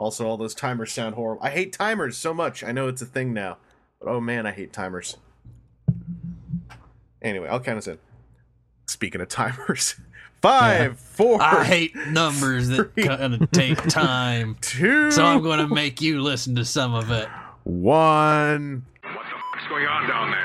Also, all those timers sound horrible. I hate timers so much. I know it's a thing now, but oh man, I hate timers. Anyway, I'll count us in. Speaking of timers, five, four, I hate numbers that Three. gonna take time. two, So I'm gonna make you listen to some of it. one. What the is going on down there?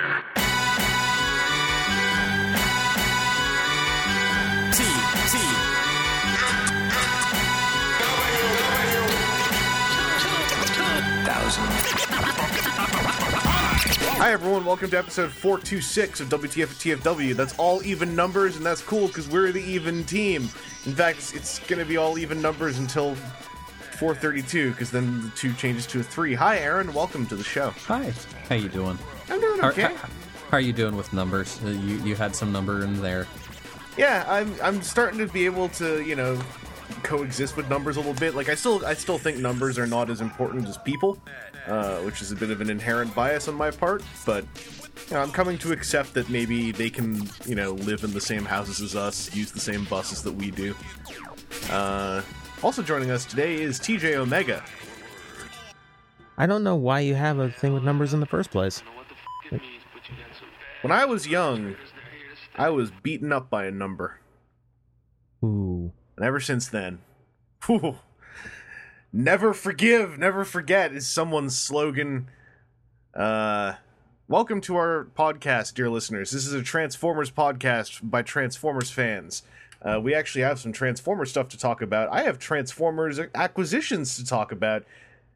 Hi everyone, welcome to episode 426 of WTF TFW. That's all even numbers, and that's cool because we're the even team. In fact, it's, it's going to be all even numbers until 432 because then the two changes to a three. Hi Aaron, welcome to the show. Hi, how you doing? I'm doing How, okay. how, how are you doing with numbers? Uh, you you had some number in there. Yeah, I'm I'm starting to be able to you know coexist with numbers a little bit. Like I still I still think numbers are not as important as people, uh, which is a bit of an inherent bias on my part. But you know, I'm coming to accept that maybe they can you know live in the same houses as us, use the same buses that we do. Uh, also joining us today is TJ Omega. I don't know why you have a thing with numbers in the first place. When I was young, I was beaten up by a number. Ooh. And ever since then, whew, never forgive, never forget is someone's slogan. Uh, welcome to our podcast, dear listeners. This is a Transformers podcast by Transformers fans. Uh, we actually have some Transformers stuff to talk about. I have Transformers acquisitions to talk about.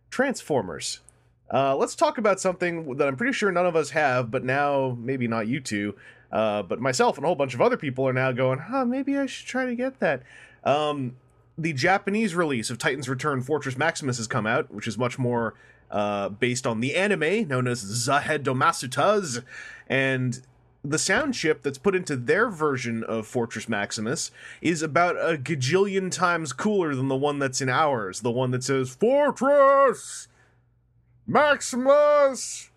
Transformers. Uh, let's talk about something that I'm pretty sure none of us have, but now maybe not you two, uh, but myself and a whole bunch of other people are now going, huh, maybe I should try to get that. Um, the Japanese release of Titan's Return Fortress Maximus has come out, which is much more uh, based on the anime known as Zahed Domasutaz, and the sound chip that's put into their version of Fortress Maximus is about a gajillion times cooler than the one that's in ours. The one that says Fortress Maximus,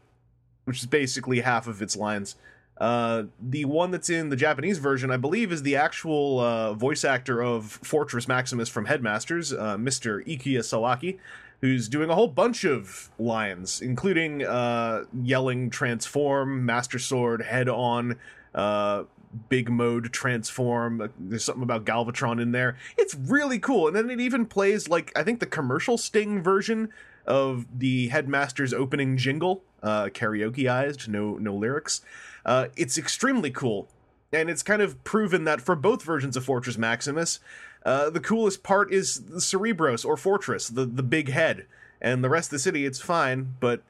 which is basically half of its lines. Uh, the one that's in the Japanese version, I believe, is the actual uh, voice actor of Fortress Maximus from Headmasters, uh, Mr. Ikuya Sawaki, who's doing a whole bunch of lines, including uh, yelling transform, Master Sword, head on, uh, big mode transform. Uh, There's something about Galvatron in there. It's really cool. And then it even plays, like, I think the commercial Sting version of the Headmaster's opening jingle, uh, karaokeized, no, no lyrics. Uh, it's extremely cool. And it's kind of proven that for both versions of Fortress Maximus, uh, the coolest part is the Cerebros or Fortress, the the big head, and the rest of the city. It's fine, but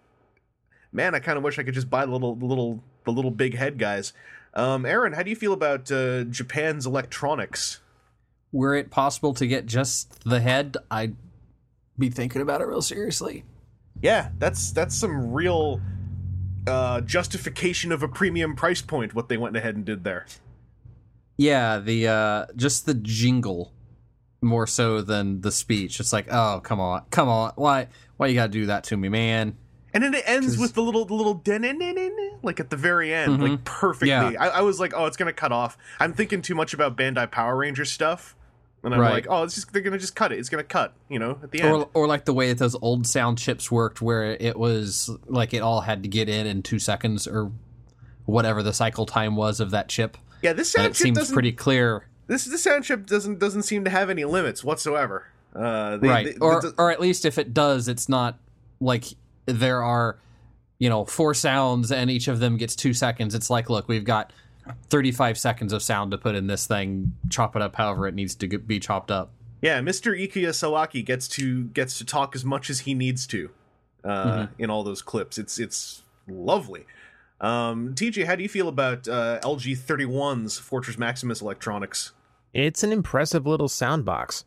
man, I kind of wish I could just buy the little the little the little big head guys. Um, Aaron, how do you feel about uh, Japan's electronics? Were it possible to get just the head, I'd be thinking about it real seriously. Yeah, that's that's some real uh, justification of a premium price point. What they went ahead and did there. Yeah, the uh just the jingle more so than the speech. It's like, oh come on, come on, why why you gotta do that to me, man? And then it ends 'Cause- with the little the little den like at the very end, Mhm. like perfectly. Yeah. I, I was like, oh, it's gonna cut off. I'm thinking too much about Bandai Power Ranger stuff, and I'm Right. like, oh, it's just they're gonna just cut it. It's gonna cut, you know, at the end. Or or like the way that those old sound chips worked, where it was like it all had to get in in two seconds or whatever the cycle time was of that chip. yeah, this sound it chip seems pretty clear, This this sound chip doesn't doesn't seem to have any limits whatsoever. Uh, they- right? they- or the- or at least if it does, it's not like there are you know four sounds and each of them gets two seconds. It's like, look, we've got thirty five seconds of sound to put in this thing. Chop it up however it needs to get, be chopped up. Yeah, Mr. Ikuya Sawaki gets to gets to talk as much as he needs to uh, Mm-hmm. in all those clips. It's it's lovely. Um, TJ, how do you feel about uh, LG 31's Fortress Maximus electronics? It's an impressive little sound box.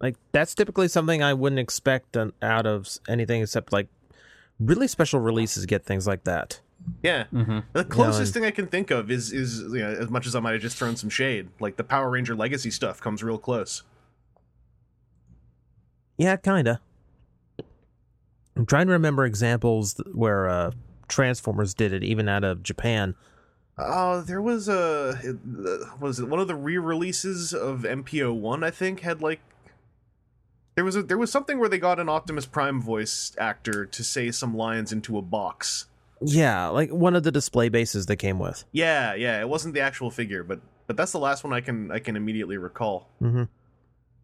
Like that's typically something I wouldn't expect out of anything except like really special releases get things like that. Yeah, Mhm. the closest and- thing I can think of is is you know, as much as I might have just thrown some shade, like the Power Ranger Legacy stuff comes real close. Yeah, kinda. I'm trying to remember examples where uh, Transformers did it, even out of Japan. Oh, there was a was it one of the re-releases of MPO one? I think had like There was a there was something where they got an Optimus Prime voice actor to say some lines into a box. Yeah, like one of the display bases they came with. Yeah, yeah, it wasn't the actual figure, but but that's the last one I can I can immediately recall. Mm-hmm.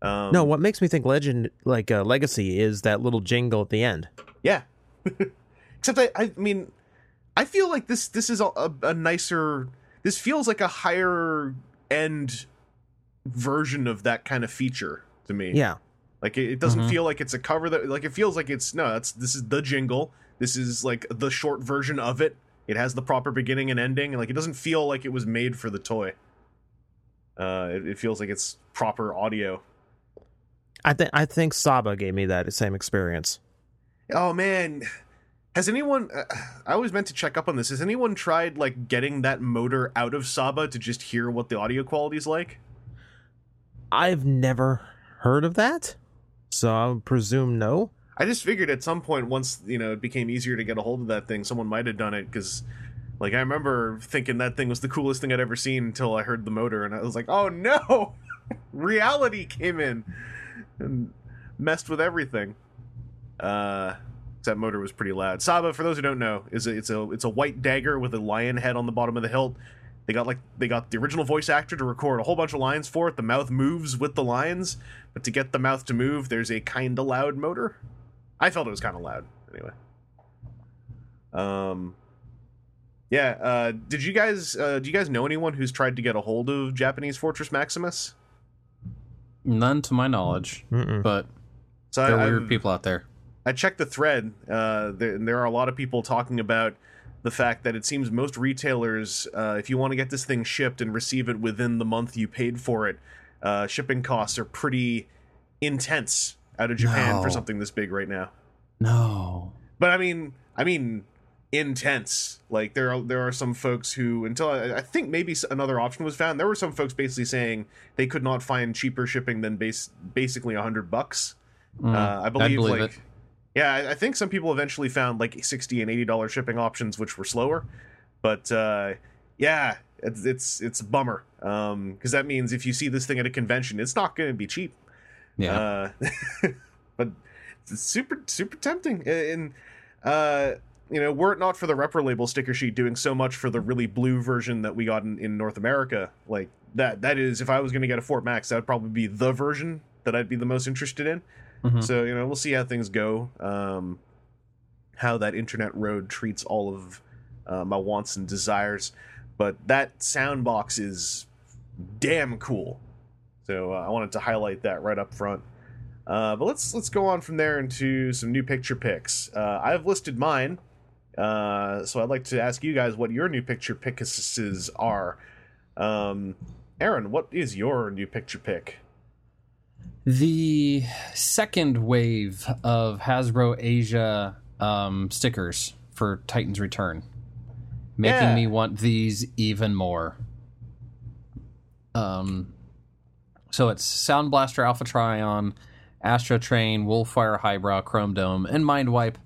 Um, no, what makes me think Legend, like uh, Legacy, is that little jingle at the end. Yeah. Except I, I mean, I feel like this this is a, a, a nicer. This feels like a higher end version of that kind of feature to me. Yeah, Like it, it doesn't Mhm. feel like it's a cover that like it feels like it's no. That's this is the jingle. This is like the short version of it. It has the proper beginning and ending, and like it doesn't feel like it was made for the toy. Uh, it, it feels like it's proper audio. I think I think Saba gave me that same experience. Oh man, has anyone? Uh, I always meant to check up on this. Has anyone tried like getting that motor out of Saba to just hear what the audio quality is like? I've never heard of that, so I presume no. I just figured at some point, once you know it became easier to get a hold of that thing, someone might have done it because, like, I remember thinking that thing was the coolest thing I'd ever seen until I heard the motor, and I was like, "Oh no!" Reality came in and messed with everything. Uh, that motor was pretty loud. Saba, for those who don't know, is a, it's a it's a white dagger with a lion head on the bottom of the hilt. They got like they got the original voice actor to record a whole bunch of lines for it. The mouth moves with the lines, but to get the mouth to move, there's a kind of loud motor. I felt it was kind of loud anyway. Um, yeah. Uh, did you guys uh, do you guys know anyone who's tried to get a hold of Japanese Fortress Maximus? None to my knowledge, Mm-mm. but So there are I, weird I've- people out there. I checked the thread. Uh, there, there are a lot of people talking about the fact that it seems most retailers, uh, if you want to get this thing shipped and receive it within the month you paid for it, uh, shipping costs are pretty intense out of Japan for something this big right now. No. But I mean, I mean, intense. Like there are there are some folks who until I, I think maybe another option was found. There were some folks basically saying they could not find cheaper shipping than base basically a hundred bucks. Mm, Uh, I believe, believe like, it. yeah, I, I think some people eventually found like sixty and eighty dollar shipping options, which were slower. But uh, yeah, it's it's it's a bummer because that means if you see this thing at a convention, it's not going to be cheap. Yeah. Uh, but it's super super tempting, and uh, you know, were it not for the Repro label sticker sheet doing so much for the really blue version that we got in, in North America, like that that is, if I was going to get a Fort Max, that would probably be the version that I'd be the most interested in. Mhm. So you know, we'll see how things go. Um, how that internet road treats all of uh, my wants and desires, but that sound box is damn cool. So uh, I wanted to highlight that right up front. Uh, but let's let's go on from there into some new picture picks. Uh, I've listed mine, uh, so I'd like to ask you guys what your new picture picks are. Um, Aaron, what is your new picture pick? The second wave of Hasbro Asia um, stickers for Titan's Return, making Yeah. me want these even more. Um, so it's Sound Blaster Alpha Trion, Astro Train, Wolfwire Highbrow, Chrome Dome, and Mind Wipe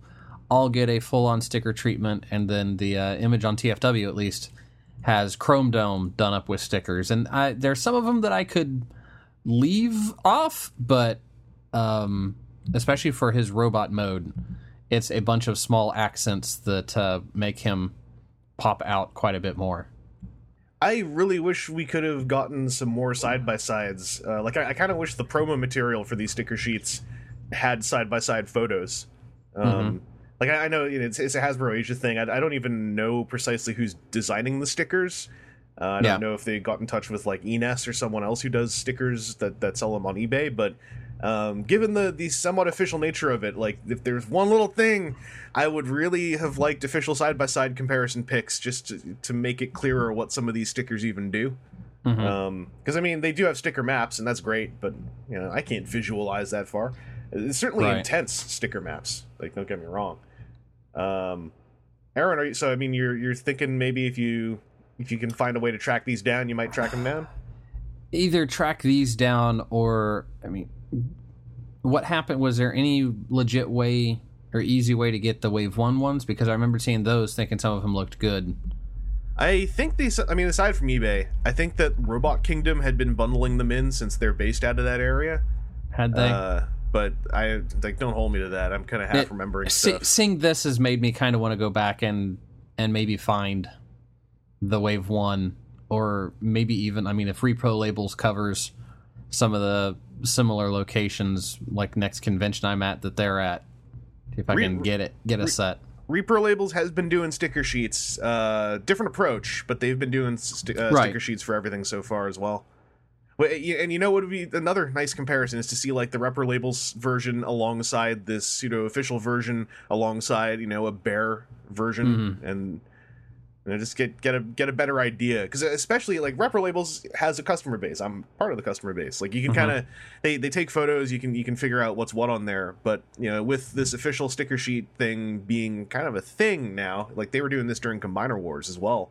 all get a full-on sticker treatment, and then the uh, image on TFW at least has Chrome Dome done up with stickers, and I, there's some of them that I could leave off, but um, especially for his robot mode, it's a bunch of small accents that uh, make him pop out quite a bit more. I really wish we could have gotten some more side by sides. Uh, like I, I kind of wish the promo material for these sticker sheets had side by side photos. Um, Like I, I know you know, it's, it's a Hasbro Asia thing. I, I don't even know precisely who's designing the stickers. Uh, I don't know if they got in touch with like Enes or someone else who does stickers that, that sell them on eBay. But um, given the the somewhat official nature of it, like if there's one little thing, I would really have liked official side by side comparison pics just to, to make it clearer what some of these stickers even do. Because I mean, they do have sticker maps, and that's great, but you know, I can't visualize that far. It's certainly Right. intense sticker maps. Like, don't get me wrong. Um, Aaron, are you, so I mean, you're you're thinking maybe if you if you can find a way to track these down, you might track them down. Either track these down, or I mean, what happened? Was there any legit way or easy way to get the Wave One ones? Because I remember seeing those, thinking some of them looked good. I think these. I mean, aside from eBay, I think that Robot Kingdom had been bundling them in since they're based out of that area. Had they? Uh, but I like don't hold me to that. I'm kind of half It- remembering See, stuff. seeing this has made me kind of want to go back and and maybe find the Wave One, or maybe even I mean, if Repro Labels covers some of the similar locations, like next convention I'm at, that they're at, see if I Re- can get it, get a re- set. Repro Labels has been doing sticker sheets. Uh, different approach, but they've been doing st- uh, Right. sticker sheets for everything so far as well. And you know what would be another nice comparison is to see like the Repro Labels version alongside this pseudo official version, alongside you know a bare version, and you know, just get get a get a better idea because especially like Repro Labels has a customer base. I'm part of the customer base. Like you can Mhm. kind of they they take photos. You can you can figure out what's what on there. But you know with this official sticker sheet thing being kind of a thing now, like they were doing this during Combiner Wars as well.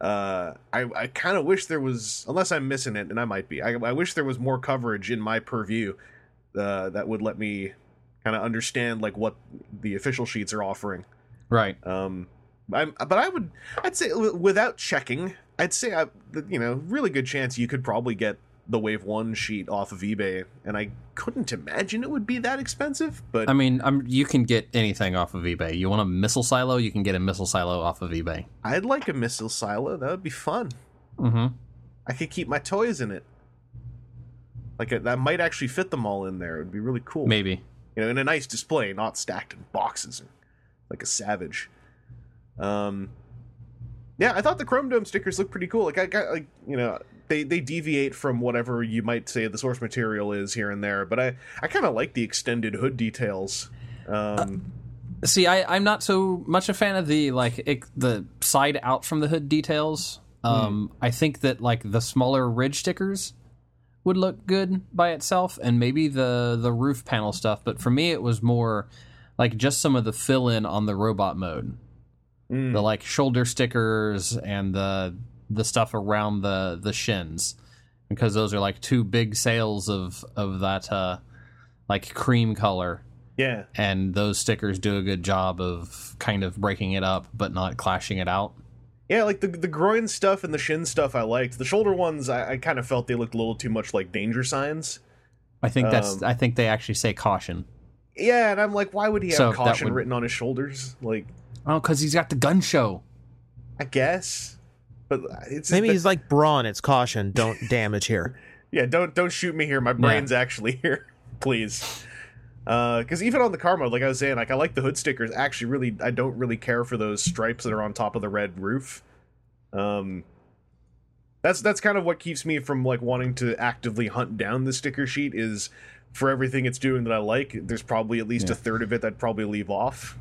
Uh, I I kind of wish there was unless I'm missing it, and I might be. I, I wish there was more coverage in my purview uh, that would let me kind of understand like what the official sheets are offering. Right. Um, I'm, but I would, I'd say without checking, I'd say I, you know, really good chance you could probably get the Wave One sheet off of eBay, and I couldn't imagine it would be that expensive. But I mean, I'm, you can get anything off of eBay. You want a missile silo? You can get a missile silo off of eBay. I'd like a missile silo. That would be fun. Mm-hmm. I could keep my toys in it. Like a, that might actually fit them all in there. It would be really cool. Maybe. you know, in a nice display, not stacked in boxes like a savage. Um, yeah, I thought the Chrome Dome stickers looked pretty cool. Like I got like you know they they deviate from whatever you might say the source material is here and there, but I I kind of like the extended hood details. Um, See, I, I'm not so much a fan of the like it, the side out from the hood details. Um, I think that like the smaller ridge stickers would look good by itself, and maybe the the roof panel stuff. But for me, it was more like just some of the fill in on the robot mode, mm, the like shoulder stickers and the the stuff around the the shins, because those are like two big sales of of that uh like cream color yeah, and those stickers do a good job of kind of breaking it up but not clashing it out. yeah, like the the groin stuff and the shin stuff I liked. The shoulder ones I, I kind of felt they looked a little too much like danger signs. I think that's Um, I think they actually say caution. Yeah, and I'm like, why would he have So caution would- written on his shoulders? Like, Oh, cuz he's got the gun show. I guess, but it's Maybe but- he's like Braun. It's caution. Don't damage here. Yeah, don't don't shoot me here. My brain's actually here, please. Because even on the car mode, like I was saying, like I like the hood stickers. Actually, really, I don't really care for those stripes that are on top of the red roof. Um, that's that's kind of what keeps me from like wanting to actively hunt down the sticker sheet. Is for everything it's doing that I like, there's probably at least a third of it that I'd probably leave off.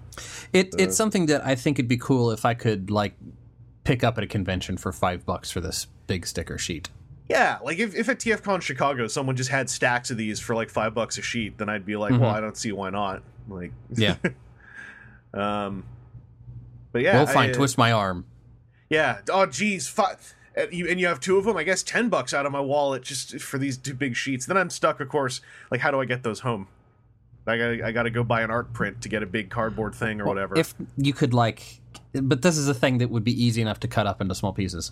It it's something that I think it'd be cool if I could like pick up at a convention for 5 bucks for this big sticker sheet. Yeah, like if, if at TFCon Chicago someone just had stacks of these for like five bucks a sheet, then I'd be like, well, Mhm. I don't see why not. Like, Yeah. um, but yeah, well, fine, I, uh, twist my arm. Yeah. Oh, geez, five. And you, and you have two of them. I guess ten bucks out of my wallet just for these two big sheets. Then I'm stuck. Of course. Like, how do I get those home? I got I got to go buy an art print to get a big cardboard thing or whatever. If you could like but this is a thing that would be easy enough to cut up into small pieces.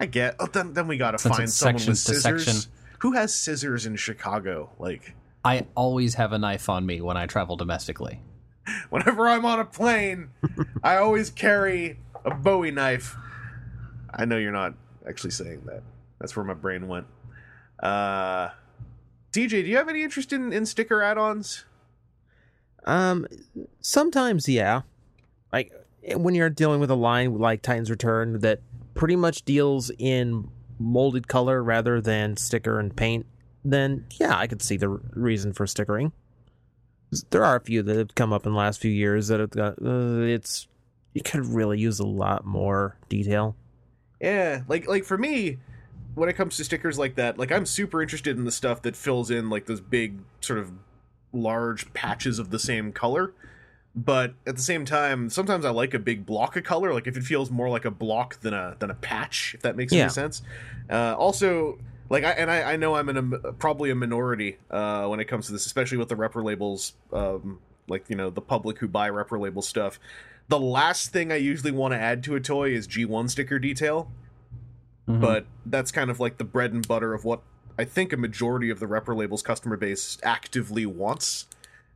I get. Oh, then then we got to Since find someone with to scissors. Who has scissors in Chicago? Like, I always have a knife on me when I travel domestically. whenever I'm on a plane, I always carry a Bowie knife. I know you're not actually saying that. That's where my brain went. Uh, TJ, do you have any interest in, in sticker add-ons? Um, sometimes, yeah. Like when you're dealing with a line like Titan's Return that pretty much deals in molded color rather than sticker and paint, then yeah, I could see the reason for stickering. There are a few that have come up in the last few years that have got, uh, it's you could really use a lot more detail. Yeah, like like for me, when it comes to stickers like that, like I'm super interested in the stuff that fills in like those big sort of large patches of the same color. But at the same time, sometimes I like a big block of color, like if it feels more like a block than a than a patch, if that makes Yeah. any sense. Uh, also, like I and I, I know I'm in a probably a minority uh, when it comes to this, especially with the repro labels, um, like you know the public who buy repro label stuff. The last thing I usually want to add to a toy is G1 sticker detail Mhm. but that's kind of like the bread and butter of what I think a majority of the Repro labels customer base actively wants.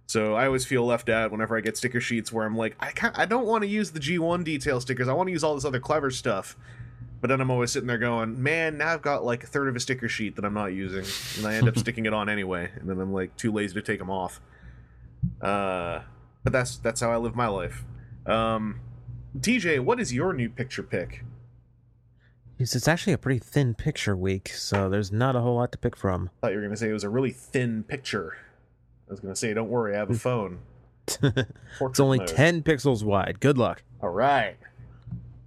So I always feel left out whenever I get sticker sheets where I'm like, I can't, I don't want to use the G1 detail stickers. I want to use all this other clever stuff. But then I'm always sitting there going, man, now I've got like a third of a sticker sheet that I'm not using, and I end up sticking it on anyway, and then I'm like too lazy to take them off. Uh, but that's that's how I live my life. Um, TJ, what is your new picture pick? It's it's actually a pretty thin picture week, so there's not a whole lot to pick from. thought you were going to say it was a really thin picture. I was going to say, don't worry, I have a phone. It's only 10 pixels wide. Good luck. All right.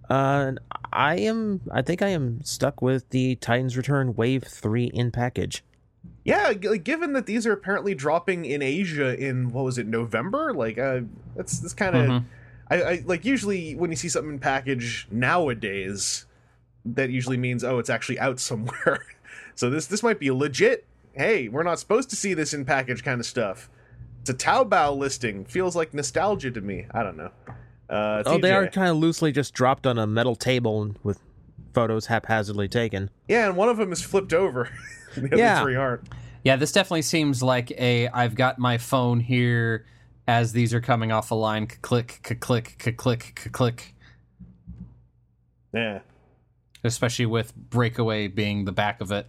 Uh, I am. I think I am stuck with the Titans Return Wave Three in package. Yeah, g- like, given that these are apparently dropping in Asia in what was it November? Like, uh, that's that's kind of. Mhm. I, I like usually when you see something in package nowadays, that usually means oh it's actually out somewhere. so this this might be legit. Hey, we're not supposed to see this in package kind of stuff. It's a Taobao listing. Feels like nostalgia to me. I don't know. Uh, Oh, they are kind of loosely just dropped on a metal table with photos haphazardly taken. Yeah, and one of them is flipped over. the other Yeah. three aren't. Yeah, this definitely seems like a I've got my phone here as these are coming off a line. Click, click, click, click, click. Yeah. Especially with Breakaway being the back of it.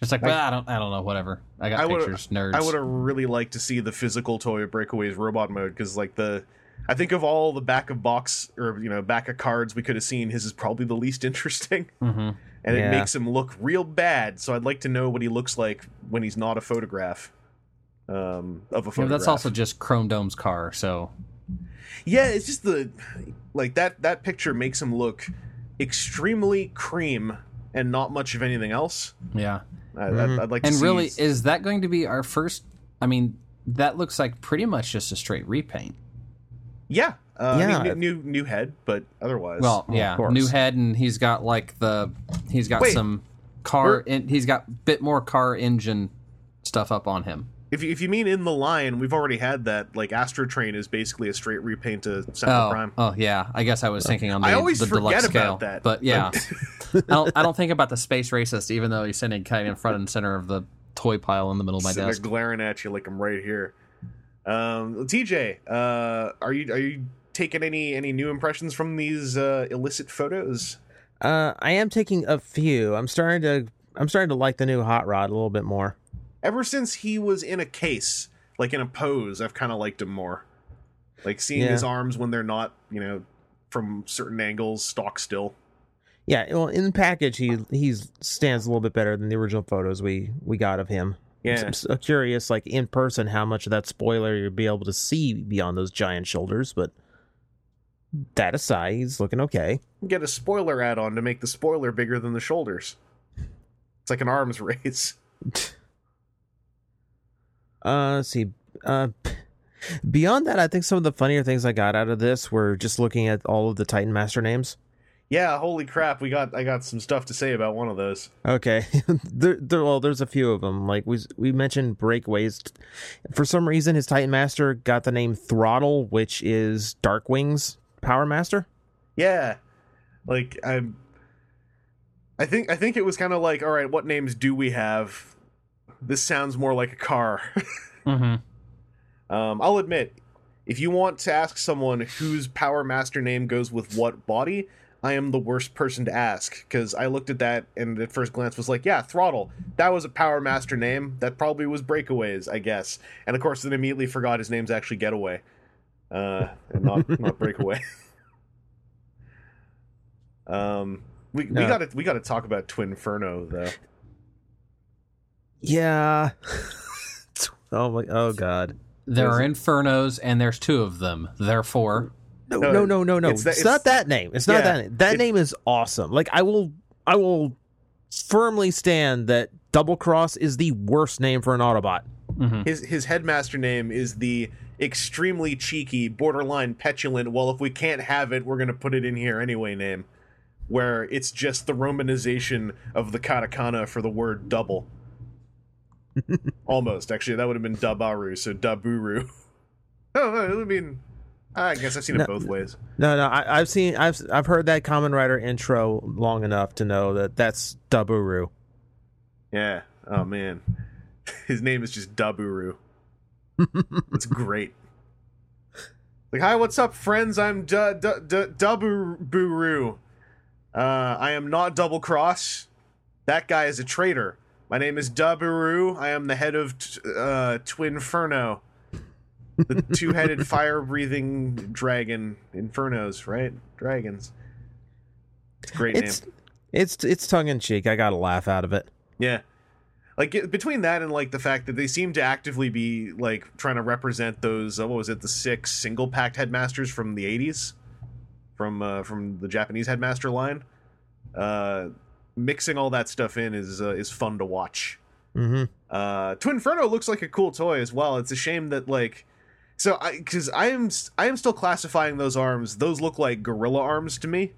Just like, I- well, I don't, I don't know, whatever. I got I pictures, nerds. I would have really liked to see the physical toy of Breakaways robot mode because, like, the I think of all the back of box or you know back of cards we could have seen, his is probably the least interesting, hmm and it makes him look real bad. So I'd like to know what he looks like when he's not a photograph um, of a Yeah, that's also just Chrome Dome's car, so yeah, it's just the like that that picture makes him look extremely cream and not much of anything else. yeah. I. I'd, I'd like to And see really, is that going to be our first? I mean, that looks like pretty much just a straight repaint. yeah. Uh, I Yeah. mean, new, new new head, but otherwise, Well, yeah, course. new head, and he's got like the he's got Wait. some car, in, he's got bit more car engine stuff up on him. If you, if you mean in the line, we've already had that. Like Astro Train is basically a straight repaint to Sentinel Oh, Prime. oh yeah. I guess I was thinking on the, I always the forget deluxe about scale, that. but yeah, I don't. I don't think about the space racist, even though he's sitting kind of in front and center of the toy pile in the middle of my Sitting there desk. glaring at you like I'm right here. Um, TJ, uh, are you are you taking any any new impressions from these uh, illicit photos? Uh, I am taking a few. I'm starting to. I'm starting to like the new hot rod a little bit more. Ever since he was in a case, like in a pose, I've kind of liked him more. Like seeing Yeah. his arms when they're not, you know, from certain angles, stock still. Yeah, well, in the package, he he stands a little bit better than the original photos we we got of him. Yeah. I'm so curious, like in person, how much of that spoiler you'll be able to see beyond those giant shoulders. But that aside, he's looking okay. Get a spoiler add-on to make the spoiler bigger than the shoulders. It's like an arms race. Uh, let's see. Uh, beyond that, I think some of the funnier things I got out of this were just looking at all of the Titan Master names. Yeah, holy crap! We got I got some stuff to say about one of those. Okay, there, there, well, there's a few of them. Like we we mentioned, breakaways. For some reason, his Titan Master got the name Throttle, which is Darkwing's Power Master. Yeah, like I'm. I think I think it was kind of like, all right, what names do we have? This sounds more like a car. hmm um, I'll admit, if you want to ask someone whose Power Master name goes with what body, I am the worst person to ask because I looked at that and at first glance was like, yeah, Throttle. That was a Power Master name. That probably was Breakaways, I guess. And of course, then immediately forgot his name's actually Getaway, uh, and not not Breakaway. um, we we got to we got to talk about Twinferno though. Yeah. oh my. Oh god. There Is are it- infernos, and there's two of them. Therefore, No, No, no, no, no, no. it's It's, that- not that name. It's not yeah, that name. That it- name is awesome. Like I will, I will firmly stand that Double Cross is the worst name for an Autobot. Mhm. His his headmaster name is the extremely cheeky, borderline petulant. Well, if we can't have it, we're gonna put it in here anyway. Name, where it's just the romanization of the katakana for the word double. Almost, actually, that would have been Dabaru, so Daburu. oh, I mean, I guess I've seen it both ways. No, no. I, I've seen, I've, I've heard that Common Rider intro long enough to know that that's Daburu. Yeah. Oh man, his name is just Daburu. It's great. Like, hi, what's up, friends? I'm Daburu. Uh, I am not double cross. That guy is a traitor. My name is Daburu. I am the head of t- uh, Twinferno, the two-headed fire-breathing dragon. Infernos, right? Dragons. It's great name. It's it's it's tongue in cheek. I got a laugh out of it. Yeah. Like it- between that and like the fact that they seem to actively be like trying to represent those uh, what was it the six single packed headmasters from the 80s from uh, from the Japanese headmaster line uh mixing all that stuff in is uh, is fun to watch. hmm Uh Twinferno looks like a cool toy as well. It's a shame that like so I cuz I am I am still classifying those arms. Those look like gorilla arms to me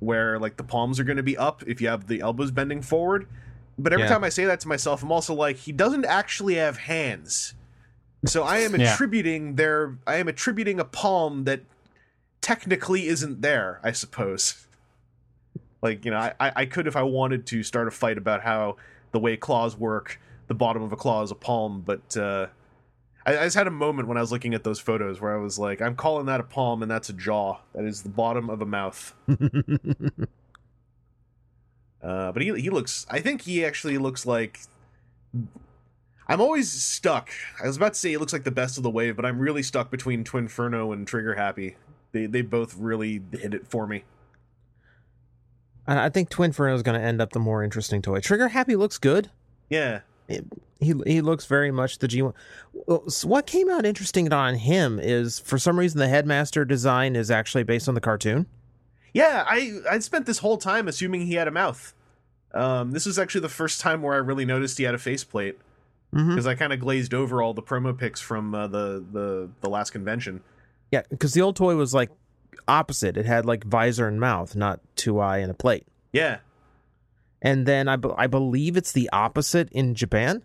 where like the palms are going to be up if you have the elbows bending forward. But every Yeah. time I say that to myself, I'm also like, he doesn't actually have hands. So I am Yeah. attributing their I am attributing a palm that technically isn't there, I suppose. Like, you know, I, I could if I wanted to start a fight about how the way claws work, the bottom of a claw is a palm, but uh I, I just had a moment when I was looking at those photos where I was like, I'm calling that a palm and that's a jaw. That is the bottom of a mouth. Uh, but he he looks. I think he actually looks like. I'm always stuck. I was about to say he looks like the best of the wave, but I'm really stuck between Twinferno and Trigger Happy. They they both really hit it for me. I I think Twinferno is going to end up the more interesting toy. Trigger Happy looks good. Yeah, He he looks very much the G1. So what came out interesting on him is for some reason the headmaster design is actually based on the cartoon. yeah. I I spent this whole time assuming he had a mouth. Um, this was actually the first time where I really noticed he had a faceplate Mm-hmm. because I kind of glazed over all the promo pics from uh, the the the last convention. Yeah, because the old toy was like opposite. It had like visor and mouth, not two eye and a plate. Yeah, And then I, be- I believe it's the opposite in Japan.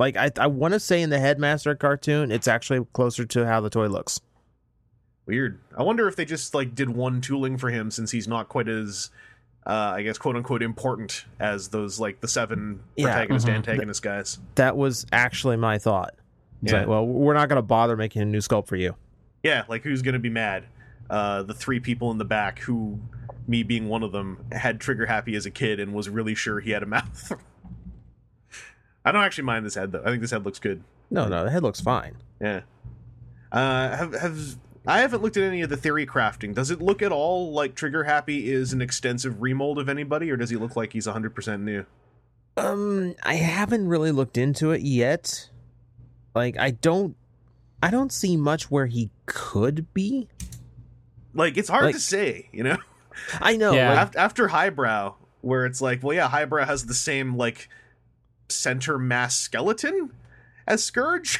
Like I I want to say in the headmaster cartoon, it's actually closer to how the toy looks. Weird. I wonder if they just like did one tooling for him since he's not quite as uh I guess quote unquote important as those like the seven Yeah, protagonist mhm. antagonist guys. That was actually my thought. It's Yeah. like, well, we're not going to bother making a new sculpt for you. Yeah, like who's gonna be mad? Uh the three people in the back who me being one of them had trigger happy as a kid and was really sure he had a mouth. I don't actually mind this head though. I think this head looks good. No, no, the head looks fine. Yeah. Uh have have I haven't looked at any of the theory crafting. Does it look at all like Trigger Happy is an extensive remold of anybody, or does he look like he's 100% new? Um, I haven't really looked into it yet. Like, I don't, I don't see much where he could be. Like, it's hard Like- to say, you know? I know. Yeah. like, After, after Highbrow, where it's like, well, yeah, Highbrow has the same, like, center mass skeleton as Scourge.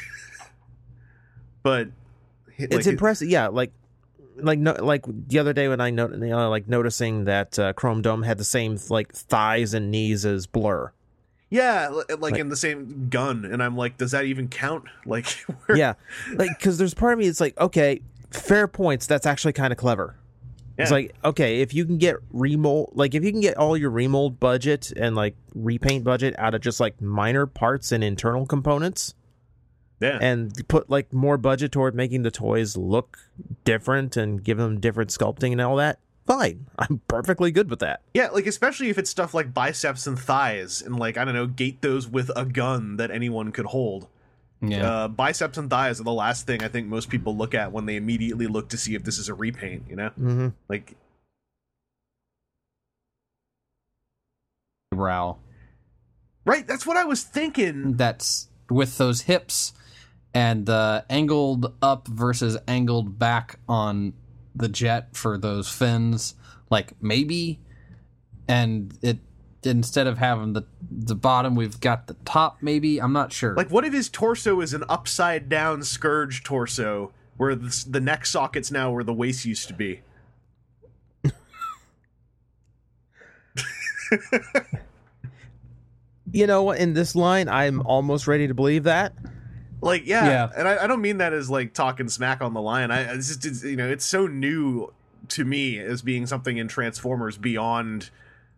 but. it's like, it- impressive. Yeah, like, like no, like the other day when I know, you know, like noticing that uh, Chrome Dome had the same like thighs and knees as Blurr. Yeah, like, Like- in the same gun. And I'm like, does that even count? Like, where, yeah, like because there's part of me. It's like okay, fair points. That's actually kind of clever. It's like okay, if you can get remold, like if you can get all your remold budget and like repaint budget out of just like minor parts and internal components, yeah. and put like more budget toward making the toys look different and give them different sculpting and all that, fine. I'm perfectly good with that. Yeah, like especially if it's stuff like biceps and thighs, and like I don't know, gate those with a gun that anyone could hold. Yeah. Uh, biceps and thighs are the last thing I think most people look at when they immediately look to see if this is a repaint. You know, Mm-hmm. like brow. right. That's what I was thinking. That's with those hips and the angled up versus angled back on the jet for those fins. Like maybe, and it instead of having the the bottom, we've got the top. Maybe I'm not sure. Like, what if his torso is an upside down scourge torso, where the, the neck sockets now where the waist used to be? You know what? In this line, I'm almost ready to believe that. Like, yeah, Yeah. and I, I don't mean that as like talking smack on the line. I it's just it's, you know it's so new to me as being something in Transformers beyond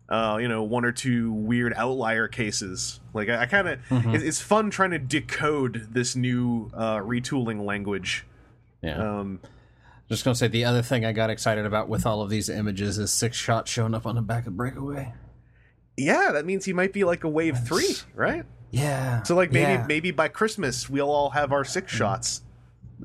uh, you know, one or two weird outlier cases. Like I, I kind of, Mm-hmm. it, it's fun trying to decode this new uh, retooling language. Yeah. Um, Just gonna say the other thing I got excited about with all of these images is six shots showing up on the back of Breakaway. yeah, that means he might be like a wave three, right? Yeah. So like maybe yeah. maybe by Christmas we'll all have our six shots.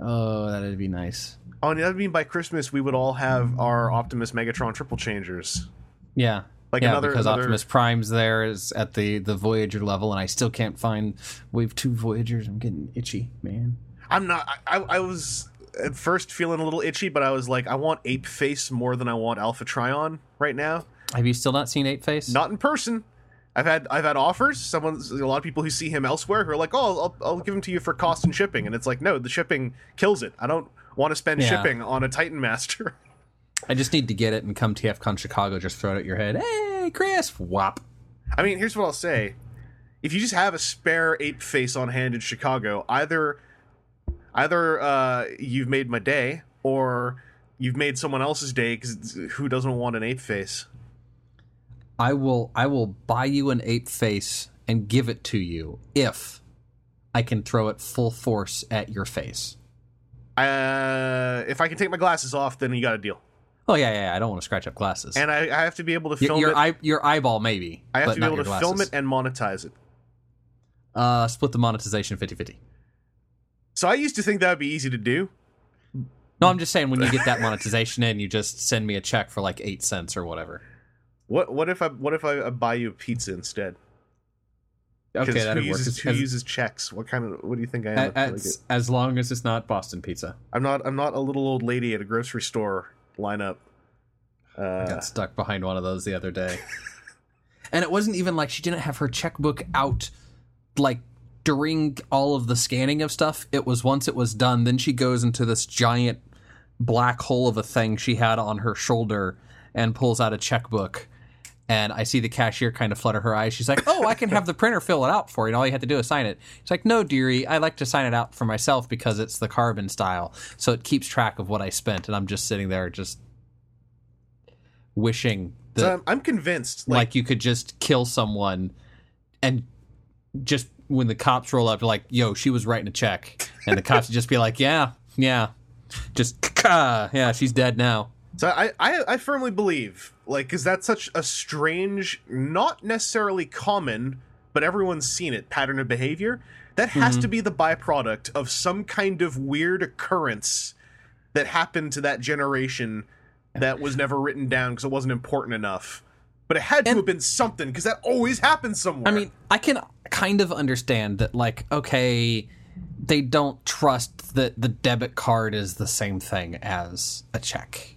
Oh, that'd be nice. Oh, and that would mean by Christmas we would all have our Optimus Megatron triple changers. Yeah. Like yeah, another- because another- Optimus Prime's there is at the the Voyager level, and I still can't find Wave Two Voyagers. I'm getting itchy, man. I'm not. I, I was at first feeling a little itchy, but I was like, I want Ape Face more than I want Alpha Trion right now. Have you still not seen Ape Face? Not in person. I've had I've had offers. Someone, a lot of people who see him elsewhere who are like, "Oh, I'll, I'll give him to you for cost and shipping," and it's like, no, the shipping kills it. I don't want to spend Yeah. shipping on a Titan Master. I just need to get it and come TFCon Chicago. Just throw it at your head. Hey, Chris, whop. I mean, here's what I'll say: if you just have a spare ape face on hand in Chicago, either either uh, you've made my day, or you've made someone else's day because who doesn't want an ape face? I will. I will buy you an ape face and give it to you if I can throw it full force at your face. Uh, if I can take my glasses off, then you got a deal. Oh yeah, yeah. yeah, I don't want to scratch up glasses. And I, I have to be able to film your it. eye, your eyeball maybe. I have to be able to your film it and monetize it. Uh, split the monetization 50-50. So I used to think that would be easy to do. No, I'm just saying when you get that monetization in, you just send me a check for like eight cents or whatever. What what if I what if I buy you a pizza instead? Okay, who that'd work. uses who as, uses checks? What kind of what do you think I am? as, Like, as long as it's not Boston pizza. I'm not I'm not a little old lady at a grocery store lineup. I Uh, got stuck behind one of those the other day. and it wasn't even like she didn't have her checkbook out like during all of the scanning of stuff. It was once it was done, then she goes into this giant black hole of a thing she had on her shoulder and pulls out a checkbook. And I see the cashier kind of flutter her eyes. She's like, "Oh, I can have the printer fill it out for you. And all you have to do is sign it." She's like, "No, dearie, I like to sign it out for myself because it's the carbon style, so it keeps track of what I spent." And I'm just sitting there, just wishing that so I'm, I'm convinced. like, Like, you could just kill someone and just when the cops roll up, like, "Yo, she was writing a check," and the cops would just be like, "Yeah, yeah, just yeah, she's dead now." so I, I I firmly believe like because that's such a strange, not necessarily common, but everyone's seen it pattern of behavior. That has to hmm. be the byproduct of some kind of weird occurrence that happened to that generation that was never written down because it wasn't important enough. But it had to And- have been something because that always happens somewhere. I mean, I can kind of understand that, like, okay, they don't trust that the debit card is the same thing as a check,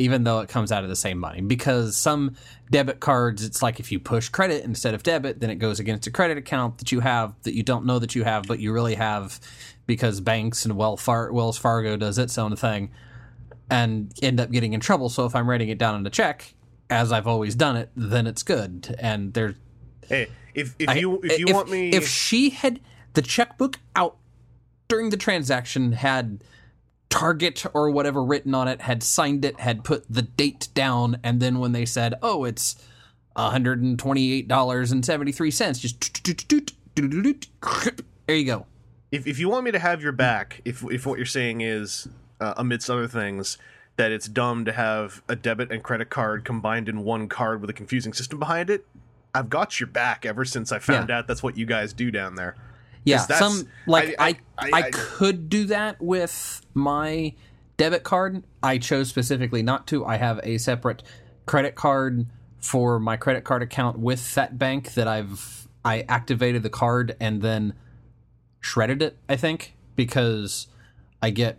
even though it comes out of the same money. Because some debit cards, it's like if you push credit instead of debit, then it goes against a credit account that you have that you don't know that you have, but you really have because banks and Wells, Fargo does its own thing and end up getting in trouble. So if I'm writing it down on a check, as I've always done it, then it's good. And there's hey, if if I- you if you want me if she had the checkbook out during the transaction had target or whatever written on it had signed it had put the date down and then when they said oh it's $128.73 just there you go if if you want me to have your back, if if what you're saying is uh, amidst other things that it's dumb to have a debit and credit card combined in one card with a confusing system behind it, I've got your back ever since I found Yeah. out that's what you guys do down there. Yeah, some like I- I I- I, could do that with my debit card. I chose specifically not to. I have a separate credit card for my credit card account with that bank that I've I activated the card and then shredded it, I think, because I get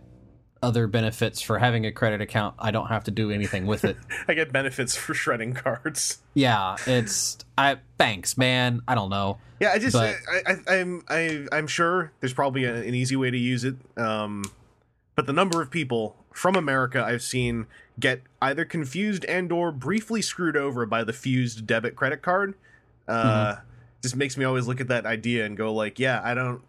other benefits for having a credit account. I don't have to do anything with it. I get benefits for shredding cards. yeah, it's I thanks, man. I don't know. Yeah, I just But- I, I, I'm I, I'm sure there's probably a, an easy way to use it. Um, but the number of people from America I've seen get either confused and or briefly screwed over by the fused debit credit card, uh, just makes me always look at that idea and go like, yeah, I don't.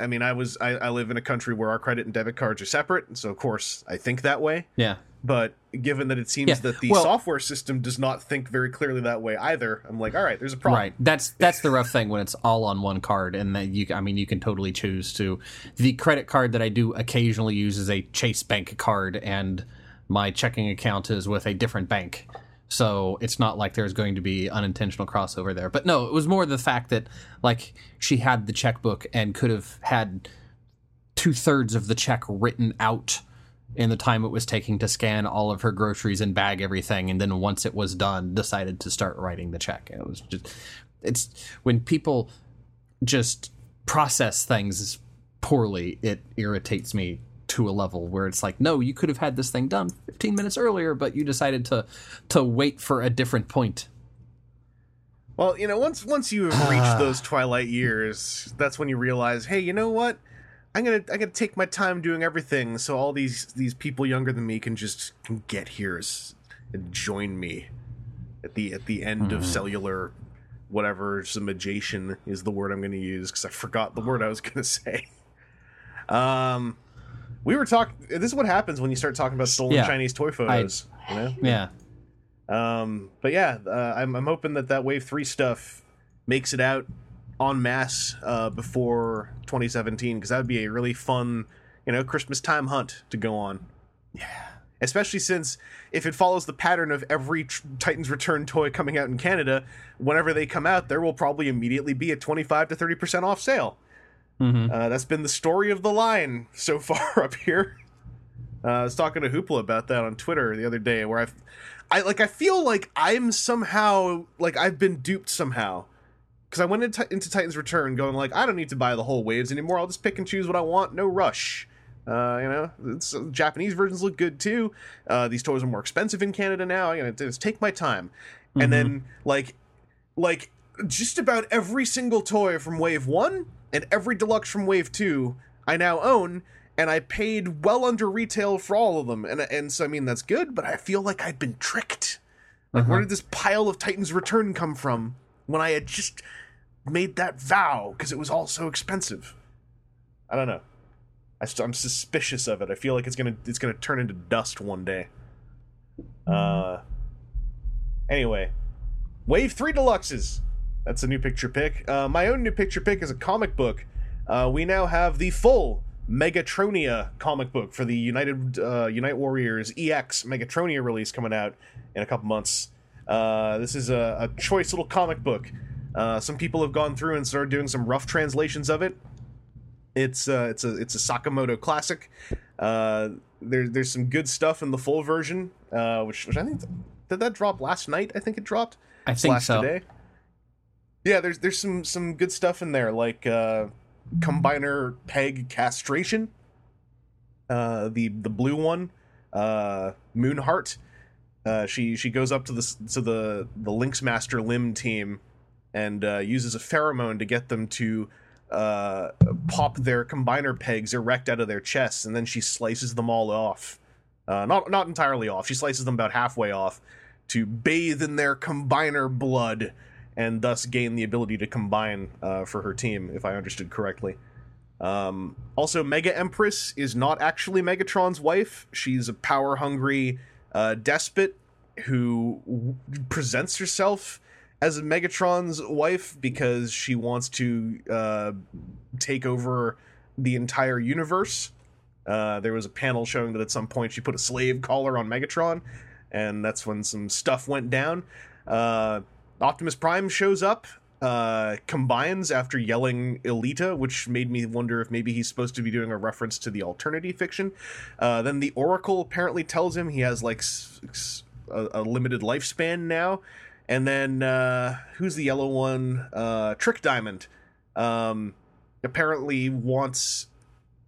I mean, I was I, I live in a country where our credit and debit cards are separate, so of course I think that way. Yeah. But given that it seems Yeah, that the well- software system does not think very clearly that way either, I'm like, all right, there's a problem. Right. That's that's the rough thing when it's all on one card, and that you. I mean, you can totally choose to. The credit card that I do occasionally use is a Chase Bank card, and my checking account is with a different bank. So it's not like there's going to be unintentional crossover there. But no, it was more the fact that like she had the checkbook and could have had two thirds of the check written out in the time it was taking to scan all of her groceries and bag everything and then once it was done decided to start writing the check it was just it's when people just process things poorly it irritates me to a level where it's like no you could have had this thing done 15 minutes earlier but you decided to to wait for a different point Well, you know, once once you have reached those twilight years, that's when you realize, hey, you know what? I'm gonna I'm gonna take my time doing everything, so all these these people younger than me can just can get here and join me at the at the end of cellular whatever summation is the word I'm gonna use because I forgot the word I was gonna say. Um, we were talking. This is what happens when you start talking about stolen Yeah. Chinese toy photos. you know, yeah um, but yeah, uh, I'm, I'm hoping that that Wave 3 stuff makes it out en masse uh, before 2017, because that would be a really fun, you know, Christmas time hunt to go on. Yeah. Especially since if it follows the pattern of every tr- Titans Return toy coming out in Canada, whenever they come out, there will probably immediately be a 25 to 30% off sale. Uh, that's been the story of the line so far up here. Uh, I was talking to Hoopla about that on Twitter the other day, where I've, I like, I feel like I'm somehow like I've been duped somehow, because I went into, into Titans Return going like I don't need to buy the whole waves anymore. I'll just pick and choose what I want. No rush. Uh, you know, it's, Japanese versions look good too. Uh, these toys are more expensive in Canada now. I'm gonna just take my time, and then like, like just about every single toy from Wave One and every deluxe from Wave Two I now own, and I paid well under retail for all of them. And and so I mean that's good, but I feel like I'd been tricked. Like where did this pile of Titans Return come from when I had just made that vow because it was all so expensive? I don't know. I st- I'm suspicious of it. I feel like it's gonna it's gonna turn into dust one day. Uh. Anyway, Wave 3 Deluxes. That's a new picture pick. Uh, my own new picture pick is a comic book. Uh, we now have the full Megatronia comic book for the United uh, Unite Warriors EX Megatronia release coming out in a couple months. Uh, this is a, a choice little comic book. Uh, some people have gone through and started doing some rough translations of it. It's uh, it's a it's a Sakamoto classic. Uh, there, there's some good stuff in the full version, uh, which which I think did that drop last night. I think it dropped i think so today. Yeah, there's there's some some good stuff in there like uh combiner peg castration. Uh the the blue one, uh Moonheart. Uh she she goes up to the to the the Lynx Master Limb team and uh uses a pheromone to get them to uh pop their combiner pegs erect out of their chests and then she slices them all off. Uh not not entirely off. She slices them about halfway off to bathe in their combiner blood and thus gain the ability to combine uh, for her team, if I understood correctly. Um, also, Mega Empress is not actually Megatron's wife. She's a power hungry uh, despot who w- presents herself as Megatron's wife because she wants to uh, take over the entire universe. Uh, there was a panel showing that at some point she put a slave collar on Megatron, and that's when some stuff went down. Uh, Optimus Prime shows up, uh, combines after yelling Elita, which made me wonder if maybe he's supposed to be doing a reference to the alternity fiction. Uh, then the Oracle apparently tells him he has like a limited lifespan now. And then uh, who's the yellow one? Uh, Trick Diamond. Um, apparently wants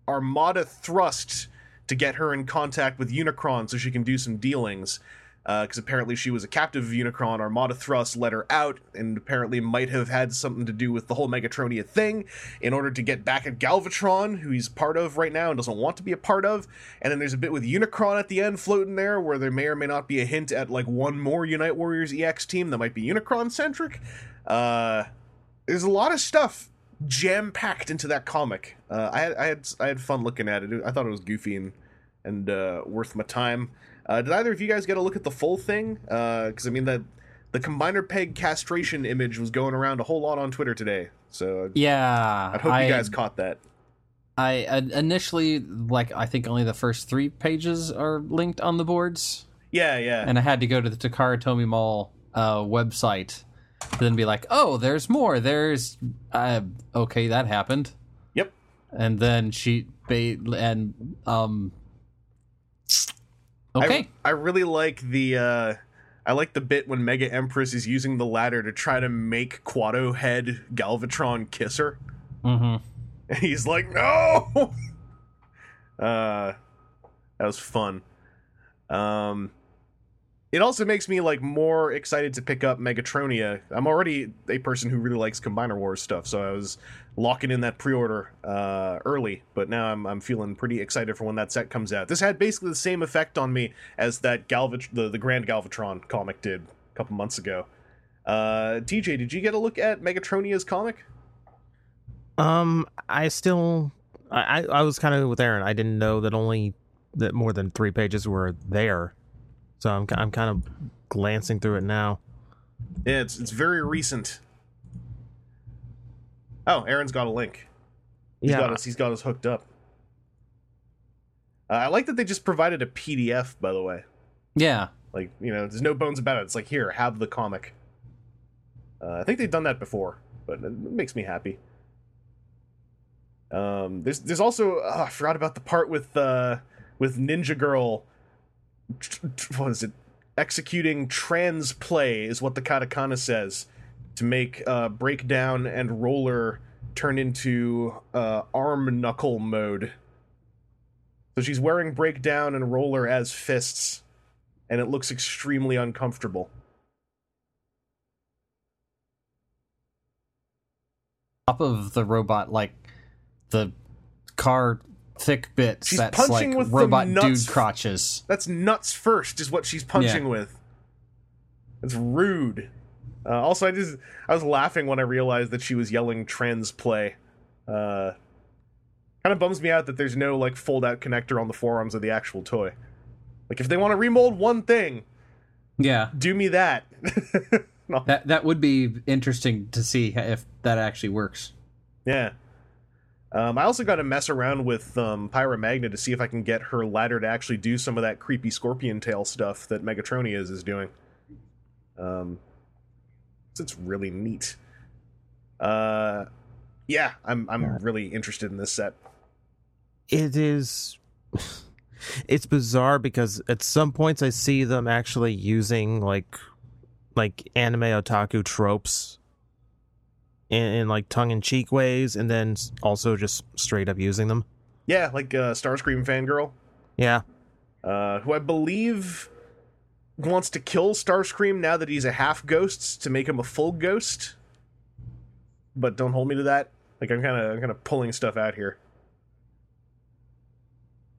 Armada Thrust to get her in contact with Unicron so she can do some dealings. Because apparently she was a captive of Unicron. Armada Thrust let her out, and apparently might have had something to do with the whole Megatronia thing in order to get back at Galvatron, who he's part of right now and doesn't want to be a part of. And then there's a bit with Unicron at the end floating there where there may or may not be a hint at like one more Unite Warriors EX team that might be Unicron centric. Uh, there's a lot of stuff jam packed into that comic. Uh, I had I had I had fun looking at it. I thought it was goofy and and uh, worth my time. Uh, did either of you guys get a look at the full thing? Because I mean that the combiner peg castration image was going around a whole lot on Twitter today. So Yeah, I hope I, you guys caught that. I uh, initially like I think only the first three pages are linked on the boards, Yeah, yeah. and I had to go to the Takara Tomy Mall uh, website to then be like, oh, there's more. There's uh, okay, that happened. Yep. And then she ba- and um. Okay. I, I really like the uh I like the bit when Mega Empress is using the ladder to try to make Quado head Galvatron kiss her. mm-hmm. And he's like, "No!" uh that was fun. Um it also makes me like more excited to pick up Megatronia. I'm already a person who really likes Combiner Wars stuff, so I was locking in that pre-order uh, early. But now I'm I'm feeling pretty excited for when that set comes out. This had basically the same effect on me as that Galvat the the Grand Galvatron comic did a couple months ago. Uh, TJ, did you get a look at Megatronia's comic? Um, I still, I, I was kind of with Aaron. I didn't know that only that more than three pages were there, so I'm I'm kind of glancing through it now. Yeah, it's it's very recent. Oh, Aaron's got a link. He's yeah, got us. He's got us hooked up. Uh, I like that they just provided a PDF. By the way, Yeah. like you know, there's no bones about it. It's like here, have the comic. Uh, I think they've done that before, but it makes me happy. Um, there's there's also oh, I forgot about the part with uh with Ninja Girl. What is it? Executing trans play is what the katakana says to make uh, breakdown and roller turn into uh, arm knuckle mode. So she's wearing breakdown and roller as fists, and it looks extremely uncomfortable. Top of the robot, like the car thick bits. She's that's punching like with robot nuts dude crotches. That's nuts first, is what she's punching Yeah. with. That's rude. Uh, also, I just I was laughing when I realized that she was yelling trans play. Uh, kind of bums me out that there's no like fold out connector on the forearms of the actual toy. Like if they want to remold one thing, Yeah. do me that. No. That that would be interesting to see if that actually works. Yeah. Um, I also got to mess around with um, Pyra Magna to see if I can get her ladder to actually do some of that creepy scorpion tail stuff that Megatronia's is doing. Um, it's really neat. Uh, yeah, I'm I'm really interested in this set. it is. It's bizarre because at some points I see them actually using like, like anime otaku tropes, in, in like tongue in cheek ways, and then also just straight up using them. Yeah, like uh, Starscream fangirl, Yeah, uh, who I believe wants to kill Starscream now that he's a half ghost to make him a full ghost. But don't hold me to that. Like I'm kind of I'm kind of pulling stuff out here.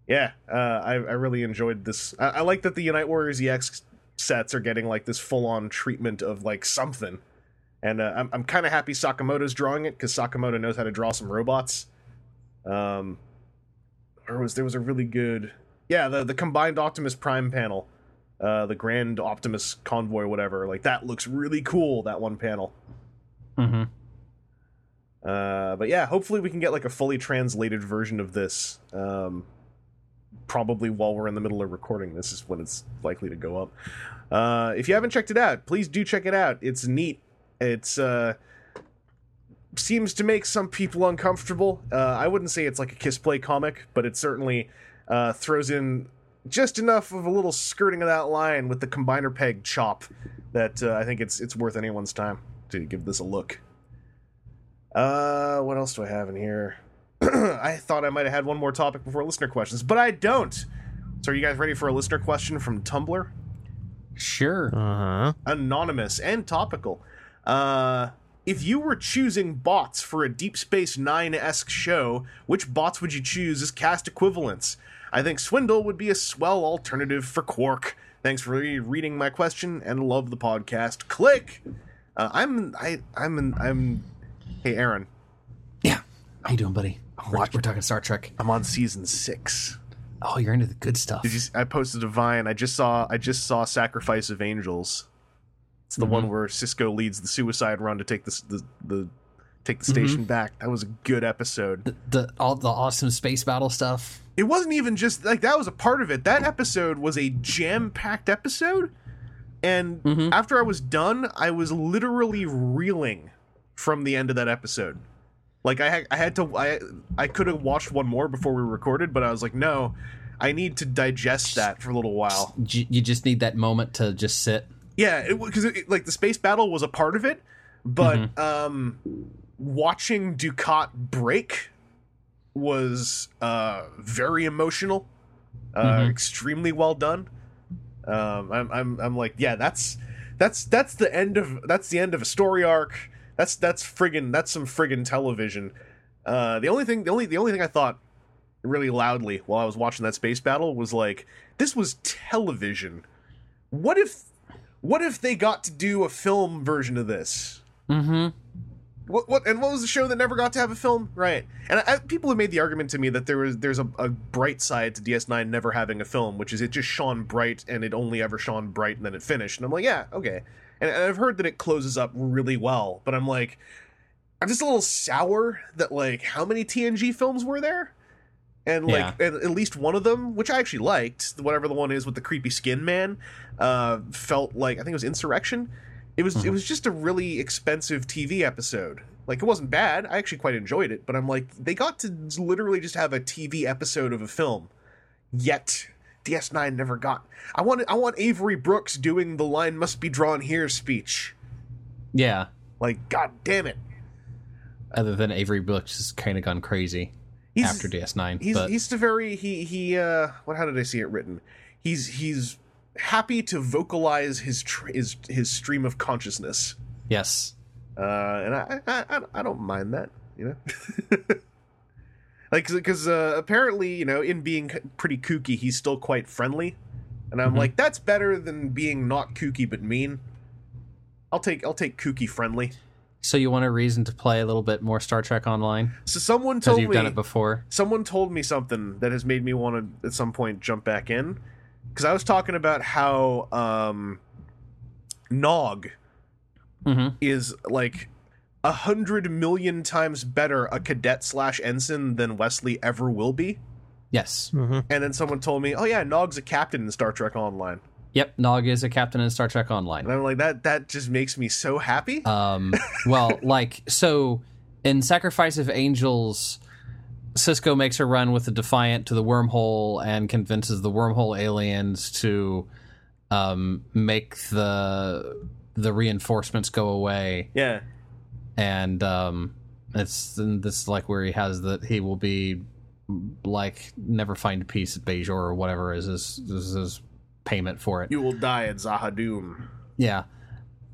Yeah, uh, I I really enjoyed this. I, I like that the Unite Warriors EX sets are getting like this full on treatment of like something, and uh, I'm I'm kind of happy Sakamoto's drawing it because Sakamoto knows how to draw some robots. Um, or was there was a really good yeah the the combined Optimus Prime panel, uh, the Grand Optimus Convoy whatever like that looks really cool that one panel. Mm-hmm. Uh, but yeah, hopefully we can get like a fully translated version of this. Um, probably while we're in the middle of recording this is when it's likely to go up. Uh, if you haven't checked it out, please do check it out. It's neat. It's uh, seems to make some people uncomfortable. Uh, I wouldn't say it's like a kiss play comic, but it certainly uh, throws in just enough of a little skirting of that line with the combiner peg chop that uh, I think it's it's worth anyone's time to give this a look. Uh, what else do I have in here? I thought I might have had one more topic before listener questions, but I don't. So, are you guys ready for a listener question from Tumblr? Sure. uh huh. Anonymous and topical. Uh, if you were choosing bots for a Deep Space Nine esque show, which bots would you choose as cast equivalents? I think Swindle would be a swell alternative for Quark. Thanks for re- reading my question and love the podcast. Click. Uh, I'm I I'm I'm. Hey Aaron, Yeah. How you doing, buddy? We're, we're talking Star Trek. I'm on season six. Oh, you're into the good stuff. Did you? I posted a vine. I just saw. I just saw Sacrifice of Angels. It's the one where Sisko leads the suicide run to take this the the take the station back. That was a good episode. the, the all the awesome space battle stuff? It wasn't even just like that was a part of it. That episode was a jam packed episode, and Mhm. after I was done, I was literally reeling from the end of that episode. Like I had, I had to, I, I could have watched one more before we recorded, but I was like, no, I need to digest that for a little while. You just need that moment to just sit. Yeah, because like the space battle was a part of it, but um, watching Dukat break was uh very emotional, uh, Mhm. extremely well done. Um, I'm I'm I'm like, yeah, that's that's that's the end of that's the end of a story arc. That's that's friggin' that's some friggin' television. Uh, the only thing the only the only thing I thought really loudly while I was watching that space battle was like, this was television. What if what if they got to do a film version of this? Mm-hmm. What what and what was the show that never got to have a film? Right. And I, people have made the argument to me that there was there's a, a bright side to DS9 never having a film, which is it just shone bright and it only ever shone bright and then it finished. And I'm like, yeah, okay. And, and I've heard that it closes up really well, but I'm like, I'm just a little sour that like how many TNG films were there? And like and at least one of them, which I actually liked, whatever the one is with the creepy skin man, uh, felt like I think it was Insurrection. It was it was just a really expensive TV episode. Like it wasn't bad. I actually quite enjoyed it, but I'm like they got to literally just have a TV episode of a film. Yet DS9 never got. I want I want Avery Brooks doing the line must be drawn here speech. Yeah. Like god damn it. Other than Avery Brooks has kind of gone crazy He's, after DS9, He's but he's a very he he uh what how did I see it written? He's he's happy to vocalize his tr- his his stream of consciousness. yes, uh, and I, I I I don't mind that, you know. like, because uh, apparently, you know, in being pretty kooky, he's still quite friendly, and I'm Mhm. like, that's better than being not kooky but mean. I'll take I'll take kooky friendly. So you want a reason to play a little bit more Star Trek Online So someone because told you've me done it before. someone told me something that has made me want to at some point jump back in because I was talking about how um, Nog Mm-hmm. is like a hundred million times better a cadet slash ensign than Wesley ever will be. Yes. Mm-hmm. And then someone told me, "Oh yeah, Nog's a captain in Star Trek Online," Yep. Nog is a captain in Star Trek Online. and I'm like, "That that just makes me so happy." Um, well, like so in Sacrifice of Angels, Sisko makes a run with the Defiant to the wormhole and convinces the wormhole aliens to um, make the the reinforcements go away, yeah, and um, it's and this is like where he has that he will be like never find peace at Bajor or whatever is his is his payment for it. you will die at Zahadoom. Yeah.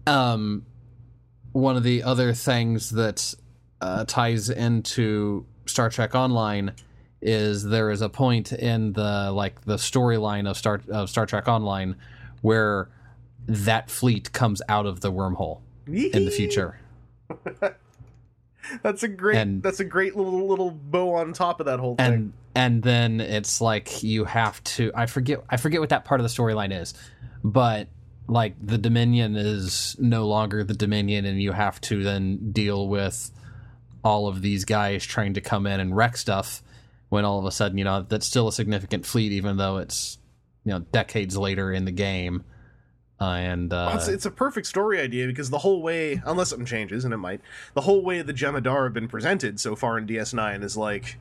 Um, one of the other things that uh, ties into Star Trek Online is there is a point in the like the storyline of Star of Star Trek Online where that fleet comes out of the wormhole in the future. That's a great. And- that's a great little little bow on top of that whole thing. and and then it's like you have to I forget I forget what that part of the storyline is, but like the Dominion is no longer the Dominion, and you have to then deal with all of these guys trying to come in and wreck stuff. When all of a sudden, you know, that's still a significant fleet, even though it's you know decades later in the game. Uh, and uh, it's, it's a perfect story idea because the whole way, unless something changes, and it might, the whole way the Jem'Hadar have been presented so far in DS9 is like,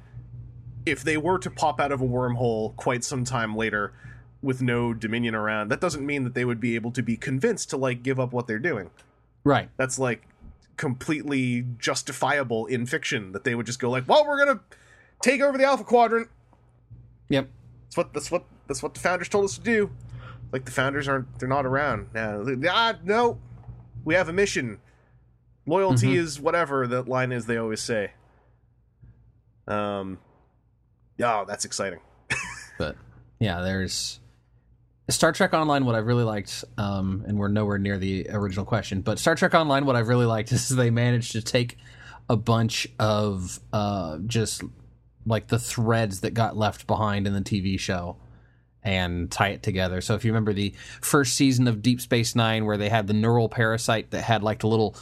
if they were to pop out of a wormhole quite some time later with no Dominion around, that doesn't mean that they would be able to be convinced to like give up what they're doing. right, That's like completely justifiable in fiction that they would just go like, well, we're gonna take over the Alpha Quadrant. yep, That's what that's what that's what the founders told us to do. Like the founders aren't they're not around now. Ah, no, we have a mission. Loyalty Mhm. is whatever that line is. They always say. Um, yeah, that's exciting. but yeah, there's Star Trek Online. What I've really liked, um, and we're nowhere near the original question, but Star Trek Online. What I've really liked is they managed to take a bunch of uh, just like the threads that got left behind in the TV show and tie it together. So if you remember the first season of Deep Space 9 where they had the neural parasite that had like the little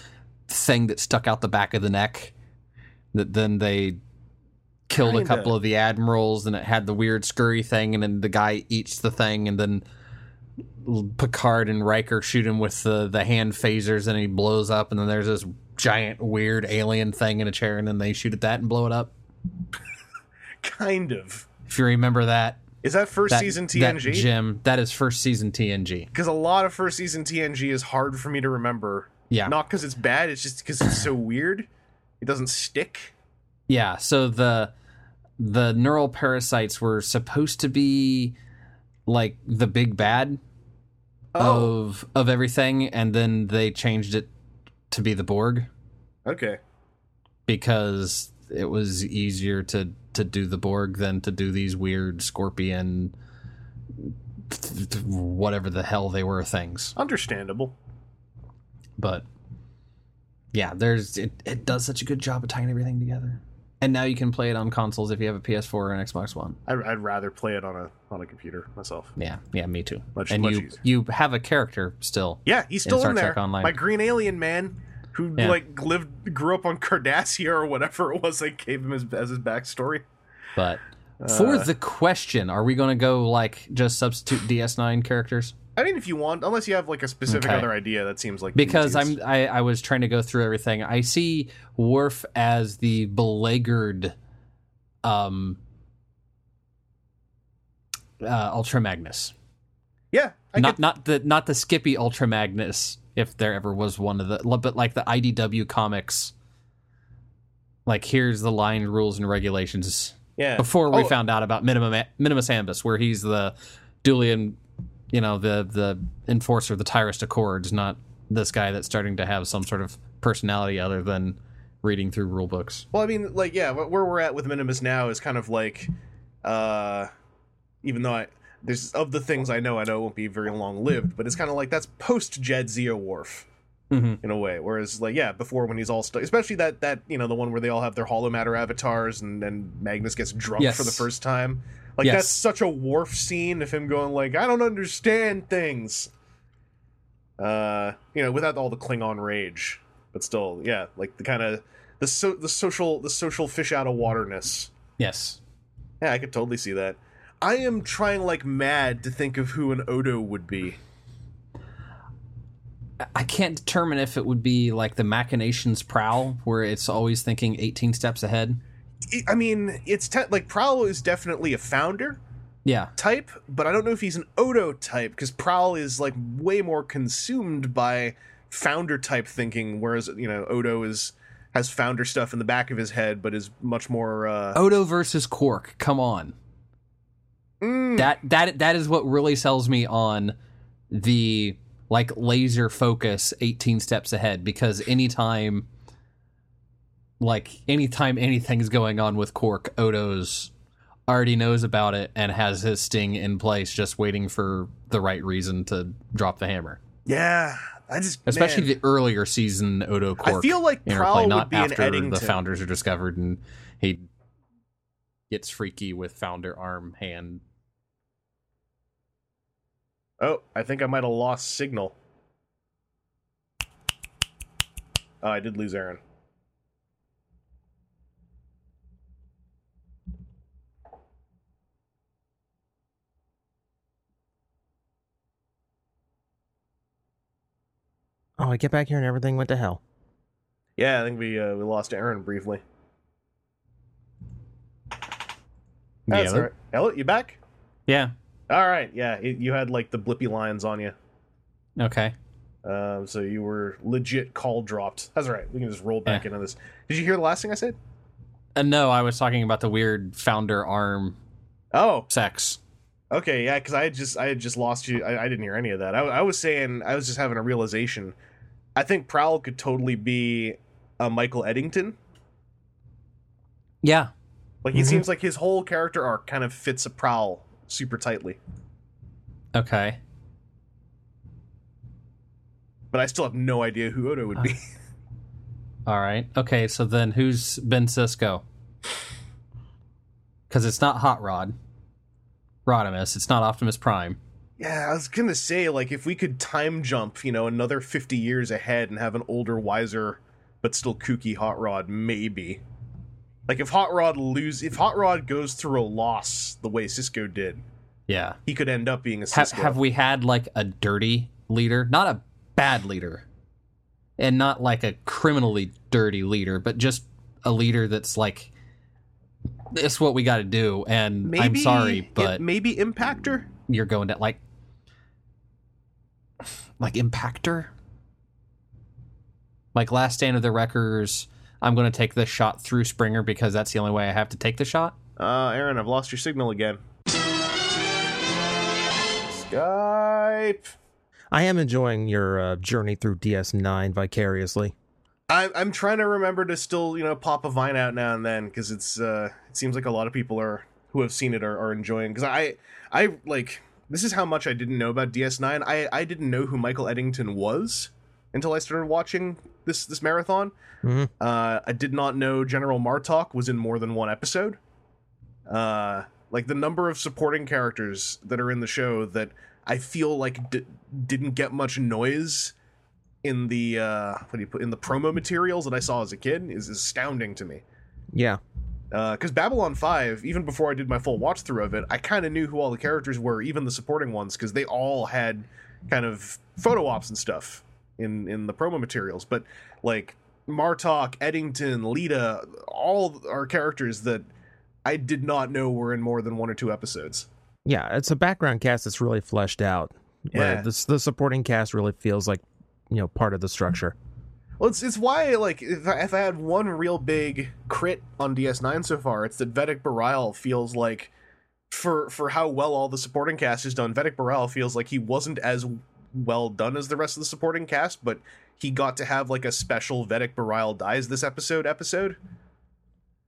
thing that stuck out the back of the neck that then they killed a Kinda. couple of the admirals and it had the weird scurry thing and then the guy eats the thing and then Picard and Riker shoot him with the, the hand phasers and he blows up and then there's this giant weird alien thing in a chair and then they shoot at that and blow it up. Kind of. If you remember that, Is that first that season that TNG? Jim, that is first season TNG. Because a lot of first season TNG is hard for me to remember. Yeah. Not because it's bad, it's just because it's so weird. It doesn't stick. Yeah, so the the neural parasites were supposed to be like the big bad Oh. of of everything and then they changed it to be the Borg Okay. because it was easier to to do the Borg than to do these weird scorpion whatever the hell they were things. Understandable. But yeah, there's it, it does such a good job of tying everything together. And now you can play it on consoles if you have a PS4 or an Xbox One. I'd, I'd rather play it on a on a computer myself. Yeah, yeah, me too. Much- and much you easier. you have a character still. Yeah, he's still Star in there. Online. My green alien man, who Yeah. like lived, grew up on Cardassia or whatever it was. They gave him as, as his backstory. But for Uh. the question, are we going to go like just substitute DS9 characters? I mean, if you want, unless you have like a specific Okay. other idea, that seems like Because. I'm I, I was trying to go through everything. I see Worf as the beleaguered um uh, Ultra Magnus. yeah, I not get, not the not the Skippy Ultra Magnus, if there ever was one of the, but like the IDW comics. Like here's the line, rules, and regulations. yeah. Before we Oh, found out about Minimum Minimus Ambus, where he's the Dulian, you know, the the enforcer the Tyrest Accords, not this guy that's starting to have some sort of personality other than reading through rule books. Well, I mean, like, yeah, where we're at with Minimus now is kind of like, uh, even though I there's of the things I know, I know it won't be very long lived, but it's kind of like that's post Jadzia Worf Mhm. in a way. Whereas, like, yeah, before when he's all stu especially that that you know the one where they all have their holomatter avatars and then Magnus gets drunk Yes. for the first time. Like Yes. that's such a Worf scene of him going like, I don't understand things. Uh, you know, without all the Klingon rage, but still, yeah, like the kind of the so the social the social fish out of waterness. Yes. Yeah, I could totally see that. I am trying like mad to think of who an Odo would be. I can't determine if it would be like the machinations prowl, where it's always thinking 18 steps ahead. I- mean, it's te- like Prowl is definitely a founder Yeah. type, but I don't know if he's an Odo type because Prowl is like way more consumed by founder type thinking, whereas you know Odo is has founder stuff in the back of his head, but is much more. uh Odo versus Quark. Come on. Mm, That that that is what really sells me on the like laser focus 18 steps ahead because anytime like anytime anything's going on with Quark, Odo's already knows about it and has his sting in place just waiting for the right reason to drop the hammer. yeah, I just Especially man, the earlier season Odo Quark. I feel like would not be an after Eddington. the founders are discovered and he gets freaky with founder arm hand. Oh, I think I might have lost signal. Oh, I did lose Aaron. Oh, I get back here and everything went to hell. Yeah, I think we uh, we lost Aaron briefly. That's Yeah, all right. Elliot, you back? Yeah. All right. Yeah, it, you had like the blippy lines on you, Okay. um, so you were legit call dropped. That's all right. We can just roll back Yeah. into this. Did you hear the last thing I said? Uh, no, I was talking about the weird founder arm Oh, sex. okay. Yeah, because I had just I had just lost you. I, I didn't hear any of that. I, I was saying I was just having a realization. I think Prowl could totally be a Michael Eddington. Yeah. Like he Mhm. seems like his whole character arc kind of fits a Prowl super tightly. Okay. But I still have no idea who Odo would be. Uh, all right. Okay. So then who's Ben Sisko? because it's not Hot Rod, Rodimus. It's not Optimus Prime. Yeah, I was gonna say, like, if we could time jump, you know, another 50 years ahead and have an older, wiser, but still kooky Hot Rod, maybe. Like, if Hot Rod lose, if Hot Rod goes through a loss the way Sisko did, Yeah. he could end up being a Have, Sisko. have we had like a dirty leader? Not a bad leader, and not like a criminally dirty leader, but just a leader that's like, this what we got to do. And I'm sorry, but maybe Impactor. you're going to like, like Impactor, like Last Stand of the Wreckers. I'm going to take this shot through Springer because that's the only way I have to take the shot. Uh, Aaron, I've lost your signal again. Skype. I am enjoying your uh, journey through DS9 vicariously. I, I'm trying to remember to still, you know, pop a vine out now and then because it's. Uh, it seems like a lot of people are who have seen it are, are enjoying. Because I, I like this is how much I didn't know about DS9. I, I didn't know who Michael Eddington was until I started watching this this marathon. Mhm. Uh, I did not know General Martok was in more than one episode. Uh, like the number of supporting characters that are in the show that I feel like d- didn't get much noise in the uh, what do you put in the promo materials that I saw as a kid is astounding to me. Yeah. Because Babylon Five, even before I did my full watch through of it, I kind of knew who all the characters were, even the supporting ones, because they all had kind of photo ops and stuff in in the promo materials. But like Martok, Eddington, Leeta, all are characters that I did not know were in more than one or two episodes. Yeah, it's a background cast that's really fleshed out. Where Yeah. this the supporting cast really feels like, you know, part of the structure. Well, it's, it's why like if I, if I had one real big crit on DS9 so far, it's that Vedek Bareil feels like for for how well all the supporting cast is done, Vedek Bareil feels like he wasn't as well done as the rest of the supporting cast, but he got to have like a special Vedek Bareil dies this episode episode.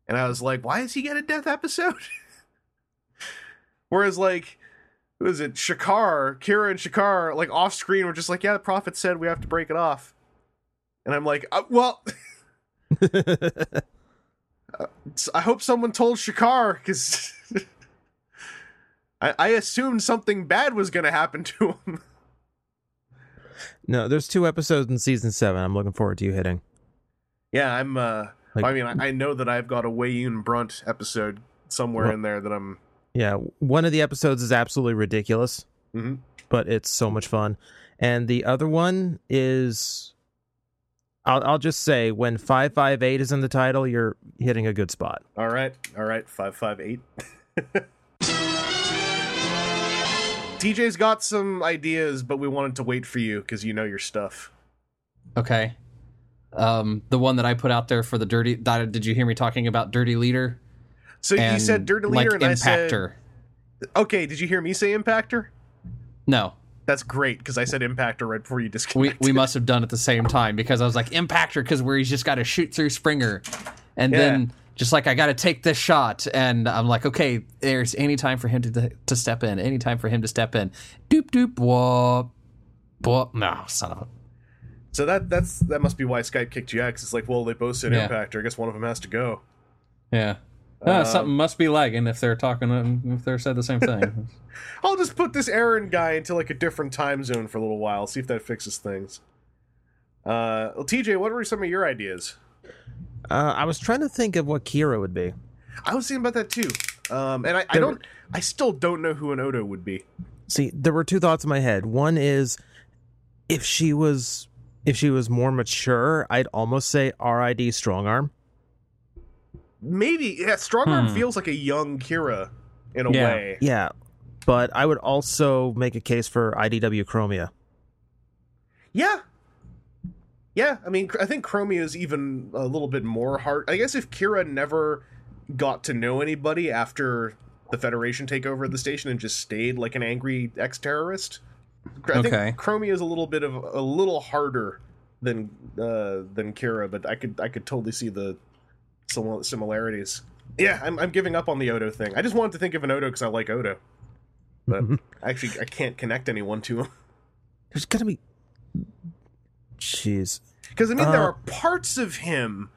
And I was like, why does he get a death episode? Whereas like who is it? Shakaar, Kira and Shakaar, like off screen, were just like, yeah, the prophet said we have to break it off. And I'm like, uh, well, I hope someone told Shakaar because I, I assumed something bad was going to happen to him. No, there's two episodes in season seven. I'm looking forward to you hitting. yeah, I'm. uh Like- I mean, I, I know that I've got a Weyoun Brunt episode somewhere Well- in there that I'm. Yeah, one of the episodes is absolutely ridiculous, Mhm. but it's so much fun. And the other one is I'll I'll just say when 558 is in the title, you're hitting a good spot. All right, all right, five five eight. TJ's got some ideas, but we wanted to wait for you because you know your stuff. Okay. Um, the one that I put out there for the dirty. That, did you hear me talking about dirty leader? So you said Dirty Leader, like and I said, impactor. okay. Did you hear me say Impactor? No, That's great because I said Impactor right before you we disconnected. we must have done at the same time because I was like impactor because where he's just got to shoot through Springer, and Yeah. then just like I got to take this shot, and I'm like, okay, there's any time for him to to step in, any time for him to step in. Doop doop whoop whoop. No, son of a. So that that's that must be why Skype kicked you out. 'cause it's like, well, they both said Yeah. Impactor. I guess one of them has to go. Yeah. Uh, something must be lagging if they're talking um, if they're said the same thing. I'll just put this Aaron guy into like a different time zone for a little while. See if that fixes things. Uh, well, TJ, what were some of your ideas? Uh, I was trying to think of what Kira would be. I was thinking about that too. Um, and I, I don't, I still don't know who an Odo would be. See, there were two thoughts in my head. One is if she was if she was more mature, I'd almost say RID Strongarm. Maybe yeah, Strongarm Hmm. feels like a young Kira in a Yeah. way. Yeah. But I would also make a case for IDW Chromia. Yeah. Yeah, I mean, I think Chromia is even a little bit more hard. I guess if Kira never got to know anybody after the Federation takeover of the station and just stayed like an angry ex-terrorist, I Okay. think Chromia is a little bit of a little harder than uh, than Kira, but I could I could totally see the similarities. Yeah, I'm I'm giving up on the Odo thing. I just wanted to think of an Odo because I like Odo, but actually I can't connect anyone to him. There's gonna be Jeez. Because I mean, there Uh, are parts of him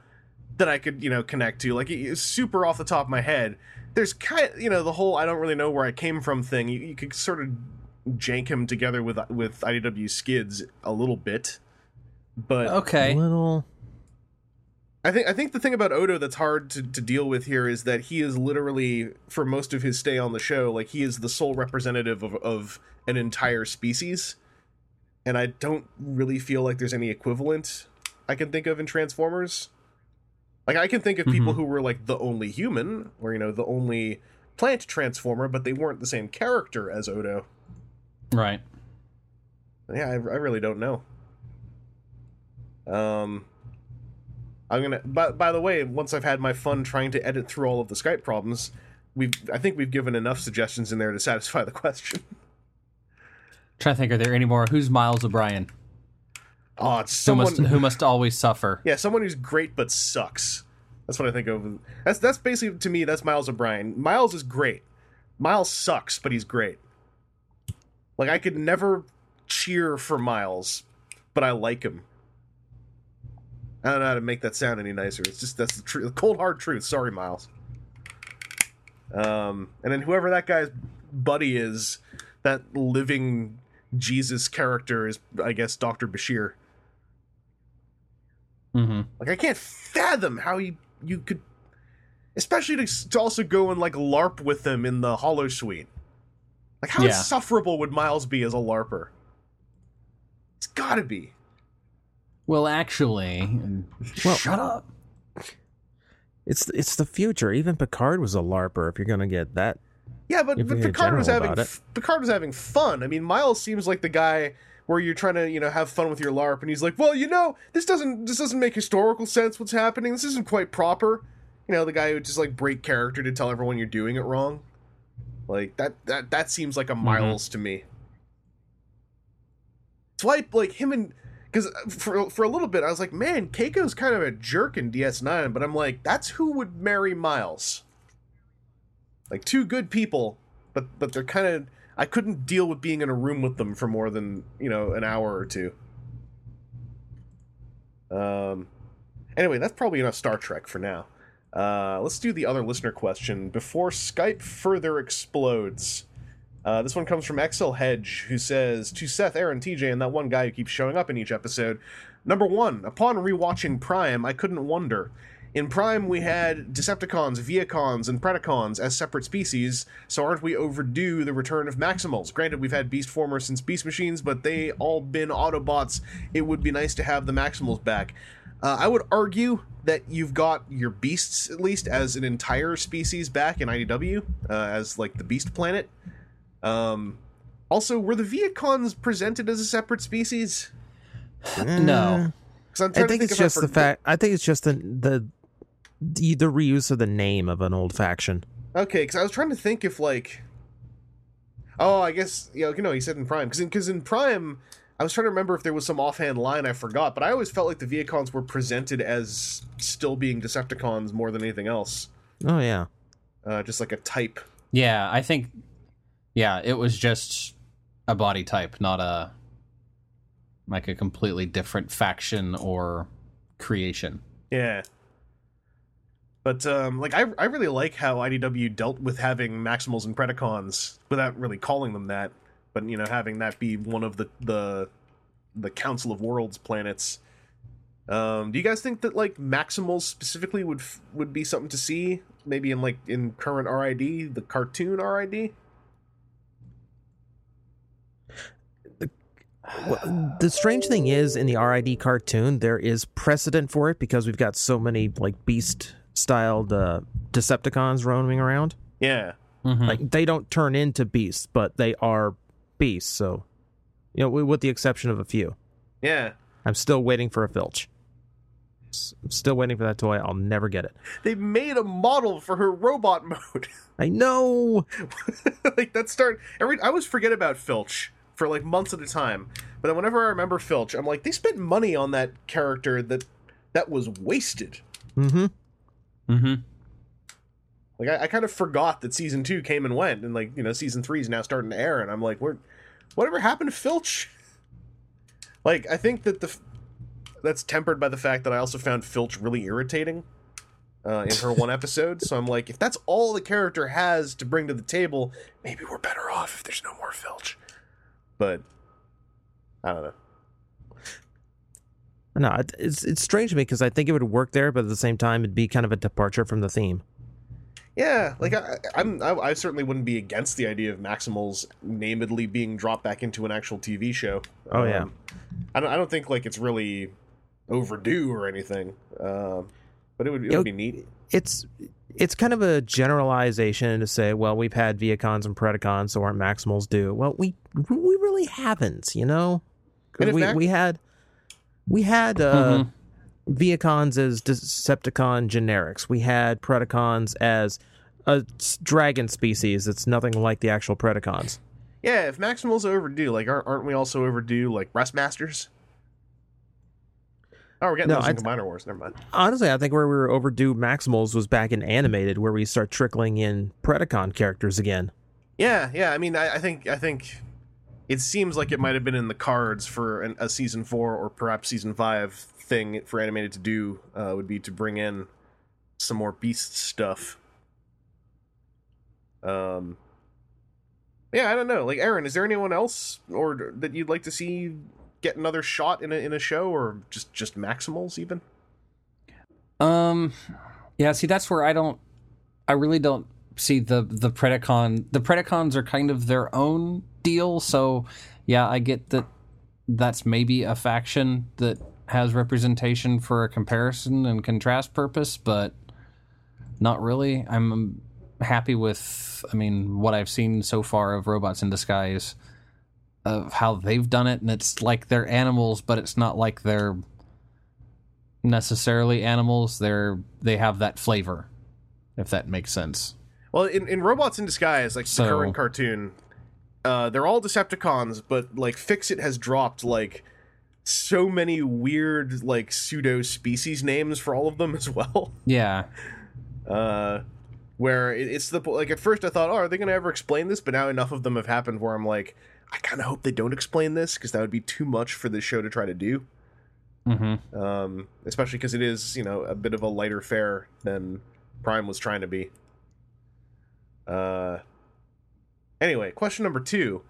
that I could, you know, connect to. Like it's super off the top of my head. There's kind you know, the whole I don't really know where I came from thing. You, you could sort of jank him together with with IDW skids a little bit. But Okay. Little. I think I think the thing about Odo that's hard to, to deal with here is that he is literally for most of his stay on the show, like he is the sole representative of, of an entire species. And I don't really feel like there's any equivalent I can think of in Transformers. Like I can think of people who were like the only human, or you know, the only plant transformer, but they weren't the same character as Odo. Right. Yeah, I, I really don't know. Um, I'm gonna. By, by the way, once I've had my fun trying to edit through all of the Skype problems, we've. I think we've given enough suggestions in there to satisfy the question. Trying to think, are there any more? Who's Miles O'Brien? Oh, it's Who someone. must who must always suffer? yeah, someone who's great but sucks. That's what I think of. That's that's basically to me. That's Miles O'Brien. Miles is great. Miles sucks, but he's great. Like I could never cheer for Miles, but I like him. I don't know how to make that sound any nicer. It's just that's the truth, the cold hard truth. Sorry, Miles. Um, and then whoever that guy's buddy is, that living Jesus character is, I guess, Doctor Bashir. Mm-hmm. Like I can't fathom how you you could, especially to, to also go and like LARP with them in the Holosuite. Like how Yeah. insufferable would Miles be as a LARPer? It's got to be. Well, actually, Well- shut up. It's it's the future. Even Picard was a larper. If you're gonna get that, Yeah, but, but Picard was having Picard was having fun. I mean, Miles seems like the guy where you're trying to you know have fun with your LARP, and he's like, well, you know, this doesn't this doesn't make historical sense. What's happening? This isn't quite proper. You know, the guy who just like break character to tell everyone you're doing it wrong. Like that that that seems like a Miles to me. It's why like him and because uh, for for a little bit I was like, man, Keiko's kind of a jerk in DS9, but I'm like, that's who would marry Miles. Like two good people, but but they're kind of I couldn't deal with being in a room with them for more than you know an hour or two. Um. Anyway, that's probably enough Star Trek for now. Uh, let's do the other listener question before Skype further explodes. Uh, this one comes from XL Hedge, who says to Seth, Aaron, TJ, and that one guy who keeps showing up in each episode. Number one, upon rewatching Prime, I couldn't wonder. In Prime, we had Decepticons, Vehicons, and Predacons as separate species, so aren't we overdue the return of Maximals? Granted, we've had Beast Formers since Beast Machines, but they all been Autobots. It would be nice to have the Maximals back. Uh, I would argue that you've got your beasts at least as an entire species back in IDW uh, as like the Beast Planet. Um, also, were the Vehicons presented as a separate species? No. I'm I think it's think if I just the fact. I think it's just the the the, the reuse of the name of an old faction. Okay, because I was trying to think if like, oh, I guess yeah, okay, no, he said in Prime because because in, Prime, I was trying to remember if there was some offhand line I forgot, but I always felt like the Vehicons were presented as still being Decepticons more than anything else, Oh yeah. uh, just like a type. Yeah, I think. Yeah, it was just a body type, not a like a completely different faction or creation. Yeah. But um, like I, I really like how IDW dealt with having Maximals and Predacons without really calling them that, but you know having that be one of the the the Council of Worlds planets. Um, do you guys think that like Maximals specifically would would be something to see maybe in like in current RID, the cartoon RID? Well, the strange thing is, in the RID cartoon, there is precedent for it because we've got so many like beast styled uh, Decepticons roaming around. Yeah. Mhm. Like they don't turn into beasts, but they are beasts. So, you know, with with the exception of a few, Yeah. I'm still waiting for a Filch. S- I'm still waiting for that toy. I'll never get it. They made a model for her robot mode. I know. like that start every I always forget about Filch for like months at a time. But then whenever I remember Filch, I'm like, they spent money on that character that that was wasted. Mm-hmm. Mm-hmm. Like I, I kind of forgot that season two came and went, and like you know season three is now starting to air, and I'm like, where, whatever happened to Filch? Like I think that the that's tempered by the fact that I also found Filch really irritating. uh, in her one episode. So I'm like, if that's all the character has to bring to the table, maybe we're better off if there's no more Filch. But I don't know. No, it's it's strange to me because I think it would work there, but at the same time, it'd be kind of a departure from the theme. Yeah, like I, I'm, I, I certainly wouldn't be against the idea of Maximals namedly being dropped back into an actual TV show. Oh, yeah. Um, I don't, I don't think like it's really overdue or anything. Um, but it would, it It would be neat. It's it's kind of a generalization to say, well, we've had Vehicons and Predacons, so aren't Maximals due? Well, we we really haven't, you know. And we Max- we had we had uh, Mhm. Vehicons as Decepticon generics. We had Predacons as a dragon species that's nothing like the actual Predacons. Yeah, if Maximals are overdue, like aren't, aren't we also overdue like Breastmasters? Oh, we're getting No, those in I'd- Combiner Wars. Never mind. Honestly, I think where we were overdue Maximals was back in animated, where we start trickling in Predacon characters again. Yeah, yeah. I mean, I, I think I think it seems like it might have been in the cards for an, a season four or perhaps season five thing for animated to do uh, would be to bring in some more beast stuff. Um. Yeah, I don't know. Like Aaron, is there anyone else or that you'd like to see get another shot in a in a show or just just Maximals even? Um, yeah. See, that's where I don't. I really don't see the the Predacon. The Predacons are kind of their own deal. So, yeah, I get that. That's maybe a faction that has representation for a comparison and contrast purpose, but not really. I'm happy with. I mean, what I've seen so far of Robots in Disguise, of how they've done it, and it's like they're animals, but it's not like they're necessarily animals. They're they have that flavor, if that makes sense. Well, in, in Robots in Disguise, like So- the current cartoon, uh, they're all Decepticons, but like Fixit has dropped like so many weird like pseudo species names for all of them as well. Yeah, Uh, where it, it's the like at first I thought, oh, are they going to ever explain this? But now enough of them have happened where I'm like, I kind of hope they don't explain this because that would be too much for this show to try to do. hmm Um, especially because it is you know a bit of a lighter fare than Prime was trying to be. Uh, anyway, question number two: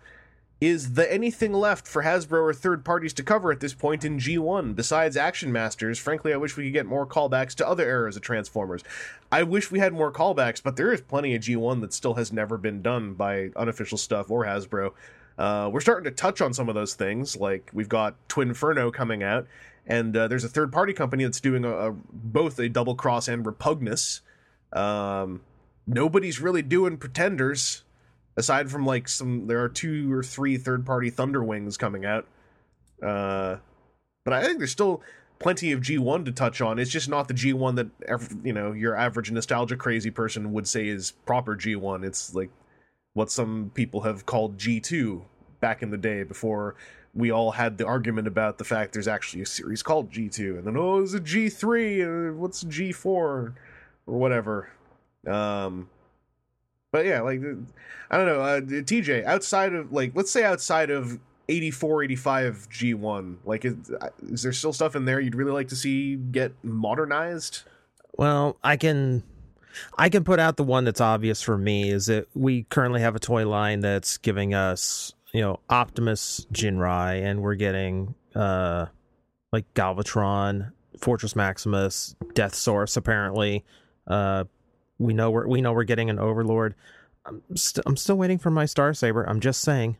Is the anything left for Hasbro or third parties to cover at this point in G1 besides Action Masters? Frankly, I wish we could get more callbacks to other eras of Transformers. I wish we had more callbacks, but there is plenty of G1 that still has never been done by unofficial stuff or Hasbro. Uh, we're starting to touch on some of those things, like we've got Twinferno coming out, and uh, there's a third party company that's doing a, a both a double cross and repugnus. Um, nobody's really doing pretenders aside from like some. There are two or three third party Thunder Wings coming out, uh, but I think there's still plenty of G1 to touch on. It's just not the G1 that ev- you know your average nostalgia crazy person would say is proper G1. It's like what some people have called G2 back in the day before we all had the argument about the fact there's actually a series called G2 and then oh it's a G3 and what's G4 or whatever. Um but yeah, like I don't know, uh, TJ outside of like let's say outside of 84 85 G1 like is, is there still stuff in there you'd really like to see get modernized? Well, I can I can put out the one that's obvious for me is that we currently have a toy line that's giving us, you know, Optimus Jinrai and we're getting uh like Galvatron, Fortress Maximus, Deathsaurus apparently. Uh we know we're we know we're getting an Overlord. I'm, st- I'm still waiting for my Star Saber. I'm just saying.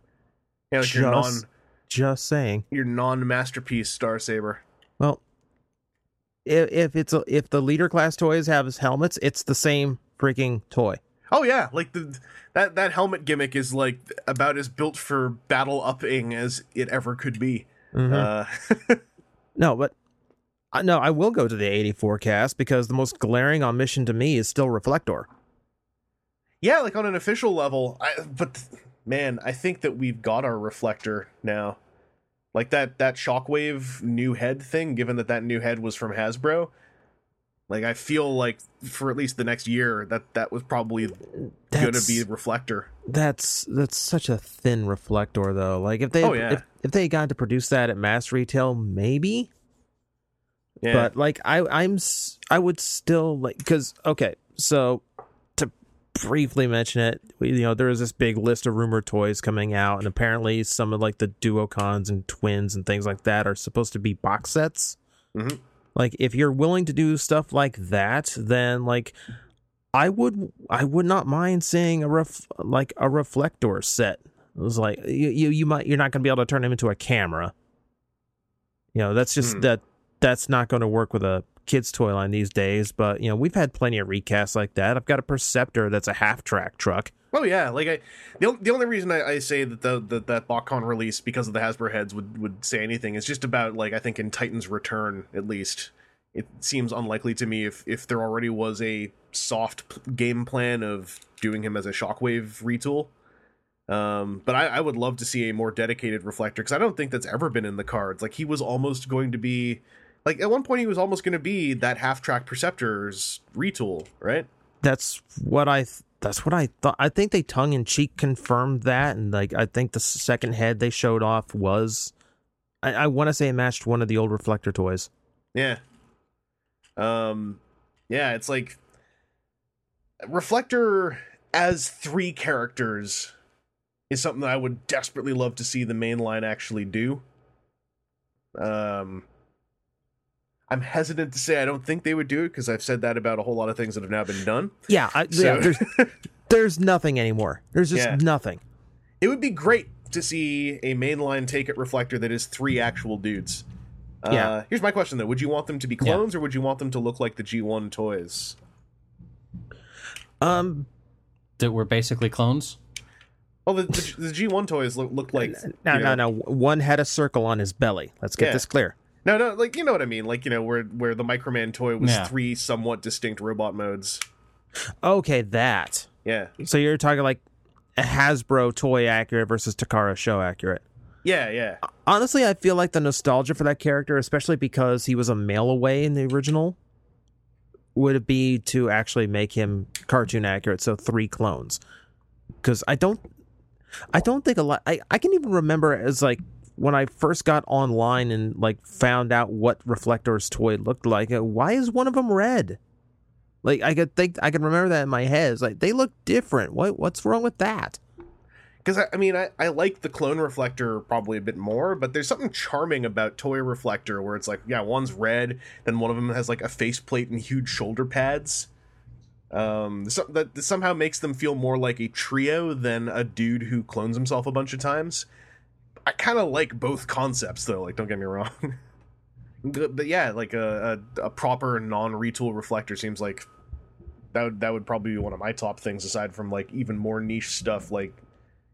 Yeah, like your non Just- Just saying. your non masterpiece Star Saber. Well, if, if it's a, if the leader class toys have his helmets, it's the same freaking toy. Oh yeah, like the that that helmet gimmick is like about as built for battle upping as it ever could be. Mhm. Uh, no, but I no, I will go to the 84 cast because the most glaring omission to me is still Reflector. yeah, like on an official level, I, but man, I think that we've got our reflector now. Like that that shockwave new head thing. Given that that new head was from Hasbro, like I feel like for at least the next year that that was probably gonna be reflector. that's that's such a thin reflector though. Like if they Oh, yeah. if, if they got to produce that at mass retail, maybe. Yeah. But like I I'm I would still like because okay so to briefly mention it we, you know there is this big list of rumored toys coming out and apparently some of like the duocons and twins and things like that are supposed to be box sets. Mhm. Like if you're willing to do stuff like that, then like I would I would not mind seeing a ref like a reflector set. It was like you you, you might you're not going to be able to turn him into a camera. You know that's just Hmm. that that's not going to work with a kids toy line these days. But you know we've had plenty of recasts like that. I've got a Perceptor that's a half track truck. Oh yeah, like I the, the only reason I, I say that the, the that BotCon release because of the Hasbro heads would would say anything is just about like I think in Titan's return at least it seems unlikely to me if if there already was a soft game plan of doing him as a Shockwave retool. Um, but I, I would love to see a more dedicated reflector because I don't think that's ever been in the cards. Like he was almost going to be, like at one point he was almost going to be that half track Perceptor's retool, right? That's what I. Th- that's what I thought. I think they tongue in cheek confirmed that, and like I think the second head they showed off was, I, I want to say it matched one of the old reflector toys. Yeah. Um yeah, it's like Reflector as three characters is something that I would desperately love to see the main line actually do. Um I'm hesitant to say I don't think they would do it because I've said that about a whole lot of things that have now been done. Yeah, I, So- yeah. There's there's nothing anymore. There's just Yeah. nothing. It would be great to see a mainline take it reflector that is three actual dudes. Uh, Yeah. Here's my question though: Would you want them to be Yeah. clones, or would you want them to look like the G1 toys? Um, That were basically clones. Well, the, the, the G1 toys look, look like no, you no, know- no. One had a circle on his belly. Let's get Yeah. this clear. No, no, like you know what I mean, like you know where where the Microman toy was Yeah. three somewhat distinct robot modes. Okay, that. Yeah, So you're talking like a Hasbro toy accurate versus Takara show accurate. yeah, yeah, Honestly, I feel like the nostalgia for that character, especially because he was a mail away in the original, would be to actually make him cartoon accurate. So three clones, because I don't, I don't think a lot. I I can even remember as like when I first got online and like found out what Reflector's toy looked like. uh, Why is one of them red? Like I could think I can remember that in my head. It's like they look different. What what's wrong with that? Because I, I mean, I, I like the clone reflector probably a bit more, but there's something charming about toy reflector where it's like, yeah, one's red, then one of them has like a faceplate and huge shoulder pads. Um, so, that somehow makes them feel more like a trio than a dude who clones himself a bunch of times. I kind of like both concepts though. Like, don't get me wrong. but, but yeah, like a, a, a proper non-retool reflector seems like that would, that would probably be one of my top things aside from like even more niche stuff like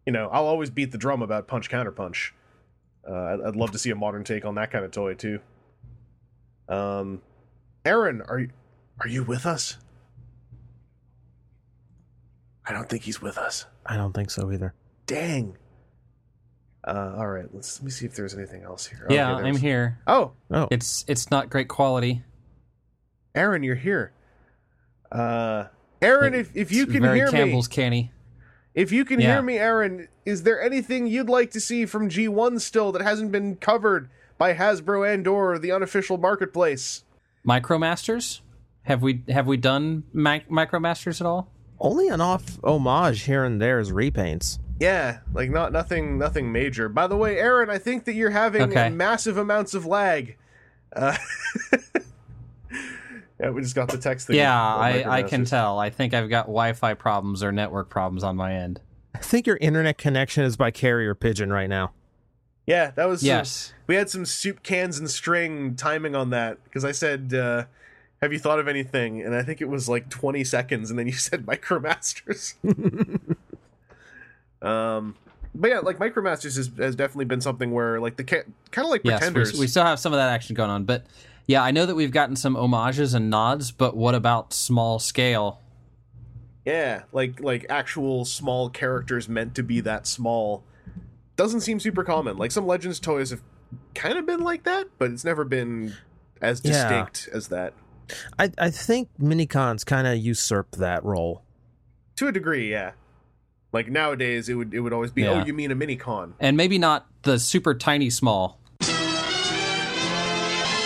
you know i'll always beat the drum about punch counter punch uh, I'd, I'd love to see a modern take on that kind of toy too um aaron are you are you with us i don't think he's with us I don't think so either. dang uh all right let's let me see if there's anything else here yeah, Okay, I'm there's- here. oh Oh, It's it's not great quality. aaron you're here uh aaron if, if you It's can very hear me Campbell's canny. If you can Yeah. hear me, Aaron, is there anything you'd like to see from G1 still that hasn't been covered by Hasbro and or the unofficial marketplace? Micromasters? Have we have we done mic- Micromasters at all? only an off homage here and there is repaints. Yeah, like not nothing nothing major. By the way, Aaron, I think that you're having Okay. massive amounts of lag. Uh, yeah, we just got the text thing. Yeah, I, I can tell. I think I've got Wi-Fi problems or network problems on my end. I think your internet connection is by carrier pigeon right now. Yeah, that was some- Yes. we had some soup cans and string timing on that because I said, uh, "Have you thought of anything?" And I think it was like 20 seconds, and then you said Micromasters. um, but yeah, like Micromasters has, has definitely been something where like the ca- kind of like Yes, Pretenders. we, we still have some of that action going on, but yeah, I know that we've gotten some homages and nods. But what about small scale? yeah, like like actual small characters meant to be that small doesn't seem super common. Like some Legends toys have kind of been like that, but it's never been as Yeah. distinct as that. I, I think minicons kind of usurp that role. to a degree yeah like nowadays it would it would always be Yeah. oh you mean a mini con And maybe not the super tiny small. okay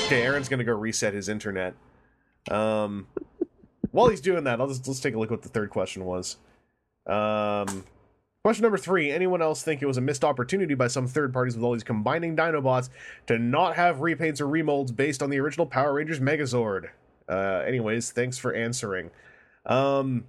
Okay, Aaron's gonna go reset his internet. Um, while he's doing that, I'll just let's take a look what the third question was. Um, question number three: Anyone else think it was a missed opportunity by some third parties with all these combining Dinobots to not have repaints or remolds based on the original Power Rangers Megazord? Uh, anyways, thanks for answering. Um,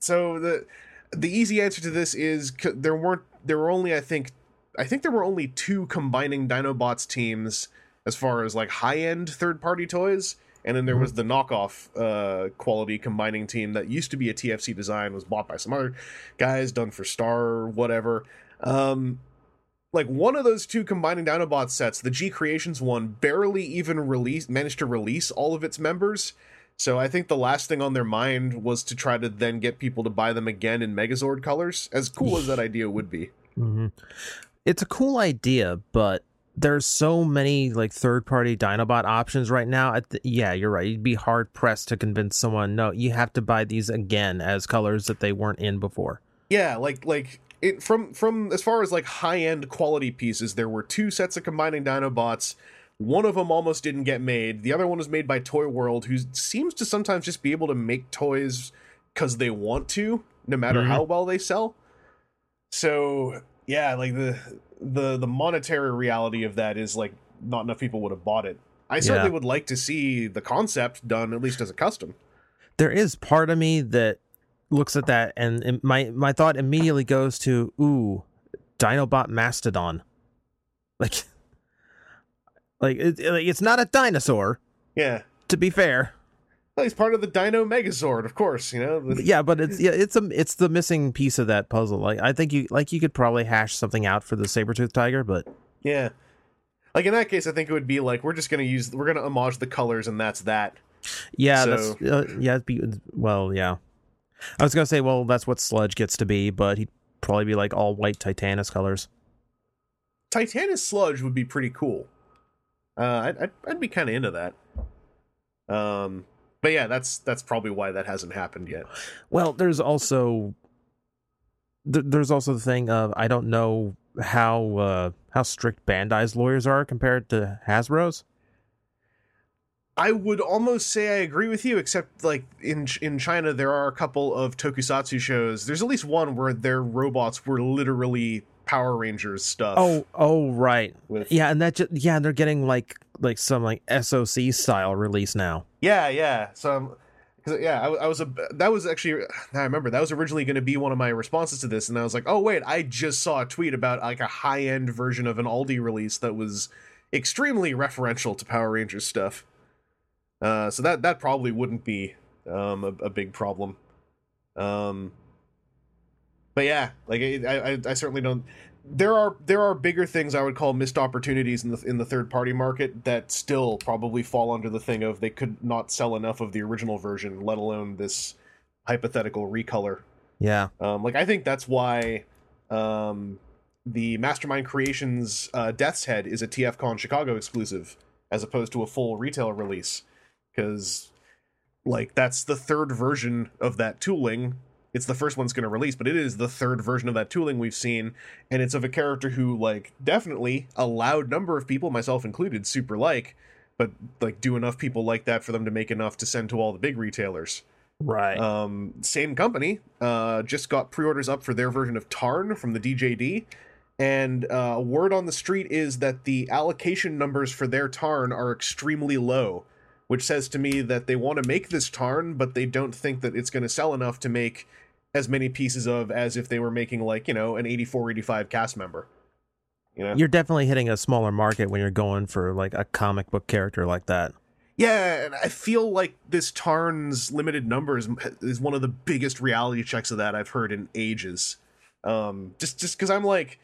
so the the easy answer to this is c- there weren't there were only I think I think there were only two combining Dinobots teams as far as like high end third party toys, and then there was the knockoff uh, quality combining team that used to be a TFC design was bought by some other guys done for Star or whatever. Um, like one of those two combining Dinobot sets, the G Creations one, barely even released managed to release all of its members. So I think the last thing on their mind was to try to then get people to buy them again in Megazord colors. As cool as that idea would be. hmm It's a cool idea, but there's so many like third party Dinobot options right now. At the, yeah, you're right. You'd be hard pressed to convince someone, no, you have to buy these again as colors that they weren't in before. Yeah, like like it from from as far as like high end quality pieces, there were two sets of combining Dinobots. One of them almost didn't get made. The other one was made by Toy World, who seems to sometimes just be able to make toys because they want to, no matter Mhm. how well they sell. So yeah, like the the the monetary reality of that is like not enough people would have bought it. I certainly Yeah. would like to see the concept done at least as a custom. There is part of me that looks at that and it- my my thought immediately goes to ooh, Dinobot Mastodon. Like like, it, like it's not a dinosaur, Yeah. to be fair. Well, he's part of the Dino Megazord, of course. You know, yeah, but it's yeah, it's a it's the missing piece of that puzzle. Like I think you like you could probably hash something out for the saber tooth tiger, but Yeah. Like in that case, I think it would be like we're just gonna use we're gonna homage the colors and that's that. yeah, So- that's uh, yeah, it'd be well, yeah. I was gonna say, well, that's what Sludge gets to be, but he'd probably be like all white Titanus colors. Titanus Sludge would be pretty cool. Uh, I'd I'd, I'd be kind of into that. Um, but yeah, that's that's probably why that hasn't happened yet. Well, there's also th- there's also the thing of I don't know how uh, how strict Bandai's lawyers are compared to Hasbro's. I would almost say I agree with you, except like in in China there are a couple of tokusatsu shows. There's at least one where their robots were literally Power Rangers stuff. Oh, oh, right. with Yeah, and that just yeah, they're getting like like some like SOC style release now. Yeah, yeah. So, um, 'cause, yeah, I, I was a that was actually I remember that was originally going to be one of my responses to this, and I was like, oh wait, I just saw a tweet about like a high end version of an Aldi release that was extremely referential to Power Rangers stuff. Uh, so that that probably wouldn't be um a, a big problem. Um, but yeah, like I, I I certainly don't. There are there are bigger things I would call missed opportunities in the in the third party market that still probably fall under the thing of they could not sell enough of the original version, let alone this hypothetical recolor. Yeah. Um, like I think that's why um, the Mastermind Creations uh, Death's Head is a TFCon Chicago exclusive as opposed to a full retail release because like that's the third version of that tooling. It's the first one's going to release, but it is the third version of that tooling we've seen, and it's of a character who like definitely a loud number of people, myself included, super like, but like do enough people like that for them to make enough to send to all the big retailers. Right. Um, same company uh, just got pre-orders up for their version of Tarn from the DJD, and uh, word on the street is that the allocation numbers for their Tarn are extremely low, which says to me that they want to make this Tarn, but they don't think that it's going to sell enough to make as many pieces of as if they were making like you know an 84 85 cast member. You know, you're definitely hitting a smaller market when you're going for like a comic book character like that. Yeah, and I feel like this Tarn's limited numbers is one of the biggest reality checks of that I've heard in ages. Um, just just because I'm like,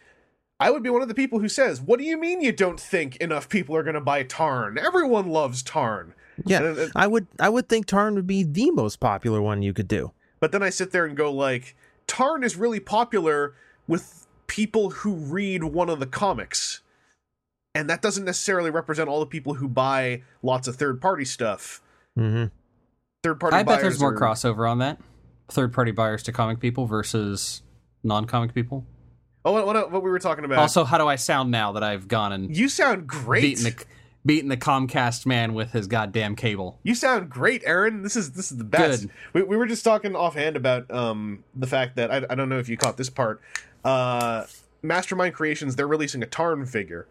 I would be one of the people who says, "What do you mean you don't think enough people are going to buy Tarn? Everyone loves Tarn." Yeah. And- I would I would think Tarn would be the most popular one you could do. But then I sit there and go like, Tarn is really popular with people who read one of the comics. And that doesn't necessarily represent all the people who buy lots of third party stuff. hmm Third party buyers. I bet there's more are- crossover on that. Third party buyers to comic people versus non comic people. Oh, what, what, what we were talking about. Also, how do I sound now that I've gone and You sound great. beaten the beating the Comcast man with his goddamn cable. You sound great, Aaron. This is this is the best. Good. We, we were just talking offhand about um the fact that I, I don't know if you caught this part. Uh, Mastermind Creations they're releasing a Tarn figure,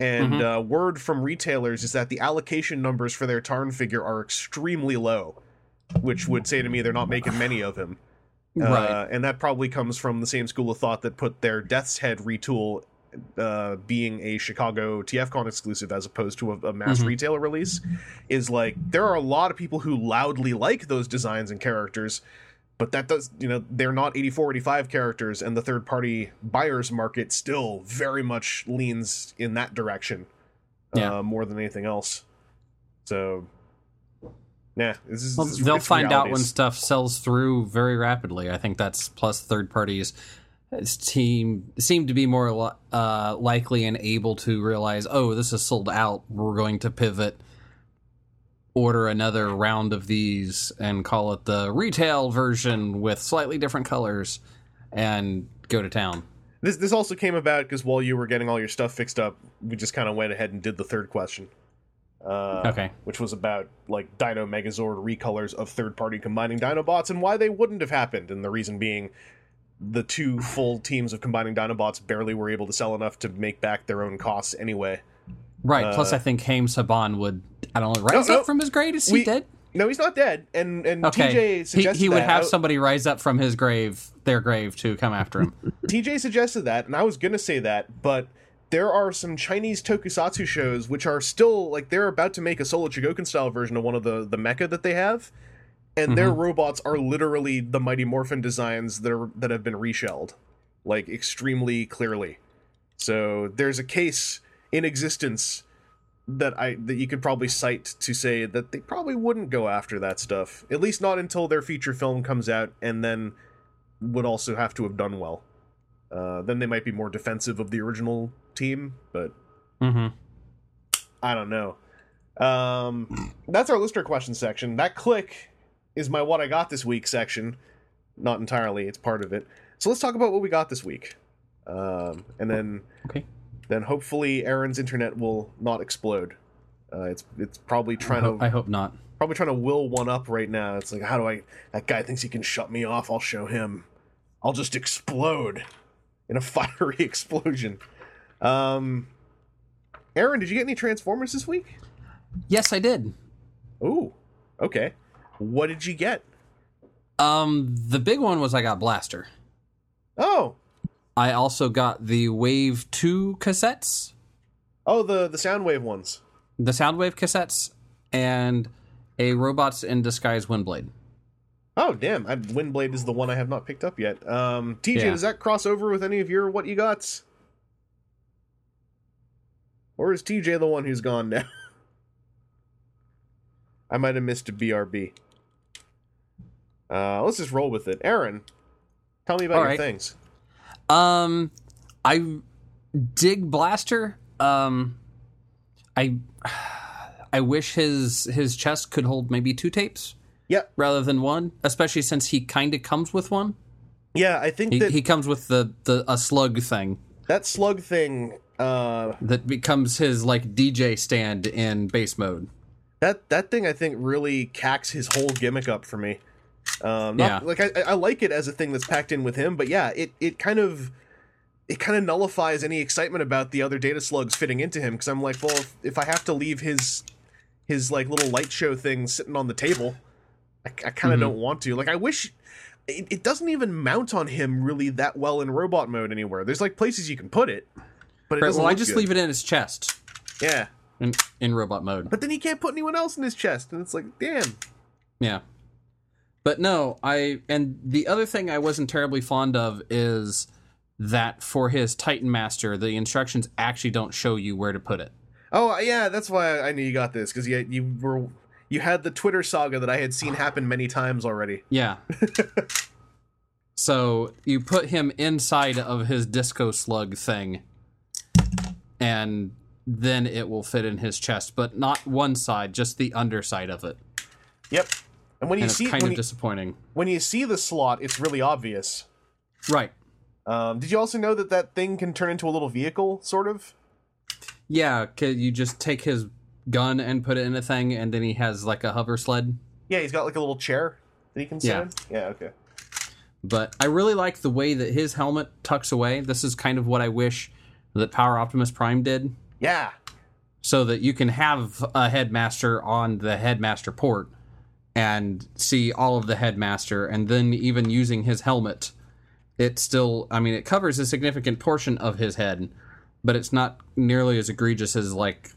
and Mhm. uh, word from retailers is that the allocation numbers for their Tarn figure are extremely low, which would say to me they're not making many of him. Uh, right. and that probably comes from the same school of thought that put their Death's Head retool uh, being a Chicago TFCon exclusive as opposed to a, a mass Mhm. retailer release. Is like there are a lot of people who loudly like those designs and characters, but that does you know they're not 84 85 characters, and the third party buyers market still very much leans in that direction Yeah. uh, more than anything else. So. Yeah, this is, Well, this is- they'll find out when stuff sells through very rapidly. I think that's plus third parties team seemed to be more li- uh, likely and able to realize, oh, this is sold out. We're going to pivot, order another round of these, and call it the retail version with slightly different colors, and go to town. This this also came about because while you were getting all your stuff fixed up, we just kind of went ahead and did the third question. Uh, Okay. Which was about like Dino Megazord recolors of third party combining Dinobots and why they wouldn't have happened, and the reason being the two full teams of combining Dinobots barely were able to sell enough to make back their own costs anyway. Right. Plus, Uh, I think Haim Saban would, I don't know, rise no. up from his grave. Is he We- dead? No, he's not dead, and and Okay. TJ he, suggested he would that. have somebody rise up from his grave, their grave, to come after him. TJ suggested that, and I was gonna say that, but there are some Chinese tokusatsu shows which are still like they're about to make a Soul of Chogokin style version of one of the the mecha that they have, and their robots are literally the Mighty Morphin designs that are that have been reshelled, like extremely clearly. So there's a case in existence that I that you could probably cite to say that they probably wouldn't go after that stuff, at least not until their feature film comes out, and then would also have to have done well. Uh, then they might be more defensive of the original team, but hmm I don't know. Um, that's our listener question section. That click is my what I got this week section. Not entirely, it's part of it. So let's talk about what we got this week, um, and then Okay. then hopefully Aaron's internet will not explode. Uh, it's it's probably I trying hope, to I hope not. probably trying to will one up right now. It's like, how do I? That guy thinks he can shut me off. I'll show him. I'll just explode in a fiery explosion. Um, Aaron, did you get any Transformers this week? Yes, I did. Ooh, okay. What did you get? Um, the big one was I got Blaster. Oh, I also got the Wave Two cassettes, oh, the the Soundwave ones. the Soundwave cassettes, and a Robots in Disguise Windblade. Oh, damn! I, Windblade is the one I have not picked up yet. Um, TJ, Yeah. does that cross over with any of your what you got? Or is TJ the one who's gone now? I might have missed a BRB. Uh, let's just roll with it. Aaron, tell me about All your right. things. Um, I dig Blaster. Um, I I wish his his chest could hold maybe two tapes Yep. rather than one, especially since he kind of comes with one. Yeah, I think He, that he comes with the the a slug thing that slug thing. Uh, that becomes his like DJ stand in base mode. that that thing I think really cacks his whole gimmick up for me. Um, not, Yeah. like I, I like it as a thing that's packed in with him, but yeah, it it kind of it kind of nullifies any excitement about the other data slugs fitting into him because I'm like, well, if, if I have to leave his his like little light show thing sitting on the table, I, I kind of Mhm. don't want to. Like, I wish it, it doesn't even mount on him really that well in robot mode anywhere. There's like places you can put it, but it Right, well, I just good. leave it in his chest Yeah, in in robot mode. but then he can't put anyone else in his chest, and it's like, damn. Yeah. But no, I and the other thing I wasn't terribly fond of is that for his Titan Master, the instructions actually don't show you where to put it. Oh uh, yeah, that's why I knew you got this because you you were you had the Twitter saga that I had seen happen many times already. Yeah. so you put him inside of his disco slug thing, and then it will fit in his chest, but not one side, just the underside of it. Yep. And when you And see kind when of you, disappointing. when you see the slot, it's really obvious. Right. Um, did you also know that that thing can turn into a little vehicle, sort of? Yeah, could you just take his gun and put it in a thing, and then he has like a hover sled. Yeah, he's got like a little chair that he can sit Yeah. in. Yeah, okay. But I really like the way that his helmet tucks away. This is kind of what I wish that Power Optimus Prime did, Yeah. so that you can have a headmaster on the headmaster port and see all of the headmaster, and then even using his helmet, it still, I mean, it covers a significant portion of his head, but it's not nearly as egregious as like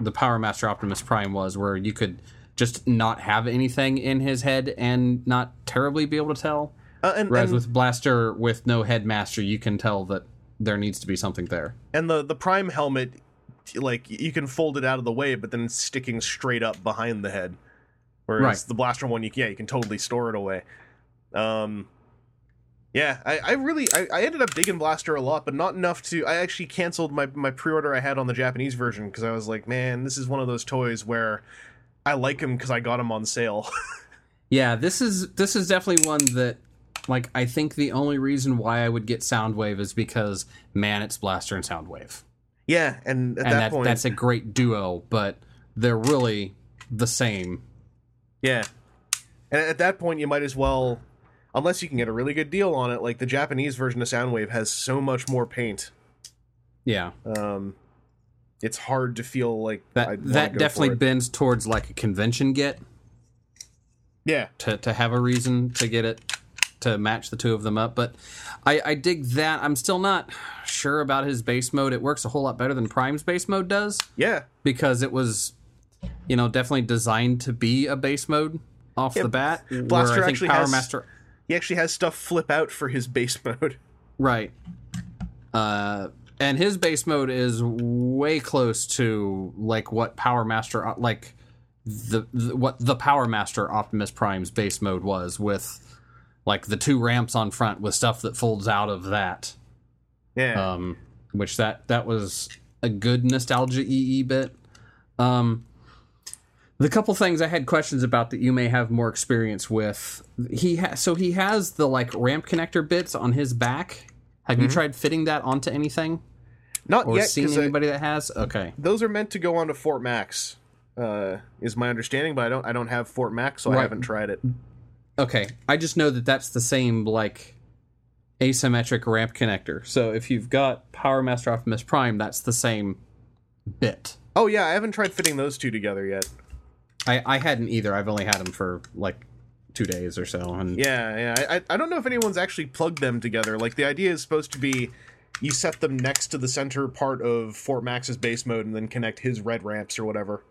the Power Master Optimus Prime was, where you could just not have anything in his head and not terribly be able to tell. Uh, and, Whereas and, with Blaster with no headmaster, you can tell that there needs to be something there. and the the prime helmet, like you can fold it out of the way, but then it's sticking straight up behind the head. Whereas Right. the blaster one, you yeah, you can totally store it away. Um, yeah, I, I really I, I ended up digging Blaster a lot, but not enough to. I actually canceled my my pre order I had on the Japanese version because I was like, man, this is one of those toys where I like him because I got him on sale. Yeah, this is this is definitely one that like I think the only reason why I would get Soundwave is because man, it's Blaster and Soundwave. yeah, and at and that, that, point, that's a great duo, but they're really the same. Yeah. And at that point, you might as well, unless you can get a really good deal on it, like the Japanese version of Soundwave has so much more paint. Yeah. Um, it's hard to feel like That that definitely it. bends towards like a convention get Yeah. to to have a reason to get it to match the two of them up. But I, I dig that. I'm still not sure about his base mode. It works a whole lot better than Prime's base mode does Yeah. because it was, you know, definitely designed to be a base mode off the bat. Blaster where I think actually Power has- Master, He actually has stuff flip out for his base mode. right? Uh, and his base mode is way close to like what Power Master like the, the what the Power Master Optimus Prime's base mode was with like the two ramps on front with stuff that folds out of that. Yeah. Um, which that that was a good nostalgia EE bit. Um, the couple things I had questions about that you may have more experience with. He ha- so he has the like ramp connector bits on his back. Have you tried fitting that onto anything Not or yet, seen anybody that has? Okay. those are meant to go onto Fort Max, uh, is my understanding, but I don't I don't have Fort Max, so I haven't tried it. Okay, I just know that that's the same like asymmetric ramp connector. So if you've got Power Master Optimus Prime, that's the same bit. Oh yeah, I haven't tried fitting those two together yet. I, I hadn't either. I've only had them for like two days or so, and Yeah, yeah. I, I- don't know if anyone's actually plugged them together. Like the idea is supposed to be you set them next to the center part of Fort Max's base mode and then connect his red ramps or whatever.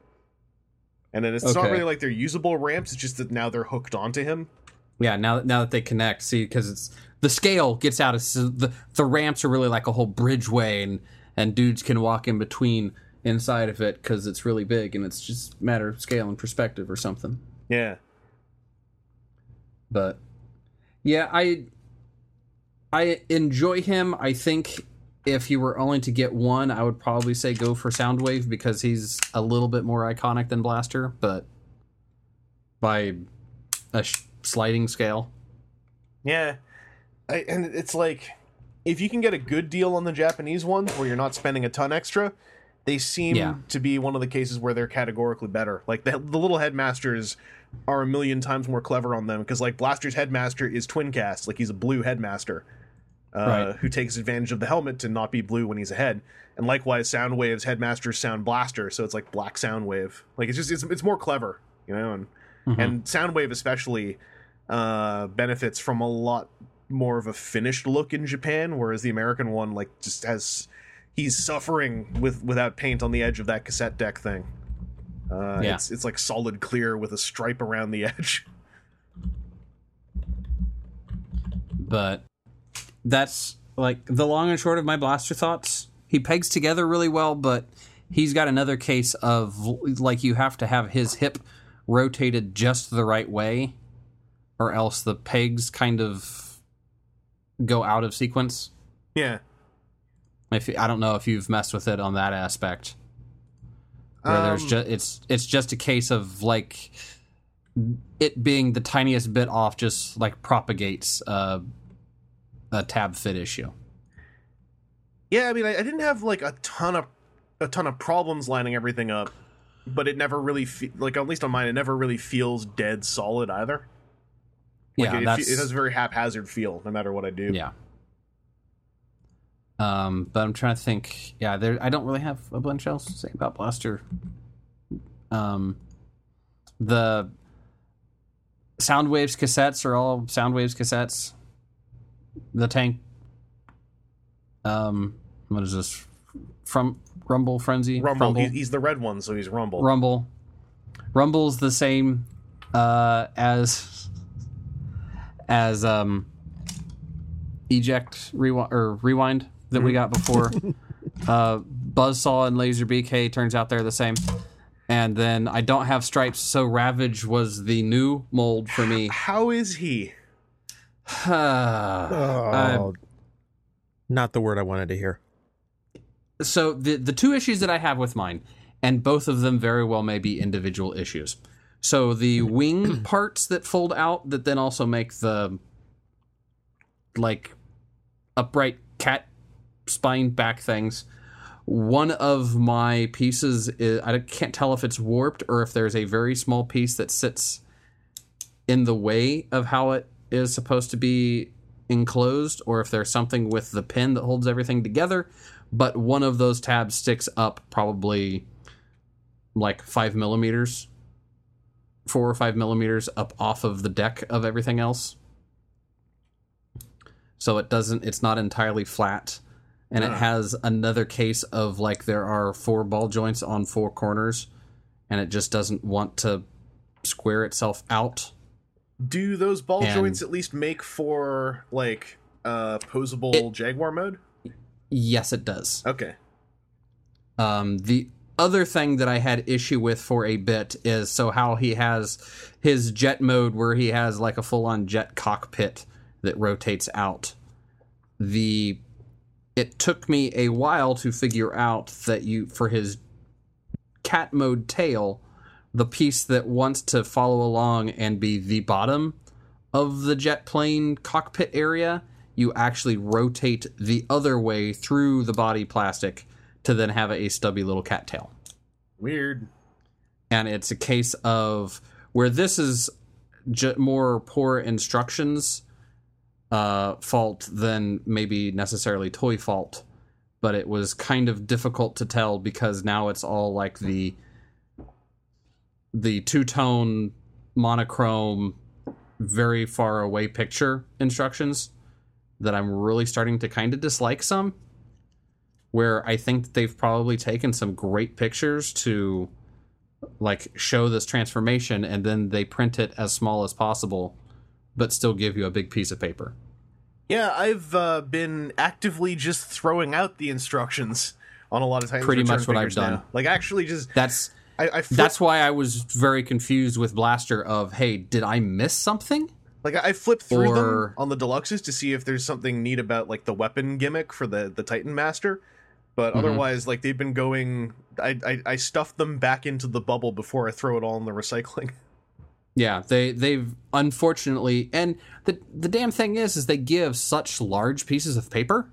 And then it's not really like they're usable ramps, it's just that now they're hooked onto him. yeah. Now that now that they connect, see, because it's the scale gets out of so the the ramps are really like a whole bridgeway, and and dudes can walk in between inside of it because it's really big, and it's just a matter of scale and perspective or something. Yeah. but yeah i i enjoy him i think if you were only to get one i would probably say go for soundwave because he's a little bit more iconic than blaster but by a sh- sliding scale Yeah. I, and it's like if you can get a good deal on the Japanese ones where you're not spending a ton extra, they seem Yeah. to be one of the cases where they're categorically better. Like the, the little headmasters are a million times more clever on them because like Blaster's headmaster is Twincast, like he's a blue headmaster. Uh, Right. Who takes advantage of the helmet to not be blue when he's ahead, and likewise, Soundwave's headmasters sound Blaster, so it's like Black Soundwave. Like it's just it's, it's more clever, you know. And and Soundwave especially uh, benefits from a lot more of a finished look in Japan, whereas the American one like just has he's suffering with without paint on the edge of that cassette deck thing. Uh, Yeah. it's it's like solid clear with a stripe around the edge. but that's like the long and short of my blaster thoughts he pegs together really well but he's got another case of like you have to have his hip rotated just the right way or else the pegs kind of go out of sequence Yeah, if i don't know if you've messed with it on that aspect where there's Um, just it's it's just a case of like it being the tiniest bit off just like propagates uh, a tab fit issue Yeah, I mean, I, I didn't have like a ton of a ton of problems lining everything up, but it never really fe- like at least on mine, it never really feels dead solid either. Like yeah, it, that's it has a very haphazard feel no matter what I do. yeah. Um, but I'm trying to think. Yeah, there. I don't really have a bunch else to say about Blaster. Um, the Soundwaves cassettes are all Soundwaves cassettes. The tank. Um, what is this? From Rumble Frenzy. Rumble, he- he's the red one, so he's Rumble. Rumble. Rumble's the same uh, as as um, eject rewind or rewind that we got before. uh, Buzzsaw and Laserbeak turns out they're the same. And then I don't have stripes, so Ravage was the new mold for me. How is he? Oh, not the word I wanted to hear. so the the two issues that I have with mine, and both of them very well may be individual issues. So the wing parts that fold out that then also make the like upright cat spine back things. One of my pieces is I can't tell if it's warped or if there's a very small piece that sits in the way of how it is supposed to be enclosed or if there's something with the pin that holds everything together. But one of those tabs sticks up probably like five millimeters four or five millimeters up off of the deck of everything else. So it doesn't it's not entirely flat and it Ah. has another case of like there are four ball joints on four corners and it just doesn't want to square itself out Do those ball And- joints at least make for like uh posable Jaguar mode? yes it does Okay. Um, the other thing that I had issue with for a bit is so how he has his jet mode where he has like a full on jet cockpit that rotates out. The it took me a while to figure out that you for his cat mode tail, the piece that wants to follow along and be the bottom of the jet plane cockpit area, you actually rotate the other way through the body plastic to then have a stubby little cat tail. Weird. And it's a case of where this is j- more poor instructions uh, fault than maybe necessarily toy fault, but it was kind of difficult to tell because now it's all like the the two tone monochrome very far away picture instructions that I'm really starting to kind of dislike some where I think they've probably taken some great pictures to like show this transformation and then they print it as small as possible but still give you a big piece of paper. Yeah, I've uh, been actively just throwing out the instructions on a lot of Titans Pretty much what I've done. now. Like actually, just That's I, I flip, that's why I was very confused with Blaster of hey, did I miss something? like I flip through or- them on the deluxes to see if there's something neat about like the weapon gimmick for the the Titan Master. But Mhm. otherwise, like they've been going. I, I I stuffed them back into the bubble before I throw it all in the recycling. Yeah, they they've unfortunately and the the damn thing is is they give such large pieces of paper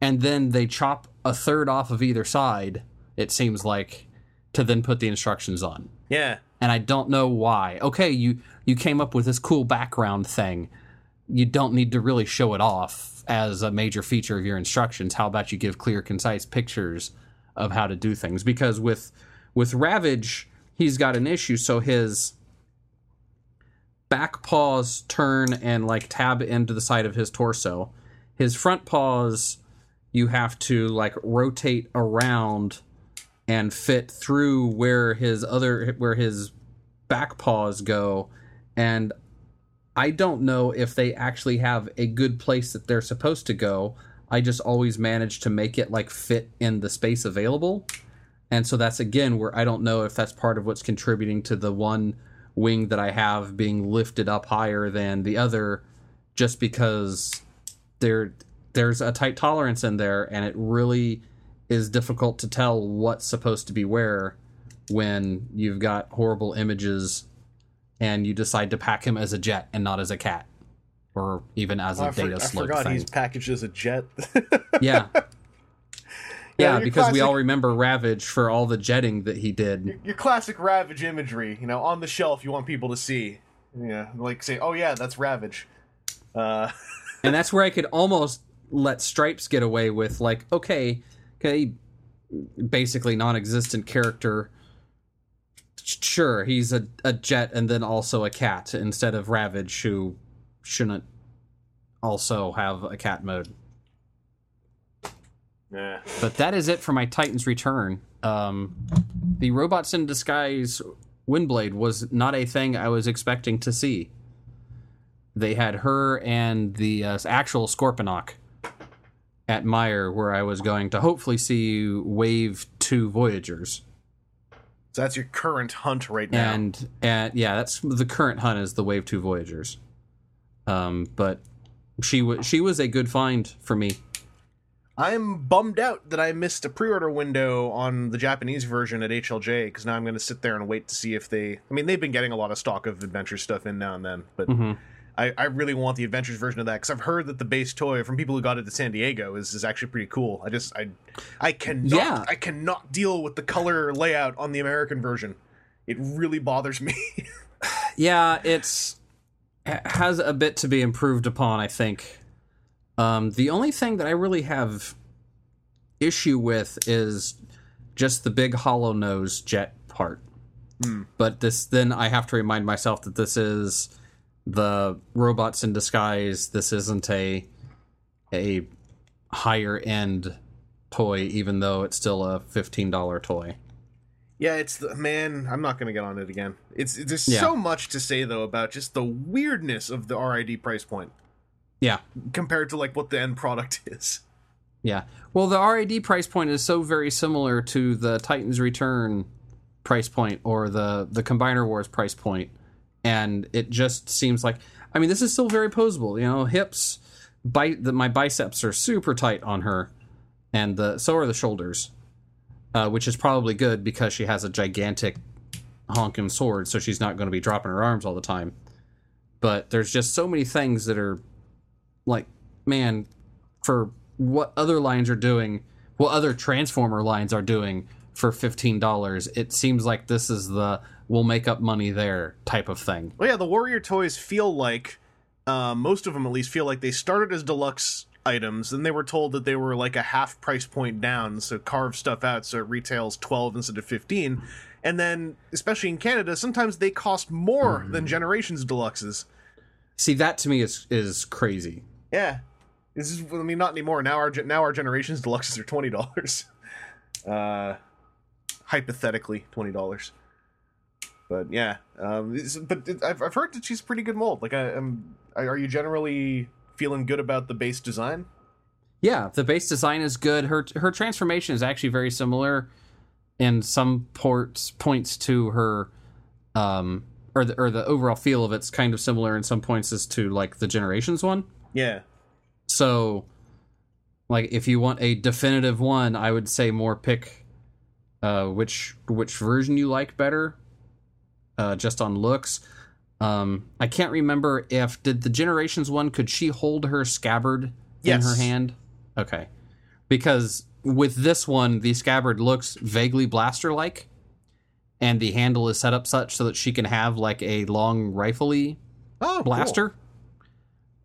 and then they chop a third off of either side, it seems like, to then put the instructions on. Yeah, And I don't know why. Okay, you you came up with this cool background thing. You don't need to really show it off as a major feature of your instructions. How about you give clear, concise pictures of how to do things? Because with with Ravage, he's got an issue. So his back paws turn and like tab into the side of his torso. His front paws, you have to like rotate around and fit through where his other where his back paws go and I don't know if they actually have a good place that they're supposed to go. I just always manage to make it like fit in the space available. And so that's again where I don't know if that's part of what's contributing to the one wing that I have being lifted up higher than the other just because there there's a tight tolerance in there and it really is difficult to tell what's supposed to be where when you've got horrible images and you decide to pack him as a jet and not as a cat or even as a Oh, I, for- data I slug forgot thing. he's packaged as a jet. yeah Yeah, your because we all remember Ravage for all the jetting that he did. your classic Ravage imagery, you know, on the shelf you want people to see. Yeah, like say, oh yeah, that's Ravage. Uh, and that's where I could almost let Stripes get away with like, okay, okay, basically non-existent character. Sure, he's a, a jet and then also a cat instead of Ravage, who shouldn't also have a cat mode. Yeah. But that is it for my Titans Return. Um, the Robots in Disguise Windblade was not a thing I was expecting to see. They had her and the uh, actual Scorponok at Meijer, where I was going to hopefully see Wave 2 Voyagers. So that's your current hunt right now. And, and yeah, that's the current hunt is the Wave 2 Voyagers. Um, but she, w- she was a good find for me. I'm bummed out that I missed a pre-order window on the Japanese version at HLJ because now I'm going to sit there and wait to see if they. I mean, they've been getting a lot of stock of adventure stuff in now and then, but Mhm. I, I really want the adventures version of that because I've heard that the base toy from people who got it at San Diego is, is actually pretty cool. I just I I cannot Yeah. I cannot deal with the color layout on the American version. It really bothers me. yeah it's ha- has a bit to be improved upon i think um, the only thing that i really have issue with is just the big hollow nose jet part but this then i have to remind myself that this is the robots in disguise this isn't a a higher end toy even though it's still a $15 toy Yeah, it's the man. I'm not gonna get on it again. It's there's Yeah. so much to say though about just the weirdness of the RID price point yeah compared to like what the end product is. Yeah. Well, the RAD price point is so very similar to the Titans Return price point or the the Combiner Wars price point, and it just seems like I mean this is still very posable. You know, hips, bite the, my biceps are super tight on her, and the so are the shoulders, uh, which is probably good because she has a gigantic honking sword, so she's not going to be dropping her arms all the time. But there's just so many things that are like, man, for what other lines are doing, what other Transformer lines are doing for fifteen dollars, it seems like this is the we'll make up money there type of thing. Well, yeah, the Warrior toys feel like uh, most of them at least feel like they started as deluxe items, then they were told that they were like a half price point down, so carve stuff out so it retails twelve instead of fifteen. And then, especially in Canada, sometimes they cost more than Generations deluxes. See, that to me is is crazy. Yeah, this is. I mean, not anymore. Now our now our Generations deluxes are twenty dollars. Uh, hypothetically, twenty dollars. But yeah, um, but I've I've heard that she's pretty good mold. Like, I am. Are you generally feeling good about the base design? Yeah, the base design is good. Her her transformation is actually very similar in some ports points to her um or the or the overall feel of it's kind of similar in some points as to like the generations one. Yeah, So like if you want a definitive one, I would say more pick uh which which version you like better uh just on looks. Um I can't remember if did the generations one could she hold her scabbard Yes. in her hand? Okay. Because with this one the scabbard looks vaguely blaster like and the handle is set up such so that she can have like a long rifle-y oh, cool. blaster.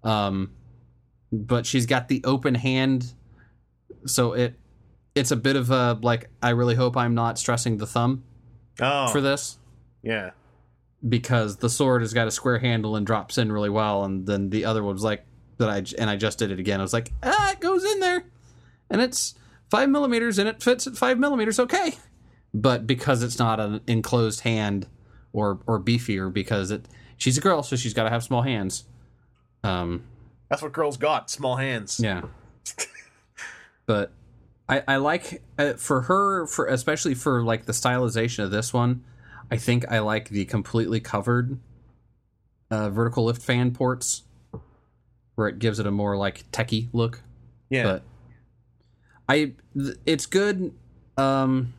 Um, but she's got the open hand, so it it's a bit of a like. I really hope I'm not stressing the thumb Oh, for this yeah, because the sword has got a square handle and drops in really well, and then the other one was like that. I and I just did it again. I was like, ah, it goes in there, and it's five millimeters and it fits at five millimeters. Okay, but because it's not an enclosed hand or or beefier because it she's a girl, so she's got to have small hands. Um, that's what girls got. Small hands. yeah. but I, I like uh, for her for especially for like the stylization of this one. I think I like the completely covered uh, vertical lift fan ports, where it gives it a more like techie look. yeah. But I, th- it's good. Um,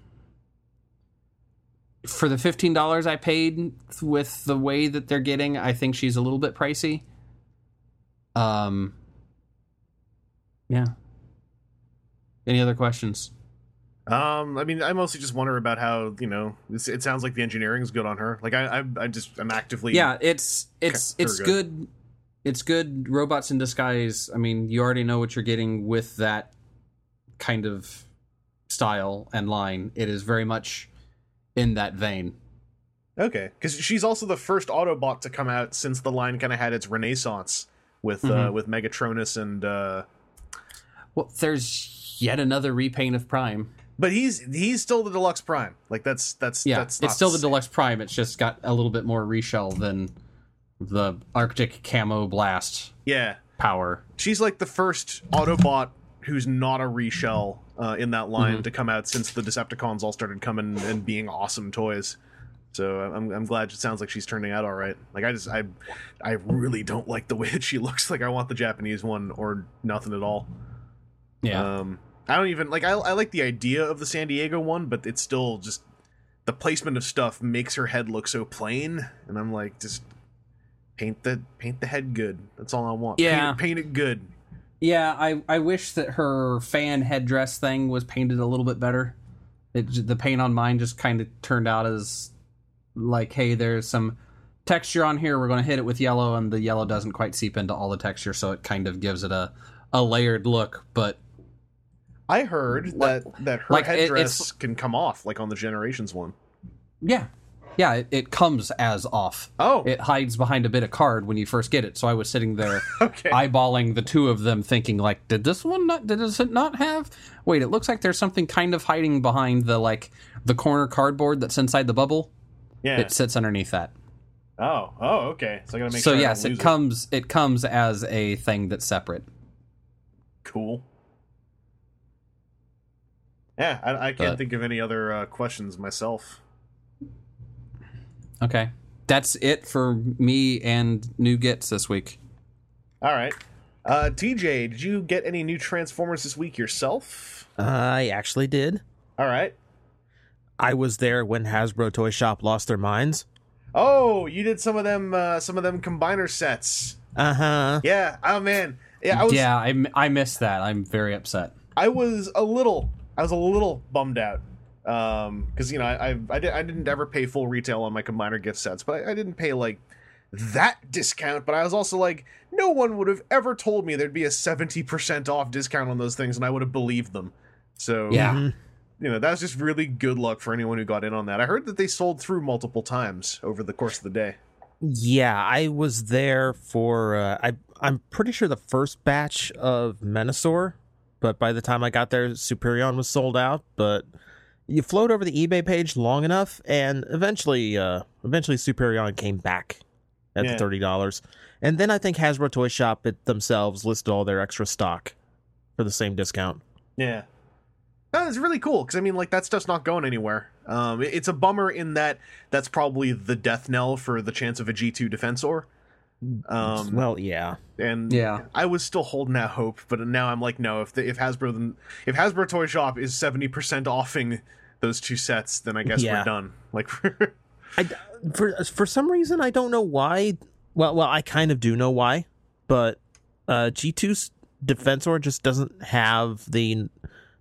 for the fifteen dollars I paid with the way that they're getting, I think she's a little bit pricey. Um, yeah. Any other questions? Um, I mean, I mostly just wonder about how you know it's, it sounds like the engineering is good on her. Like I, I, I just I'm actively Yeah, it's it's it's very good. It's good robots in disguise. I mean, you already know what you're getting with that kind of style and line. It is very much in that vein. okay because she's also the first Autobot to come out since the line kind of had its renaissance with uh, Mhm. with Megatronus and uh, Well, there's yet another repaint of Prime. but he's he's still the deluxe prime. Like that's that's Yeah, that's not it's still the same. deluxe Prime. It's just got a little bit more reshell than the Arctic Camo Blast Yeah, power. she's like the first Autobot who's not a reshell uh, in that line Mhm. to come out since the Decepticons all started coming and being awesome toys. So I'm I'm glad it sounds like she's turning out all right. Like I just I I really don't like the way that she looks. Like I want the Japanese one or nothing at all. Yeah, Um, I don't even like. I, I like the idea of the San Diego one, but it's still just the placement of stuff makes her head look so plain, and I'm like, just paint the paint the head good. That's all I want. Yeah. paint it, paint it good. yeah. I I wish that her fan headdress thing was painted a little bit better. It the paint on mine just kind of turned out as like, hey, there's some texture on here. We're going to hit it with yellow, and the yellow doesn't quite seep into all the texture, so it kind of gives it a a layered look. But I heard that that her Like, it- headdress it's- can come off like on the Generations one. yeah, yeah, it, it comes as off. Oh, It hides behind a bit of card when you first get it. So I was sitting there okay. eyeballing the two of them, thinking like, did this one not? Did does it not have? Wait, it looks like there's something kind of hiding behind the like the corner cardboard that's inside the bubble. Yeah. It sits underneath that. Oh, oh, okay. So I gotta make so sure. I yes, don't it comes it comes as a thing that's separate. Cool. Yeah, I, I can't But- think of any other uh, questions myself. Okay, that's it for me and new gets this week. All right. Uh, TJ, did you get any new Transformers this week yourself? I actually did. All right. I was there when Hasbro Toy Shop lost their minds. Oh, you did some of them, uh, some of them combiner sets. Uh huh. Yeah. Oh man. Yeah. I was. yeah, I, m- I missed that. I'm very upset. I was a little. I was a little bummed out. Um, because you know, I I, I, did, I didn't ever pay full retail on my combiner gift sets, but I, I didn't pay like that discount. But I was also like, no one would have ever told me there'd be a seventy percent off discount on those things, and I would have believed them. So Yeah. Mhm. You know, that's just really good luck for anyone who got in on that. I heard that they sold through multiple times over the course of the day. Yeah, I was there for. Uh, I I'm pretty sure the first batch of Menasor, but by the time I got there, Superion was sold out. But you float over the eBay page long enough, and eventually, uh, eventually Superion came back at Yeah. the thirty dollars, and then I think Hasbro Toy Shop it themselves listed all their extra stock for the same discount. Yeah. No, it's really cool because I mean, like that stuff's not going anywhere. Um, it- it's a bummer in that that's probably the death knell for the chance of a G two defensor. Um, well, yeah, and Yeah. I was still holding out hope, but now I'm like, no. If the, if Hasbro if Hasbro Toy Shop is seventy percent offing those two sets, then I guess Yeah. we're done. Like, I for for some reason I don't know why. Well, well, I kind of do know why, but uh, G2's Defensor just doesn't have the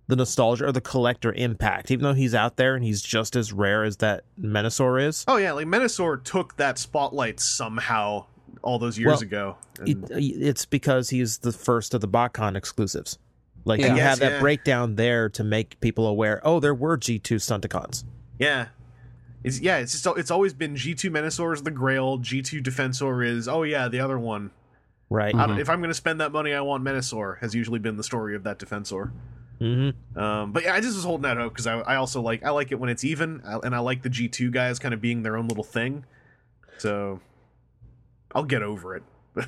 the nostalgia or the collector impact, even though he's out there and he's just as rare as that Menasor is. oh yeah, like Menasor took that spotlight somehow all those years Well, ago. It, uh, it's because he's the first of the BotCon exclusives. Like Yeah. you Yes, have that yeah. breakdown there to make people aware. Oh, there were G2 Stunticons. Yeah. It's yeah, it's just it's always been G2 Menasor is the Grail, G2 Defensor is oh yeah, the other one. Right. I don't- mm-hmm. if I'm going to spend that money, I want Menasor has usually been the story of that Defensor. Hmm Um, but yeah, I just was holding that out hope because I, I also like I like it when it's even, I- and I like the G2 guys kind of being their own little thing. So I'll get over it.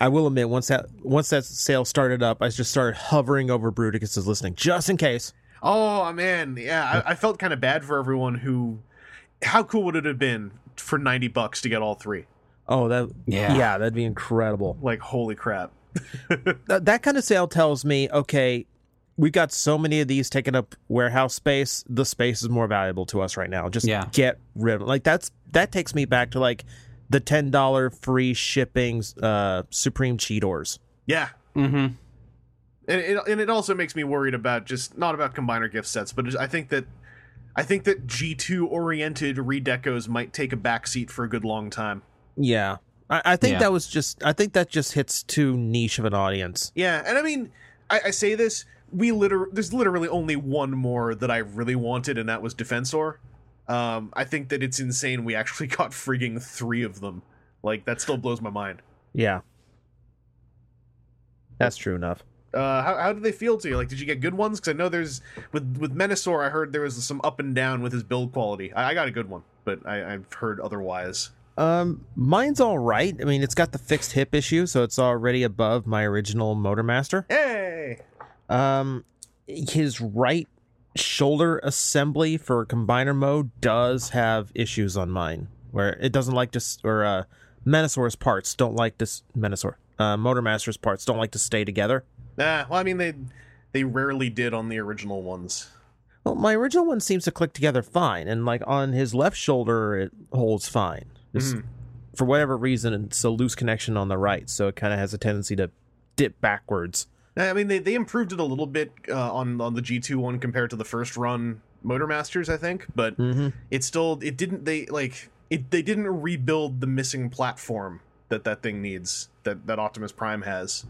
I will admit, once that once that sale started up, I just started hovering over Bruticus's listening, just in case. Oh man, yeah, I, I felt kind of bad for everyone who. How cool would it have been for ninety bucks to get all three? Oh, that Yeah. yeah, that'd be incredible. Like holy crap! Th- that kind of sale tells me, okay, we've got so many of these taking up warehouse space. The space is more valuable to us right now. Just Yeah. get rid of it. Like that's that takes me back to like the ten dollar free shipping uh Supreme Cheetos. Yeah, Mm-hmm. and it, and it also makes me worried about just not about combiner gift sets, but I think that I think that G two oriented redecos might take a backseat for a good long time. Yeah. I, I think Yeah. that was just I think that just hits too niche of an audience. Yeah, and I mean, I, I say this. We liter there's literally only one more that I really wanted, and that was Defensor. Um, I think that it's insane we actually got frigging three of them. Like that still blows my mind. Yeah. That's true enough. Uh, how how did they feel to you? Like, did you get good ones? Because I know there's with with Menasor, I heard there was some up and down with his build quality. I, I got a good one, but I, I've heard otherwise. Um, mine's all right. I mean, it's got the fixed hip issue, so it's already above my original Motormaster. Hey, Um, his right shoulder assembly for combiner mode does have issues on mine, where it doesn't like to, or uh, Menasor's parts don't like to, Menasor, uh, Motormaster's parts don't like to stay together. nah. Well, I mean they they rarely did on the original ones. Well, my original one seems to click together fine, and like on his left shoulder, it holds fine. Mhm. For whatever reason, it's a loose connection on the right, so it kind of has a tendency to dip backwards. I mean, they, they improved it a little bit uh, on on the G two one compared to the first run Motormasters, I think, but Mm-hmm. it still it didn't they like it they didn't rebuild the missing platform that that thing needs that that Optimus Prime has.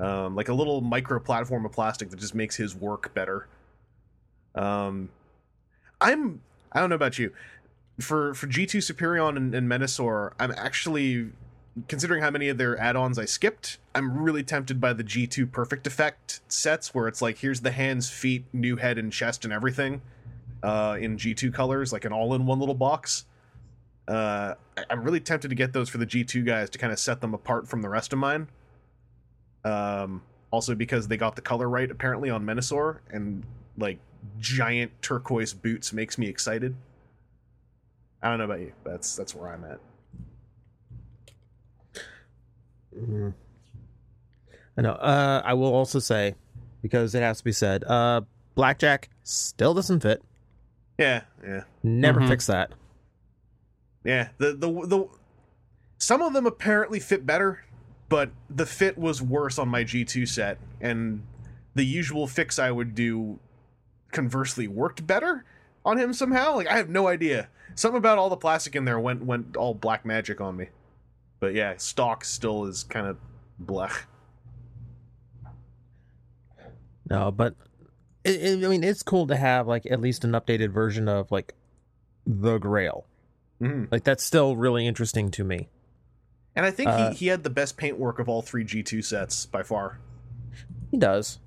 Um, like a little micro platform of plastic that just makes his work better. Um, I'm I don't know about you. For for G2 Superion and, and Menasor, I'm actually considering how many of their add-ons I skipped, I'm really tempted by the G2 Perfect Effect sets where it's like here's the hands, feet, new head and chest and everything uh in G2 colors, like an all-in-one little box. Uh I'm really tempted to get those for the G2 guys to kind of set them apart from the rest of mine. Um also because they got the color right apparently on Menasor and like giant turquoise boots makes me excited. I don't know about you. but That's that's where I'm at. Mhm. I know. Uh, I will also say, because it has to be said, uh, Blackjack still doesn't fit. Yeah, yeah. Never Mhm. fix that. Yeah, the the the some of them apparently fit better, but the fit was worse on my G2 set, and the usual fix I would do conversely worked better on him somehow. Like I have no idea. Something about all the plastic in there went went all black magic on me. But yeah, stock still is kind of blech. No, but it, it, I mean, it's cool to have like at least an updated version of like the Grail. Mhm. Like that's still really interesting to me. And I think Uh, he, he had the best paintwork of all three G2 sets by far. He does.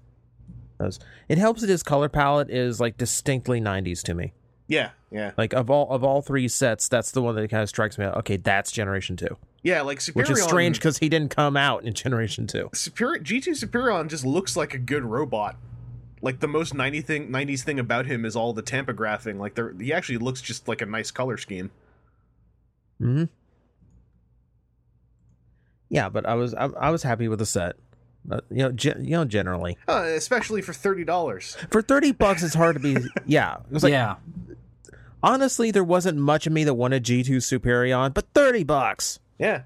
Does it helps that his color palette is like distinctly '90s to me. Yeah, yeah. Like of all of all three sets, that's the one that kind of strikes me. out. Okay, that's Generation Two, Yeah, like Superion which is strange because he didn't come out in Generation Two. Superior G2 Superion just looks like a good robot. Like the most 90 thing 90s thing about him is all the tampographing. Like there he actually looks just like a nice color scheme. Hmm. Yeah, but I was I, I was happy with the set. Uh, you know, ge- you know, generally Uh, especially for $30. for thirty bucks, it's hard to be. Yeah, it was like yeah. honestly, there wasn't much of me that wanted G two Superion, but thirty bucks. Yeah.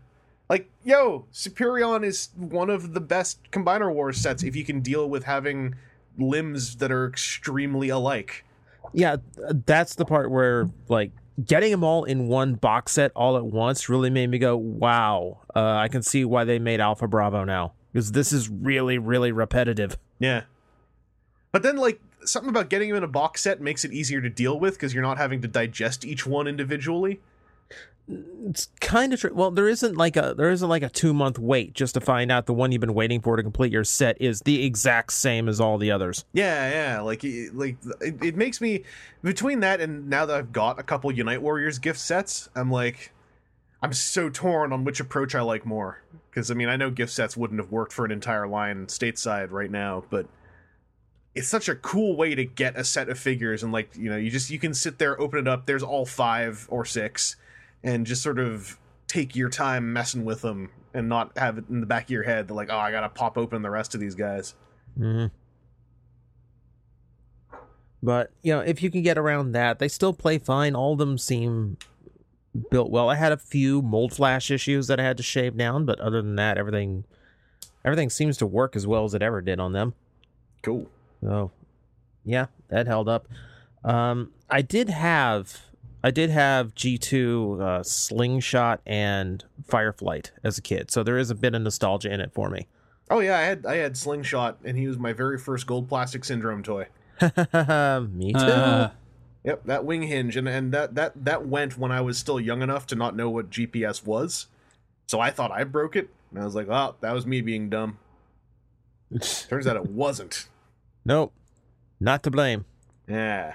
Like, yo, Superion is one of the best Combiner Wars sets if you can deal with having limbs that are extremely alike. Yeah, that's the part where like getting them all in one box set all at once really made me go, "Wow!" Uh, I can see why they made Alpha Bravo now because this is really, really repetitive. Yeah. But then, like, something about getting them in a box set makes it easier to deal with because you're not having to digest each one individually. It's kind of tr- well, there isn't like a there isn't like a two month wait just to find out the one you've been waiting for to complete your set is the exact same as all the others. Yeah, yeah. Like, like it, it makes me between that and now that I've got a couple Unite Warriors gift sets, I'm like, I'm so torn on which approach I like more. Because I mean, I know gift sets wouldn't have worked for an entire line stateside right now, but it's such a cool way to get a set of figures and like you know you just you can sit there open it up there's all five or six and just sort of take your time messing with them and not have it in the back of your head that like oh i gotta pop open the rest of these guys Mm-hmm. But you know, if you can get around that, they still play fine. All of them seem built well. I had a few mold flash issues that I had to shave down, but other than that, everything everything seems to work as well as it ever did on them. Cool. So, yeah, that held up. Um, I did have I did have G two uh, slingshot and Fireflight as a kid, so there is a bit of nostalgia in it for me. Oh yeah, I had I had Slingshot, and he was my very first gold plastic syndrome toy. me too. Uh, Yep, that wing hinge, and and that that that went when I was still young enough to not know what GPS was, so I thought I broke it, and I was like, oh, that was me being dumb. Turns out it wasn't. nope, not to blame. Yeah.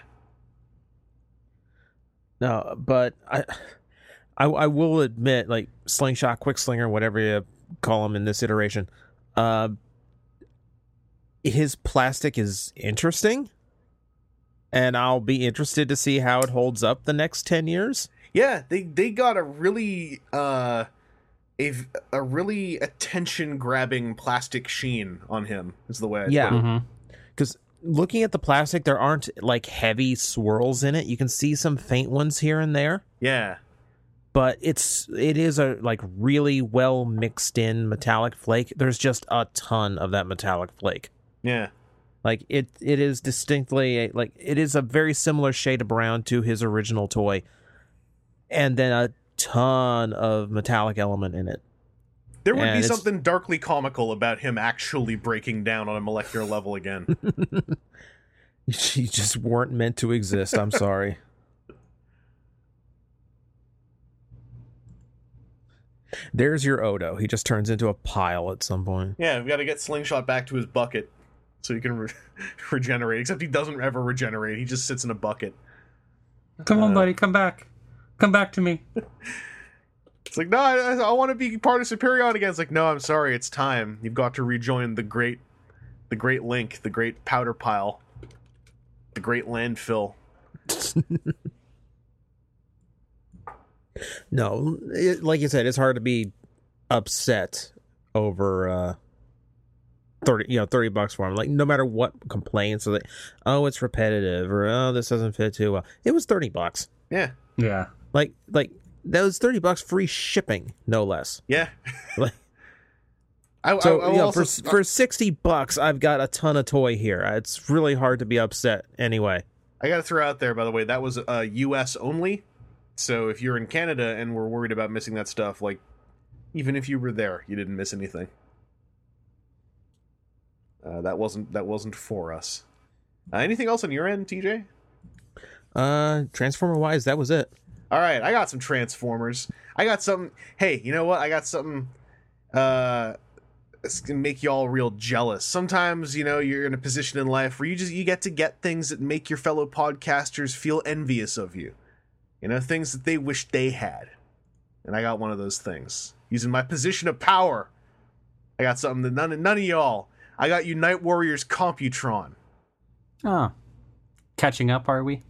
No, but I, I, I will admit, like slingshot, Quickslinger, whatever you call them in this iteration, uh, his plastic is interesting, and I'll be interested to see how it holds up the next ten years. Yeah, they they got a really uh a a really attention grabbing plastic sheen on him. Is the way I Yeah. put it. mhm. Because looking at the plastic, there aren't like heavy swirls in it. You can see some faint ones here and there. Yeah. but it's it is a like really well mixed in metallic flake. There's just a ton of that metallic flake. Yeah. Like it it is distinctly a, like it is a very similar shade of brown to his original toy. And then a ton of metallic element in it. There would And be something darkly comical about him actually breaking down on a molecular level again. You just weren't meant to exist. I'm sorry. There's your Odo. He just turns into a pile at some point. yeah, we got to get Slingshot back to his bucket so he can re- regenerate. Except he doesn't ever regenerate. He just sits in a bucket. Come on, Uh, buddy, come back. Come back to me. It's like, no, I, I want to be part of Superion again. It's like, no, I'm sorry, it's time. You've got to rejoin the great, the great link, the great powder pile, the great landfill. No, it, like you said, it's hard to be upset over uh, thirty, you know, thirty bucks for them Like no matter what complaints, or like, oh, it's repetitive, or oh, this doesn't fit too well. It was thirty bucks. Yeah, Yeah. Like, like that was thirty bucks free shipping, no less. yeah. Like, I, so I, I you know, also, for for sixty bucks, I've got a ton of toy here. It's really hard to be upset anyway. I got to throw out there, by the way, that was uh, U.S. only. So if you're in Canada and were worried about missing that stuff, like even if you were there, you didn't miss anything. Uh, that wasn't that wasn't for us. Uh, anything else on your end, TJ? Uh, transformer wise, that was it. All right, I got some Transformers. I got something. Hey, you know what? I got something. Uh, it's gonna make you all real jealous. Sometimes, you know, you're in a position in life where you just you get to get things that make your fellow podcasters feel envious of you. You know, things that they wish they had. And I got one of those things. Using my position of power, I got something that none none of y'all. I got Unite Warriors Computron. Oh. Catching up, are we?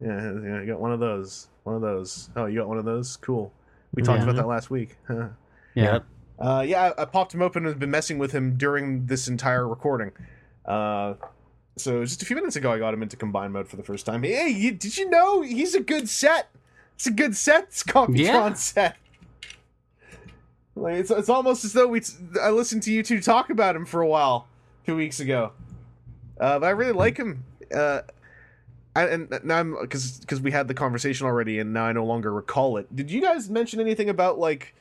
Yeah, yeah, I got one of those. One of those. Oh, you got one of those? Cool. We talked Yeah. about that last week. Yeah. Yep. Uh, yeah, I, I popped him open and been messing with him during this entire recording. Uh, so just a few minutes ago, I got him into combine mode for the first time. Hey, you, did you know he's a good set? It's a good set. It's Computron Yeah. set. Like it's it's almost as though we t- I listened to you two talk about him for a while two weeks ago. Uh, but I really like him. Uh, I, and now I'm because because we had the conversation already, and now I no longer recall it. Did you guys mention anything about like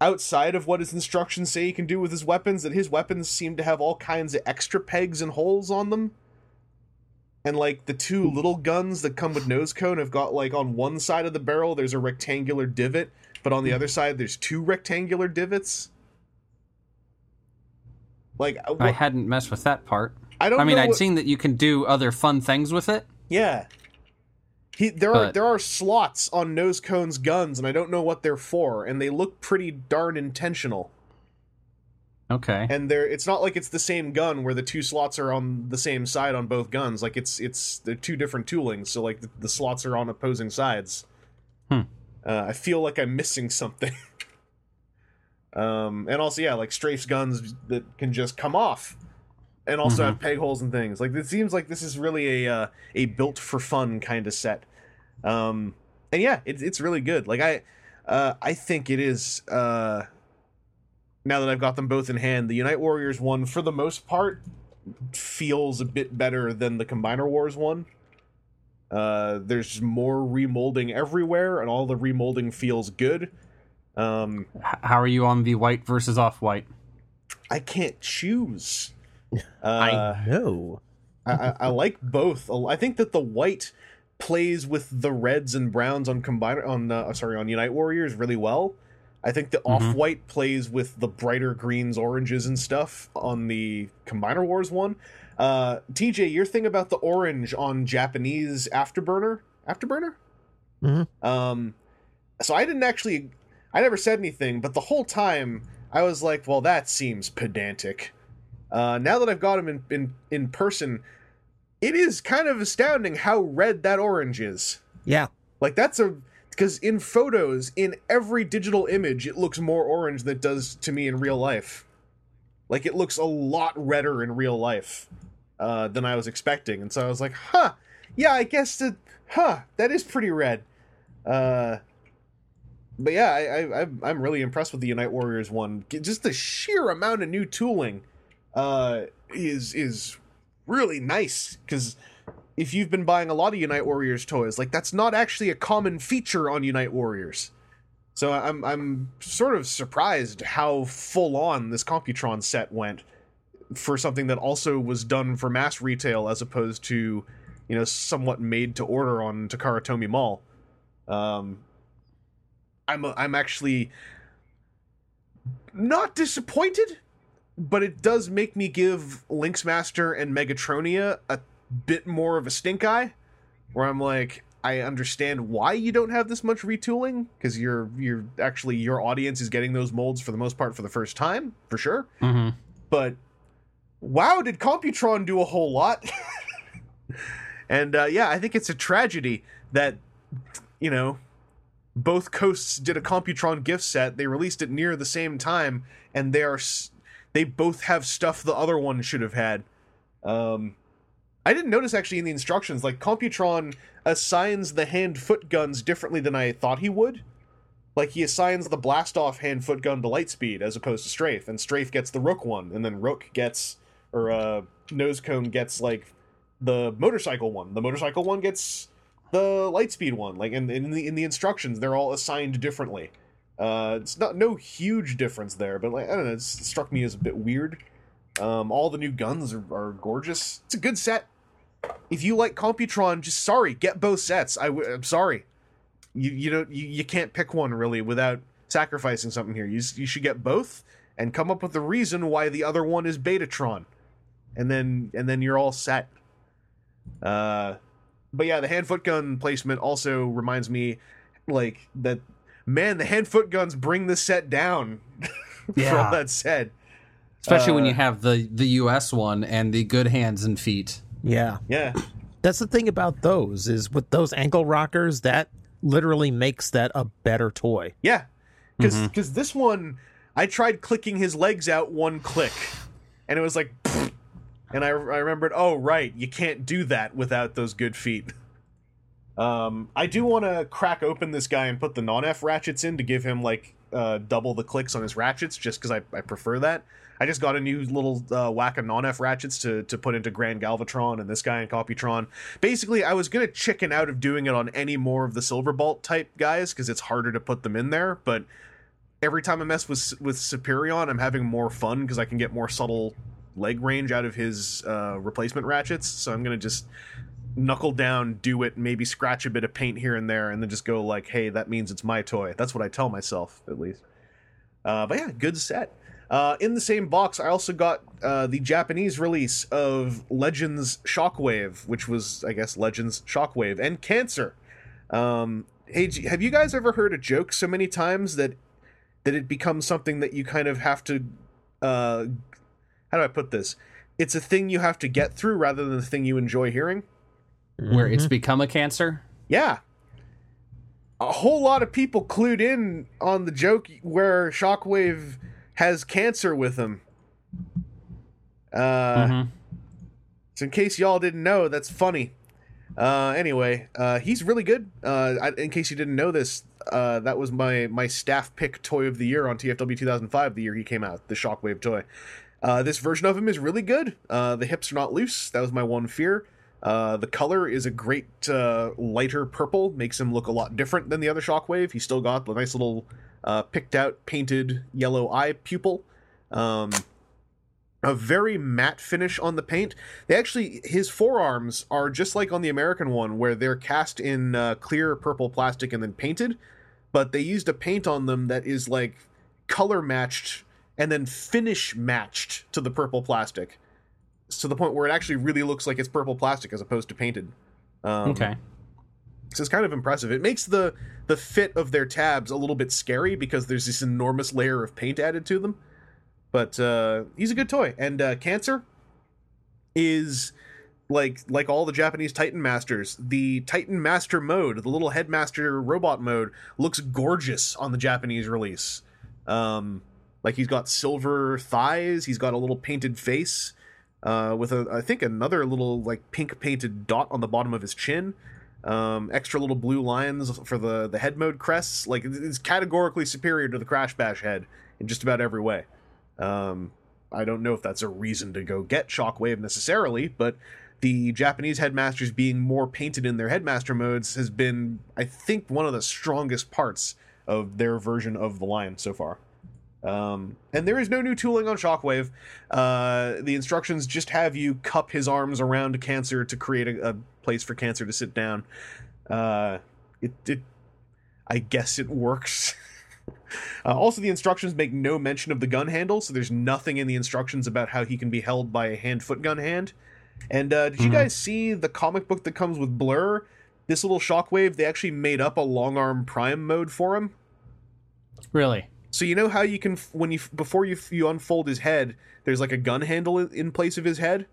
outside of what his instructions say he can do with his weapons? That his weapons seem to have all kinds of extra pegs and holes on them, and like the two little guns that come with nose cone have got like on one side of the barrel there's a rectangular divot, but on the other side there's two rectangular divots. Like uh, I hadn't messed with that part. I don't. I mean, I'd what- seen that you can do other fun things with it. Yeah. He there are there are slots on nose cone's guns and I don't know what they're for and they look pretty darn intentional. Okay. And they're it's not like it's the same gun where the two slots are on the same side on both guns. Like it's it's they're two different toolings, so like the, the slots are on opposing sides. Hmm. Uh, I feel like I'm missing something. um and also yeah, like strafes guns that can just come off and also Mhm. have peg holes and things. Like it seems like this is really a uh, a built for fun kind of set. Um, and yeah, it's it's really good. Like I uh, I think it is uh, now that I've got them both in hand, the Unite Warriors one, for the most part, feels a bit better than the Combiner Wars one. Uh, there's more remolding everywhere, and all the remolding feels good. Um, how are you on the white versus off white? I can't choose. Uh, I know. I, I, I like both. I think that the white plays with the reds and browns on combiner on uh, sorry on Unite Warriors really well. I think the off white plays with the brighter greens, oranges, and stuff on the Combiner Wars one. Uh, TJ, your thing about the orange on Japanese Afterburner, Afterburner. Mhm. Um, so I didn't actually, I never said anything, but the whole time I was like, well, that seems pedantic. Uh, now that I've got him in, in in person, it is kind of astounding how red that orange is. Yeah. Like that's a because in photos, in every digital image, it looks more orange than it does to me in real life. Like it looks a lot redder in real life uh, than I was expecting, and so I was like, "Huh, yeah, I guess that, huh, that is pretty red." Uh, but yeah, I, I I'm- really impressed with the Unite Warriors one. Just the sheer amount of new tooling uh, is is really nice because if you've been buying a lot of Unite Warriors toys, like that's not actually a common feature on Unite Warriors. So I'm I'm sort of surprised how full on this Computron set went for something that also was done for mass retail as opposed to, you know, somewhat made to order on Takara Tomy Mall. Um, I'm I'm actually not disappointed, but it does make me give Lynx Master and Megatronia a bit more of a stink eye, where I'm like, I understand why you don't have this much retooling because you're you're actually your audience is getting those molds for the most part for the first time for sure. Mm-hmm. But wow, did Computron do a whole lot? and uh, yeah, I think it's a tragedy that you know both coasts did a Computron gift set. They released it near the same time, and they are they both have stuff the other one should have had. Um, I didn't notice actually in the instructions, like Computron assigns the hand foot guns differently than I thought he would. Like he assigns the blast off hand foot gun to Lightspeed as opposed to Strafe, and Strafe gets the Rook one, and then Rook gets or uh Cone gets like the motorcycle one. The motorcycle one gets the Lightspeed one. Like in, in the in the instructions, they're all assigned differently. Uh, it's not no huge difference there, but like I don't know, it struck me as a bit weird. Um, all the new guns are, are gorgeous. It's a good set. If you like Computron, just sorry, get both sets. I w- I'm sorry. You you don't you, you can't pick one really without sacrificing something here. You you should get both and come up with a reason why the other one is Betatron, and then and then you're all set. Uh, but yeah, the hand foot gun placement also reminds me like that. Man, the hand foot guns bring the set down. for Yeah. all that said, Especially when Uh, you have the the U.S. one and the good hands and feet. Yeah. yeah. That's the thing about those is with those ankle rockers that literally makes that a better toy. Yeah, because this one, I tried clicking his legs out one click, and it was like, and I, I remembered, oh right, you can't do that without those good feet. Um, I do want to crack open this guy and put the non-F ratchets in to give him like uh, double the clicks on his ratchets, just because I, I prefer that. I just got a new little uh, whack of non-F ratchets to to put into Grand Galvatron and this guy in Copytron. Basically, I was gonna chicken out of doing it on any more of the Silverbolt type guys because it's harder to put them in there, but every time I mess with with Superion, I'm having more fun because I can get more subtle leg range out of his uh, replacement ratchets. So I'm gonna just knuckle down, do it, maybe scratch a bit of paint here and there, and then just go like, "Hey, that means it's my toy." That's what I tell myself, at least. Uh, but yeah, good set. Uh, in the same box, I also got uh, the Japanese release of Legends Shockwave, which was, I guess, Legends Shockwave and Cancer. Um, hey, have you guys ever heard a joke so many times that that it becomes something that you kind of have to uh how do I put this? It's a thing you have to get through rather than the thing you enjoy hearing. Where it's become a cancer. Yeah. A whole lot of people clued in on the joke where Shockwave has cancer with him. Uh Mhm. so in case y'all didn't know, that's funny. Uh, anyway, uh, he's really good. Uh, I, in case you didn't know this, uh, that was my my staff pick toy of the year on TFW 2005, the year he came out, the Shockwave toy. Uh, this version of him is really good. Uh, the hips are not loose. That was my one fear. Uh, the color is a great uh, lighter purple, makes him look a lot different than the other Shockwave. He's still got the nice little uh, picked out painted yellow eye pupil. Um, a very matte finish on the paint. They actually his forearms are just like on the American one, where they're cast in uh, clear purple plastic and then painted, but they used a paint on them that is like color matched and then finish matched to the purple plastic, to the point where it actually really looks like it's purple plastic as opposed to painted. Um, Okay. so it's kind of impressive. It makes the the fit of their tabs a little bit scary because there's this enormous layer of paint added to them. But uh, he's a good toy, and uh, Cancer is like like all the Japanese Titan Masters. The Titan Master mode, the little headmaster robot mode, looks gorgeous on the Japanese release. Um, like he's got silver thighs, he's got a little painted face, uh, with a I think another little like pink painted dot on the bottom of his chin um, extra little blue lines for the the head mode crests. Like it's categorically superior to the Crash Bash head in just about every way. Um, I don't know if that's a reason to go get Shockwave necessarily, but the Japanese headmasters being more painted in their headmaster modes has been, I think, one of the strongest parts of their version of the line so far. Um, and there is no new tooling on Shockwave. Uh, the instructions just have you cup his arms around Cancer to create a, a place for Cancer to sit down. Uh, it, it, I guess it works. uh, also, the instructions make no mention of the gun handle, so there's nothing in the instructions about how he can be held by a hand-foot gun hand. And uh, did you guys see the comic book that comes with Blurr? This little Shockwave, they actually made up a long arm prime mode for him. Really? So you know how you can when you before you you unfold his head, there's like a gun handle in- place of his head.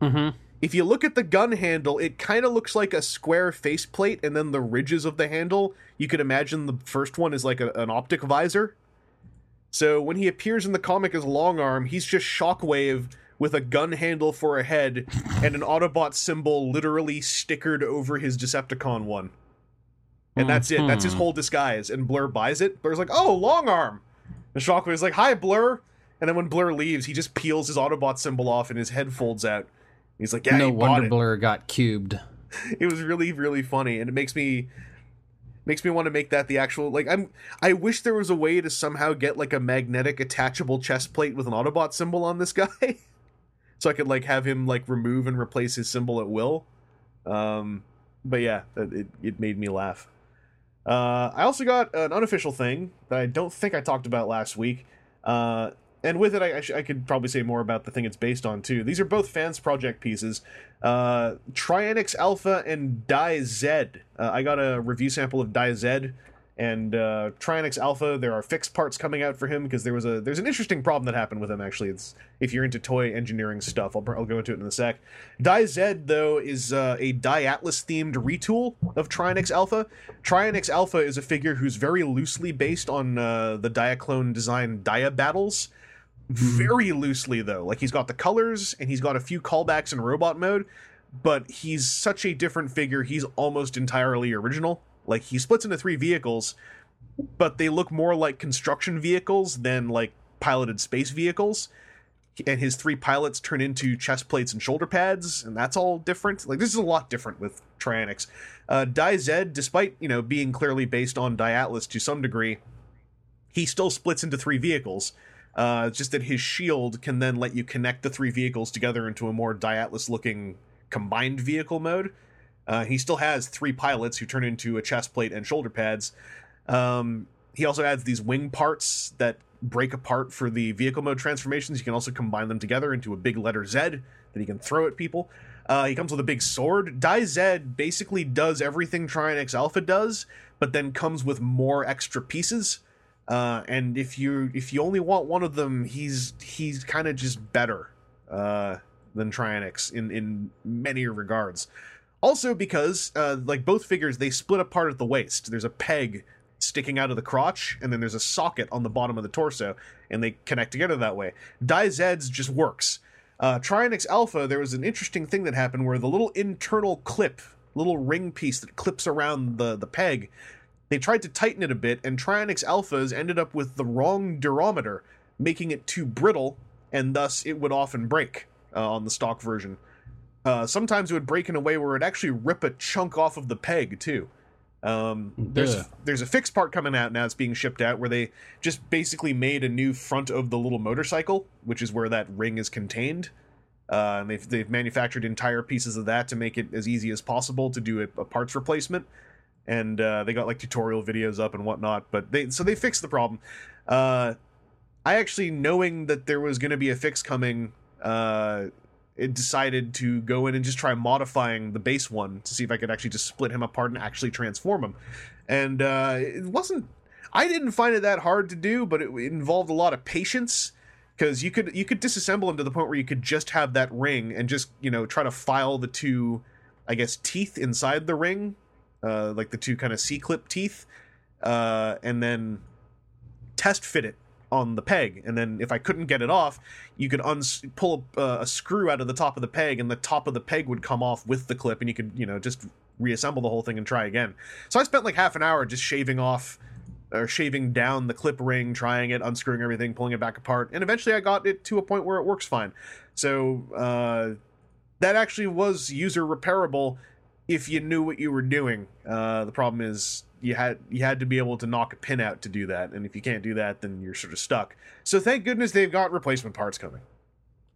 Mm-hmm. If you look at the gun handle, it kind of looks like a square faceplate, and then the ridges of the handle, you could imagine the first one is like a, an optic visor. So when he appears in the comic as Long Arm, he's just Shockwave with a gun handle for a head and an Autobot symbol literally stickered over his Decepticon one. And that's it. That's his whole disguise. And Blurr buys it. Blurr's like, "Oh, Long Arm." And Shockwave's like, "Hi, Blurr." And then when Blurr leaves, he just peels his Autobot symbol off and his head folds out. He's like, "Yeah, no wonder it." Blurr got cubed. it was really really funny and it makes me makes me want to make that the actual like i'm i wish there was a way to somehow get like a magnetic attachable chest plate with an autobot symbol on this guy so i could like have him like remove and replace his symbol at will um but yeah it, it made me laugh uh i also got an unofficial thing that i don't think i talked about last week uh and with it, I, I, sh- I could probably say more about the thing it's based on too. These are both Fansproject pieces. Uh, Trianix Alpha and Die Z. Uh, I got a review sample of Die Z and uh, Trianix Alpha. There are fixed parts coming out for him because there was a there's an interesting problem that happened with him. Actually, it's if you're into toy engineering stuff, I'll, I'll go into it in a sec. Die Z though is uh, a Dai Atlas themed retool of Trianix Alpha. Trianix Alpha is a figure who's very loosely based on uh, the Diaclone design Dia Battles very loosely though. Like he's got the colors and he's got a few callbacks in robot mode, but he's such a different figure. He's almost entirely original. Like he splits into three vehicles, but they look more like construction vehicles than like piloted space vehicles. And his three pilots turn into chest plates and shoulder pads, and that's all different. Like this is a lot different with Trianix. Uh, Die Z, despite you know being clearly based on Dai Atlas to some degree, he still splits into three vehicles. Uh, just that his shield can then let you connect the three vehicles together into a more Dai Atlas looking combined vehicle mode. Uh, he still has three pilots who turn into a chest plate and shoulder pads. Um, he also adds these wing parts that break apart for the vehicle mode transformations. You can also combine them together into a big letter Z that he can throw at people. Uh, he comes with a big sword. Die Z basically does everything Trianix Alpha does, but then comes with more extra pieces. Uh, and if you if you only want one of them, he's he's kind of just better uh, than Trianix in in many regards. Also because uh, like both figures, they split apart at the waist. There's a peg sticking out of the crotch, and then there's a socket on the bottom of the torso, and they connect together that way. Die Zed's just works. Uh, Trianix Alpha, there was an interesting thing that happened where the little internal clip little ring piece that clips around the the peg. They tried to tighten it a bit, and Trianix Alphas ended up with the wrong durometer, making it too brittle, and thus it would often break uh, on the stock version. Uh, sometimes it would break in a way where it'd actually rip a chunk off of the peg too. Um, there's Ugh. there's a fixed part coming out now. It's being shipped out where they just basically made a new front of the little motorcycle, which is where that ring is contained. Uh, and they've they've manufactured entire pieces of that to make it as easy as possible to do a, a parts replacement. And uh, they got like tutorial videos up and whatnot. But they so they fixed the problem. Uh, I actually knowing that there was going to be a fix coming, uh, it decided to go in and just try modifying the base one to see if I could actually just split him apart and actually transform him. And uh, it wasn't. I didn't find it that hard to do, but it, involved a lot of patience because you could you could disassemble him to the point where you could just have that ring and just you know try to file the two, I guess teeth inside the ring, uh, like the two kind of C clip teeth, uh, and then test fit it on the peg and then if i couldn't get it off you could uns- pull a, a screw out of the top of the peg and the top of the peg would come off with the clip and you could you know just reassemble the whole thing and try again. So i spent like half an hour just shaving off or shaving down the clip ring trying it unscrewing everything pulling it back apart and eventually i got it to a point where it works fine. So uh, that actually was user repairable if you knew what you were doing uh, the problem is you had you had to be able to knock a pin out to do that and if you can't do that then you're sort of stuck. So thank goodness they've got replacement parts coming.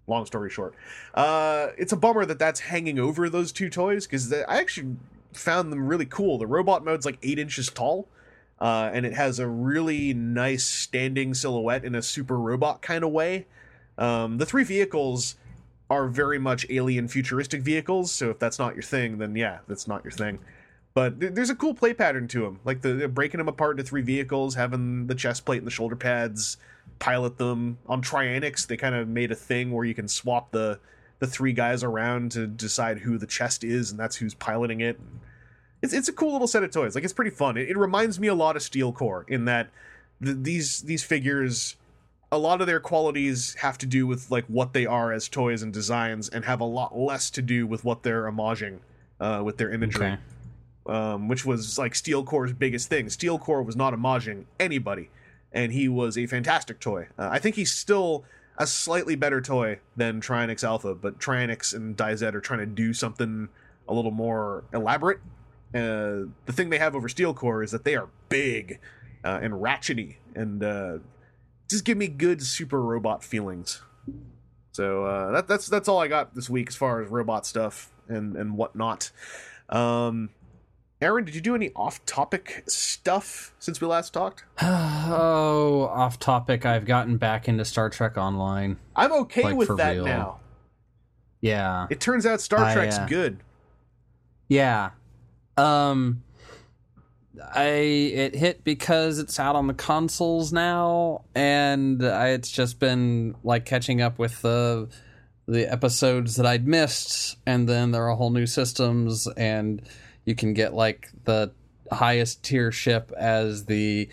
Long story short. Uh it's a bummer that that's hanging over those two toys because i actually found them really cool. The robot mode's like eight inches tall uh, and it has a really nice standing silhouette in a super robot kind of way. Um, the three vehicles are very much alien futuristic vehicles so if that's not your thing then yeah that's not your thing. But th- there's a cool play pattern to them like the breaking them apart into three vehicles having the chest plate and the shoulder pads pilot them. On trianix they kind of made a thing where you can swap the the three guys around to decide who the chest is and that's who's piloting it. It's, it's a cool little set of toys like it's pretty fun. It, it reminds me a lot of steel core in that th- these these figures a lot of their qualities have to do with like what they are as toys and designs and have a lot less to do with what they're homaging uh, with their imagery Okay. um, which was like Steel Core's biggest thing. Steel Core was not homaging anybody, and he was a fantastic toy. Uh, I think he's still a slightly better toy than Trianix Alpha, but Trianix and DiZ are trying to do something a little more elaborate. Uh, the thing they have over Steel Core is that they are big uh, and ratchety, and uh, just give me good super robot feelings. So uh, that, that's that's all I got this week as far as robot stuff and and whatnot. Um, Aaron, did you do any off-topic stuff since we last talked? oh, off topic. I've gotten back into Star Trek Online. I'm okay Like, with that real. now. Yeah. It turns out Star I, Trek's uh, good. Yeah. Um I it hit because it's out on the consoles now and I, it's just been like catching up with the the episodes that I'd missed and then there are whole new systems and you can get like the highest tier ship as the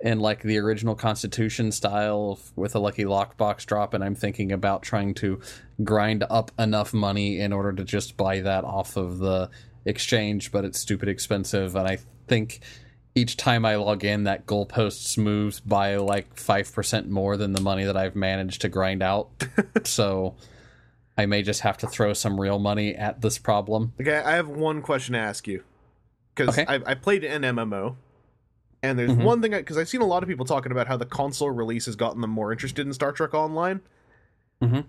in like the original constitution style with a lucky lockbox drop and i'm thinking about trying to grind up enough money in order to just buy that off of the exchange but it's stupid expensive and i think each time i log in that goalposts moves by like 5% more than the money that i've managed to grind out so i may just have to throw some real money at this problem Okay, I have one question to ask you because Okay. I, I played an MMO, and there's Mhm. one thing because I've seen a lot of people talking about how the console release has gotten them more interested in Star Trek Online. Mhm.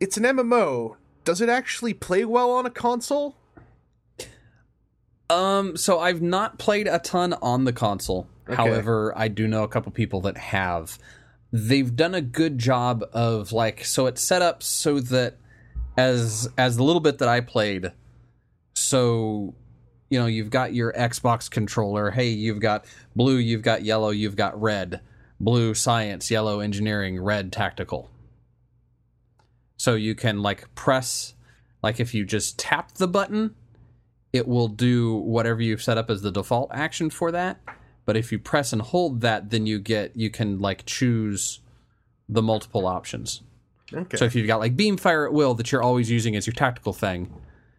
It's an MMO. Does it actually play well on a console? Um, so I've not played a ton on the console. Okay. However, I do know a couple people that have. They've done a good job of like so it's set up so that as as the little bit that I played, so you know, you've got your Xbox controller. Hey, you've got blue, you've got yellow, you've got red. Blue science, yellow engineering, red tactical. So you can like press like if you just tap the button, it will do whatever you've set up as the default action for that. But if you press and hold that, then you get you can like choose the multiple options. Okay. So if you've got like beam fire at will that you're always using as your tactical thing,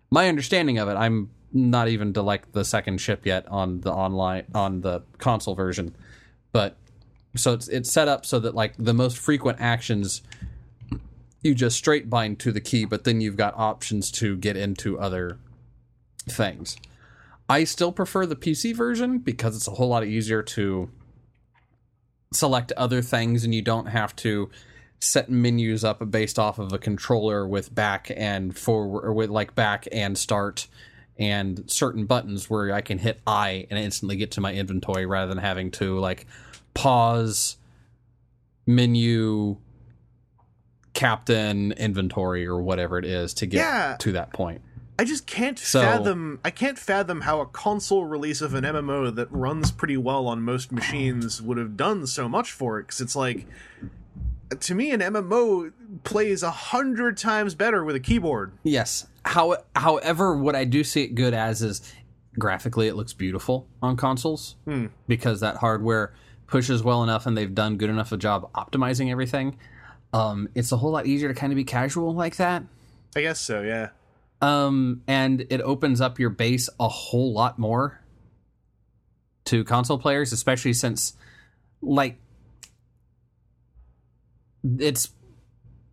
my understanding of it, I'm not even to like the second ship yet on the online on the console version. But so it's it's set up so that like the most frequent actions you just straight bind to the key, but then you've got options to get into other things. I still prefer the PC version because it's a whole lot easier to select other things and you don't have to set menus up based off of a controller with back and forward or with like back and start and certain buttons where I can hit I and instantly get to my inventory rather than having to like pause menu captain inventory or whatever it is to get Yeah. to that point. I just can't So- fathom. I can't fathom how a console release of an MMO that runs pretty well on most machines would have done so much for it. Because it's like, to me, an MMO plays a hundred times better with a keyboard. Yes. How, however, what I do see it good as is graphically it looks beautiful on consoles Hmm. because that hardware pushes well enough and they've done good enough a job optimizing everything. Um, it's a whole lot easier to kind of be casual like that. I guess so. Yeah. Um, and it opens up your base a whole lot more to console players, especially since, like, it's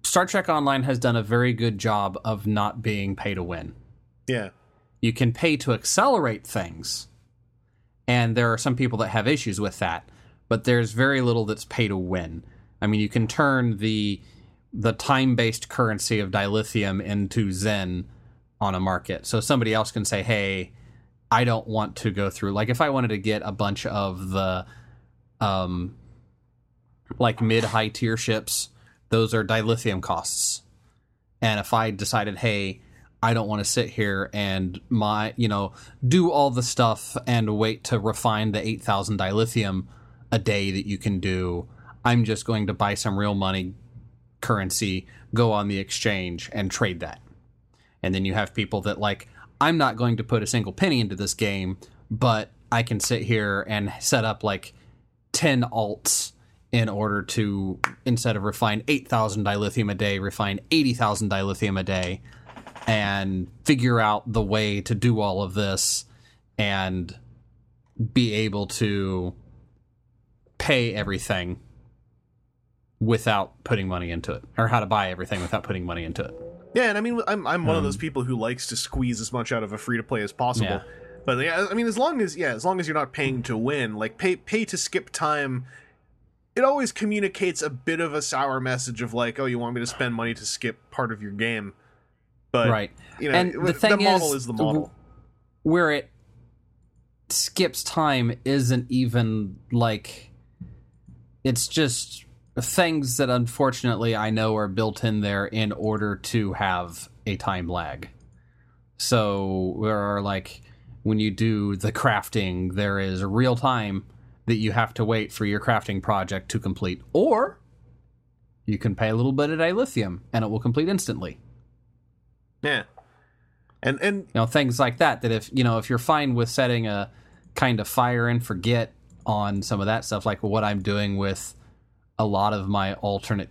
Star Trek Online has done a very good job of not being pay to win. Yeah. You can pay to accelerate things, and there are some people that have issues with that, but there's very little that's pay to win. I mean, you can turn the the time based currency of dilithium into Zen on a market. So somebody else can say, hey, I don't want to go through like if I wanted to get a bunch of the um like mid high tier ships, those are dilithium costs. And if I decided, hey, I don't want to sit here and my you know do all the stuff and wait to refine the 8000 dilithium a day that you can do. I'm just going to buy some real money currency, go on the exchange and trade that. And then you have people that like I'm not going to put a single penny into this game, but I can sit here and set up like 10 alts in order to instead of refine 8000 dilithium a day, refine 80,000 dilithium a day and figure out the way to do all of this and be able to pay everything without putting money into it or how to buy everything without putting money into it. Yeah, and I mean, I'm I'm one of those um, people who likes to squeeze as much out of a free to play as possible. Yeah. But yeah, I mean, as long as yeah, as long as you're not paying to win, like pay pay to skip time, it always communicates a bit of a sour message of like, oh, you want me to spend money to skip part of your game, but right. you know, And the thing the, model is, is, the model. where it skips time isn't even like it's just things that unfortunately I know are built in there in order to have a time lag. So there are like when you do the crafting, there is a real time that you have to wait for your crafting project to complete, or you can pay a little bit of dilithium and it will complete instantly. Yeah, and and you know things like that that if you know if you're fine with setting a kind of fire and forget on some of that stuff like what i'm doing with a lot of my alternate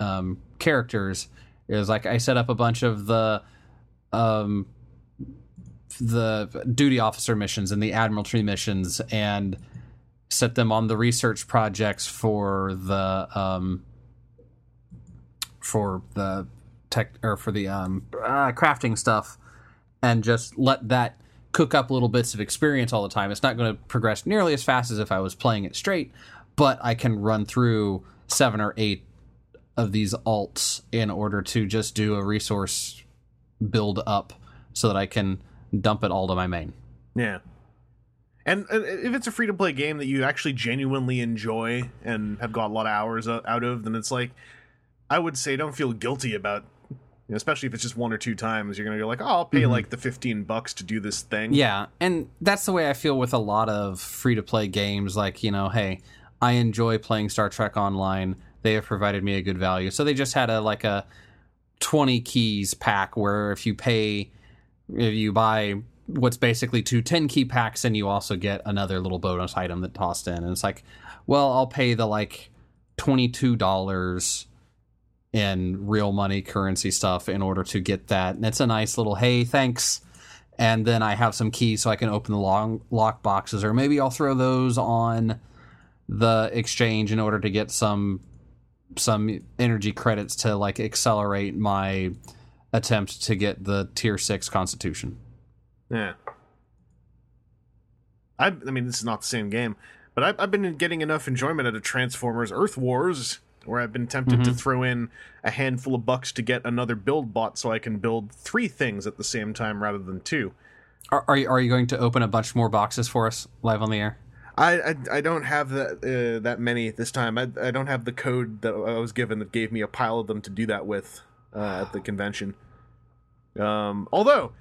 um, characters is like i set up a bunch of the um, the duty officer missions and the admiralty missions and set them on the research projects for the um, for the tech or for the um, uh, crafting stuff and just let that cook up little bits of experience all the time. It's not going to progress nearly as fast as if I was playing it straight, but I can run through seven or eight of these alts in order to just do a resource build up so that I can dump it all to my main. Yeah. And if it's a free to play game that you actually genuinely enjoy and have got a lot of hours out of, then it's like, I would say don't feel guilty about, you know, especially if it's just one or two times. You're gonna go like, oh, I'll pay mm-hmm. like the fifteen bucks to do this thing. Yeah, and that's the way I feel with a lot of free to play games. Like, you know, hey, I enjoy playing Star Trek Online. They have provided me a good value. So they just had a like a 20 keys pack where if you pay, if you buy what's basically two 10 key packs, and you also get another little bonus item that tossed in. And it's like, well, I'll pay the like $22 in real money currency stuff in order to get that. And it's a nice little, hey, thanks. and then I have some keys so I can open the long lock boxes, or maybe I'll throw those on the exchange in order to get some some energy credits to like accelerate my attempt to get the tier six constitution. Yeah. I, I mean, this is not the same game, but I've, I've been getting enough enjoyment out of Transformers Earth Wars, where I've been tempted to mm-hmm. throw in a handful of bucks to get another build bot so I can build three things at the same time rather than two. Are, are you are you going to open a bunch more boxes for us live on the air? I, I, I don't have that uh, that many this time. I, I don't have the code that I was given that gave me a pile of them to do that with uh, at the convention. Um, although,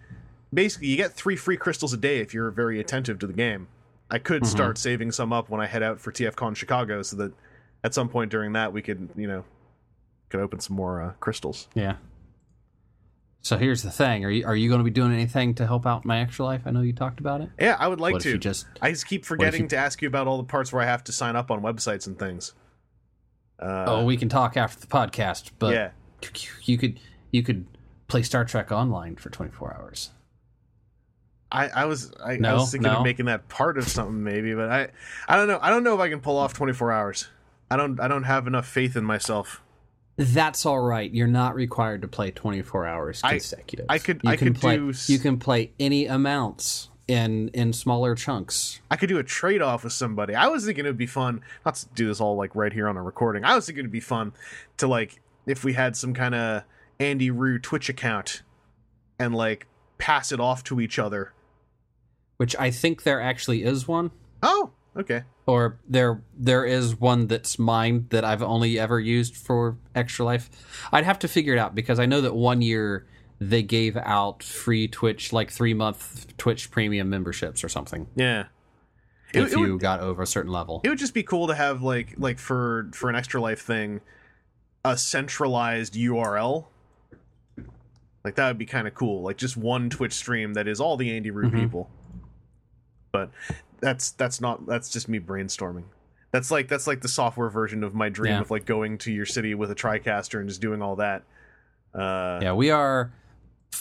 basically, you get three free crystals a day if you're very attentive to the game. I could start saving some up when I head out for TFCon Chicago, so that at some point during that we could you know could open some more uh, crystals. Yeah. So here's the thing: Are you are you going to be doing anything to help out my extra life? I know you talked about it. Yeah, I would like What to. just- I just keep forgetting you- to ask you about all the parts where I have to sign up on websites and things. Uh, oh, we can talk after the podcast, but yeah. you could you could play Star Trek Online for 24 hours. I, I was I, I was thinking no. of making that part of something maybe, but I I don't know. I don't know if I can pull off 24 hours. I don't I don't have enough faith in myself. That's all right. You're not required to play 24 hours I- consecutive. I could- You I can could play. do You can play any amounts in in smaller chunks. I could do a trade off with somebody. I was thinking it would be fun not to do this all like right here on a recording. I was thinking it'd be fun to like if we had some kind of Andy Rue Twitch account and like pass it off to each other. Which I think there actually is one, Oh, okay. or there there is one that's mine that I've only ever used for Extra Life. I'd have to figure it out because I know that one year they gave out free Twitch, like three month Twitch premium memberships or something. Yeah. If it would- you got over a certain level. It would just be cool to have like like for for an extra life thing, a centralized URL. Like that would be kind of cool. Like just one Twitch stream that is all the Andy Rue Mhm. people. But that's that's not that's just me brainstorming. That's like that's like the software version of my dream Yeah. of like going to your city with a TriCaster and just doing all that. Uh, Yeah, we are,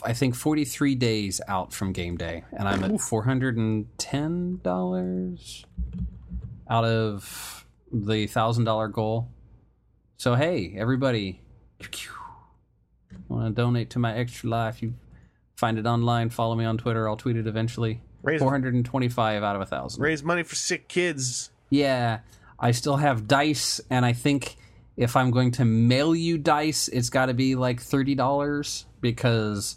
I think, 43 days out from game day, and I'm at $410 out of the $1,000 goal. So, hey, everybody, want to donate to my extra life? You find it online, follow me on Twitter, I'll tweet it eventually. Raise- 425 out of a 1,000. Raise money for sick kids. Yeah, I still have dice, and I think if I'm going to mail you dice, it's got to be like thirty dollars because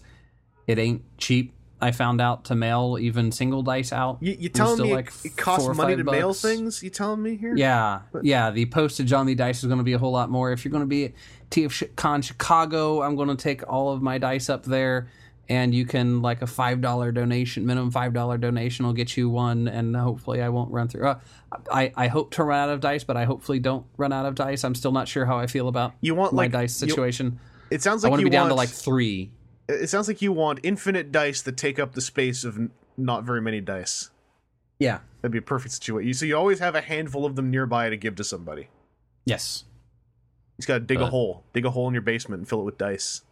it ain't cheap. I found out to mail even single dice out. You, you telling me like it, costs money to five mail things? You telling me here? Yeah, yeah. The postage on the dice is going to be a whole lot more. If you're going to be at TFCon Chicago, I'm going to take all of my dice up there, and you can like a five dollar donation, minimum five dollar donation will get you one, and hopefully I won't run through. Uh, I I hope to run out of dice, but I hopefully don't run out of dice. I'm still not sure how I feel about You want my like dice you- situation. it sounds like I want you to be down to want- like three. it sounds like you want infinite dice that take up the space of n- not very many dice. Yeah. That'd be a perfect situation. So you always have a handful of them nearby to give to somebody. Yes you just gotta dig a hole, dig a hole in your basement, and fill it with dice.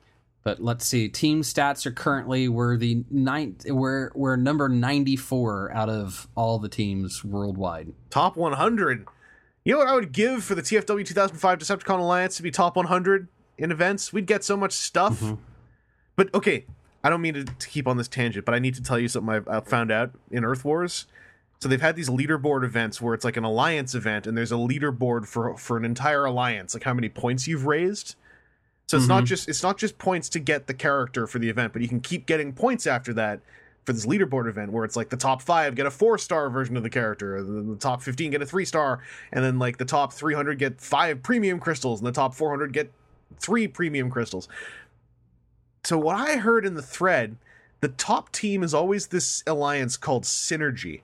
But let's see. Team stats are currently we're the ninth. We're we're number ninety four out of all the teams worldwide. Top 100. You know what I would give for the TFW 2005 Decepticon Alliance to be top 100 in events? We'd get so much stuff. Mm-hmm. But okay, I don't mean to, to keep on this tangent, but I need to tell you something I've, I've found out in Earth Wars. So they've had these leaderboard events where it's like an alliance event, and there's a leaderboard for for an entire alliance, like how many points you've raised. So it's not mm-hmm. just it's not just points to get the character for the event, but you can keep getting points after that for this leaderboard event where it's like the top five get a four star version of the character, and then the top fifteen get a three star, and then like the top three hundred get five premium crystals, and the top four hundred get three premium crystals. So what I heard in the thread, the top team is always this alliance called Synergy.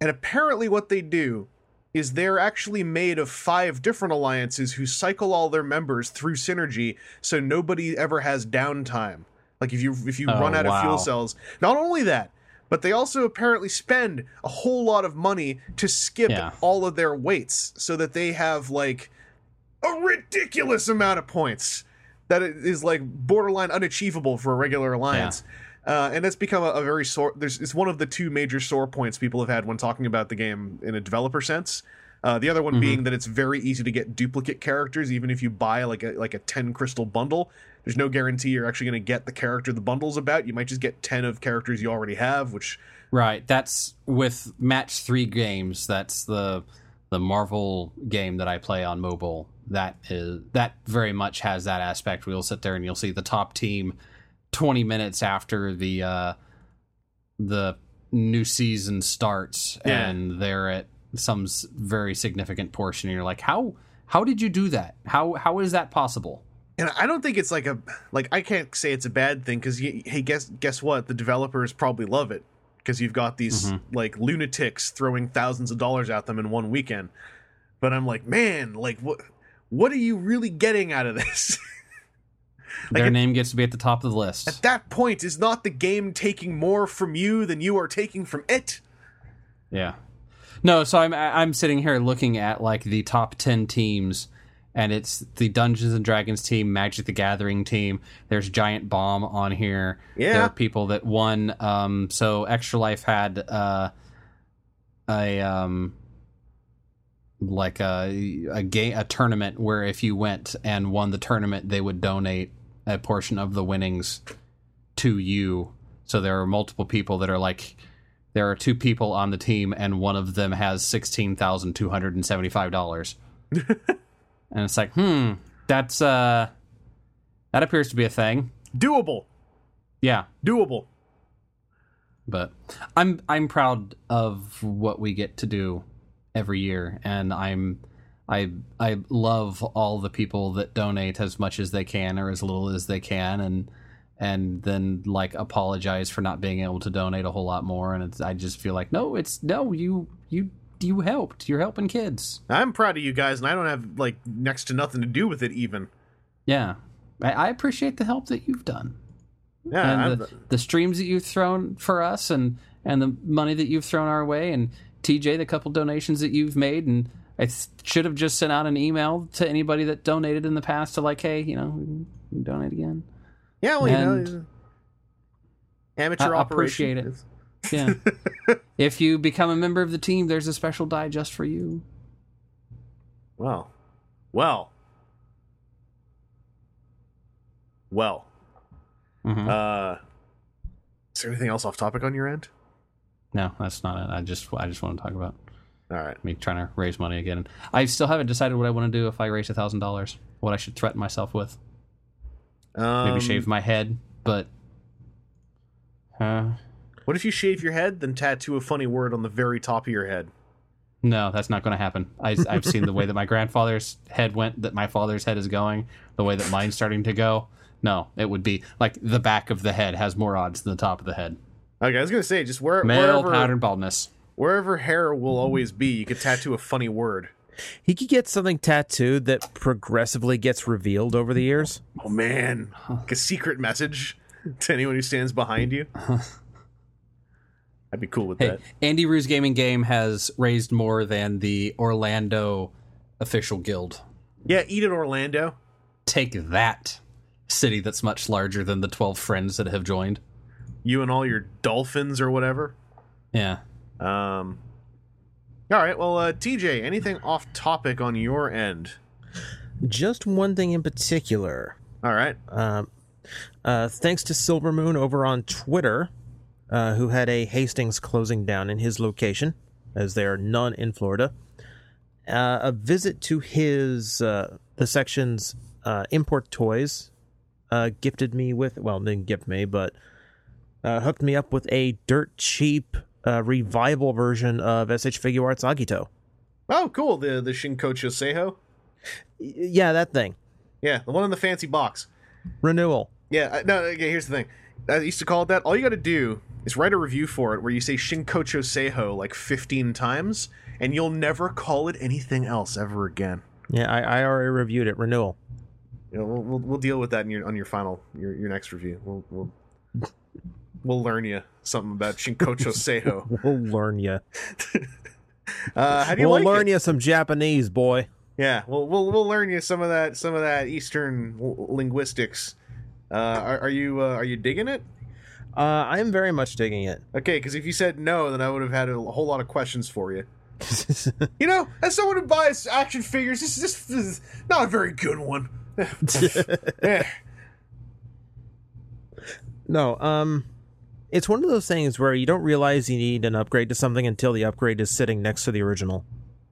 And apparently what they do is they're actually made of five different alliances who cycle all their members through Synergy so nobody ever has downtime. Like if you if you Oh, run out of fuel cells. Not only that, but they also apparently spend a whole lot of money to skip Yeah. all of their weights so that they have like a ridiculous amount of points that is like borderline unachievable for a regular alliance. Uh, and that's become a, a very sore. There's it's one of the two major sore points people have had when talking about the game in a developer sense. Uh, the other one being that it's very easy to get duplicate characters, even if you buy like a like a ten crystal bundle. There's no guarantee you're actually going to get the character the bundle's about. You might just get ten of characters you already have, which Right. That's with match three games. That's the the Marvel game that I play on mobile. That is that very much has that aspect. We'll sit there and you'll see the top team twenty minutes after the uh, the new season starts, Yeah. and they're at some very significant portion. And you're like, how how did you do that? How how is that possible? And I don't think it's like a like I can't say it's a bad thing because hey, guess guess what? The developers probably love it because you've got these like lunatics throwing thousands of dollars at them in one weekend. But I'm like, man, like what? What are you really getting out of this? Like Their it- name gets to be at the top of the list. At that point, is not the game taking more from you than you are taking from it? Yeah. No, so I'm I'm sitting here looking at like the top 10 teams and it's the Dungeons and Dragons team, Magic the Gathering team. There's Giant Bomb on here. Yeah. There are people that won um so Extra Life had uh a um like a a game a tournament where if you went and won the tournament they would donate a portion of the winnings to you. So there are multiple people that are like there are two people on the team and one of them has $16,275. and it's like, "Hmm, that's uh that appears to be a thing." Doable, Yeah, doable. but I'm I'm proud of what we get to do every year and I'm I I love all the people that donate as much as they can or as little as they can and and then like apologize for not being able to donate a whole lot more. And it's, I just feel like no it's no you you you helped. You're helping kids. I'm proud of you guys, and I don't have like next to nothing to do with it even. yeah. I, I appreciate the help that you've done. Yeah, and the, the streams that you've thrown for us and and the money that you've thrown our way and TJ the couple donations that you've made and I should have just sent out an email to anybody that donated in the past to like hey you know we can donate again yeah, well, you know, amateur I operation. appreciate it. yeah if you become a member of the team there's a special die just for you Well, well, well. Mhm. Uh, is there anything else off topic on your end? no that's not it I just I just want to talk about All right. me trying to raise money again I still haven't decided what I want to do if I raise a thousand dollars what I should threaten myself with Um, maybe shave my head but uh, What if you shave your head, then tattoo a funny word on the very top of your head? No, that's not going to happen. I, I've seen the way that my grandfather's head went, that my father's head is going, the way that mine's starting to go. No, it would be like the back of the head has more odds than the top of the head. Okay, I was gonna say just where, Male wherever pattern baldness. Wherever hair will always be, you could tattoo a funny word. He could get something tattooed that progressively gets revealed over the years. Oh man, like a secret message to anyone who stands behind you. I'd be cool with Hey, that. Andy Ruse Gaming Game has raised more than the Orlando official guild. Yeah, eat it, Orlando. Take that, city that's much larger than the 12 friends that have joined. You and all your dolphins or whatever. Yeah. Um. All right. Well, uh, TJ, anything off topic on your end? Just one thing in particular. All right. Um, uh, thanks to Silver Moon over on Twitter, uh, who had a Hastings closing down in his location, as there are none in Florida. Uh, a visit to his uh, the section's uh, import toys uh, gifted me with well, didn't gift me, but uh, hooked me up with a dirt cheap uh, revival version of SH Figure Arts Agito. Oh, cool. The the Shinkocho Seiho. Y- yeah, that thing. Yeah, the one in the fancy box. Renewal. Yeah. No. Okay. Here's the thing. I used to call it that. All you got to do is write a review for it where you say Shinkocho Seho like 15 times, and you'll never call it anything else ever again. Yeah, I, I already reviewed it. Renewal. You know, we'll, we'll we'll deal with that in your on your final your your next review. We'll we'll we'll learn you something about Shinkocho Seiho. We'll learn you. Uh, how do you We'll like learn it? you some Japanese, boy. Yeah, we'll we'll we'll learn you some of that some of that Eastern l- linguistics. Uh, are, are you uh, are you digging it? Uh, I'm very much digging it. Okay, because if you said no, then I would have had a whole lot of questions for you. You know, as someone who buys action figures, this is this is not a very good one. Eh. no, um, it's one of those things where you don't realize you need an upgrade to something until the upgrade is sitting next to the original.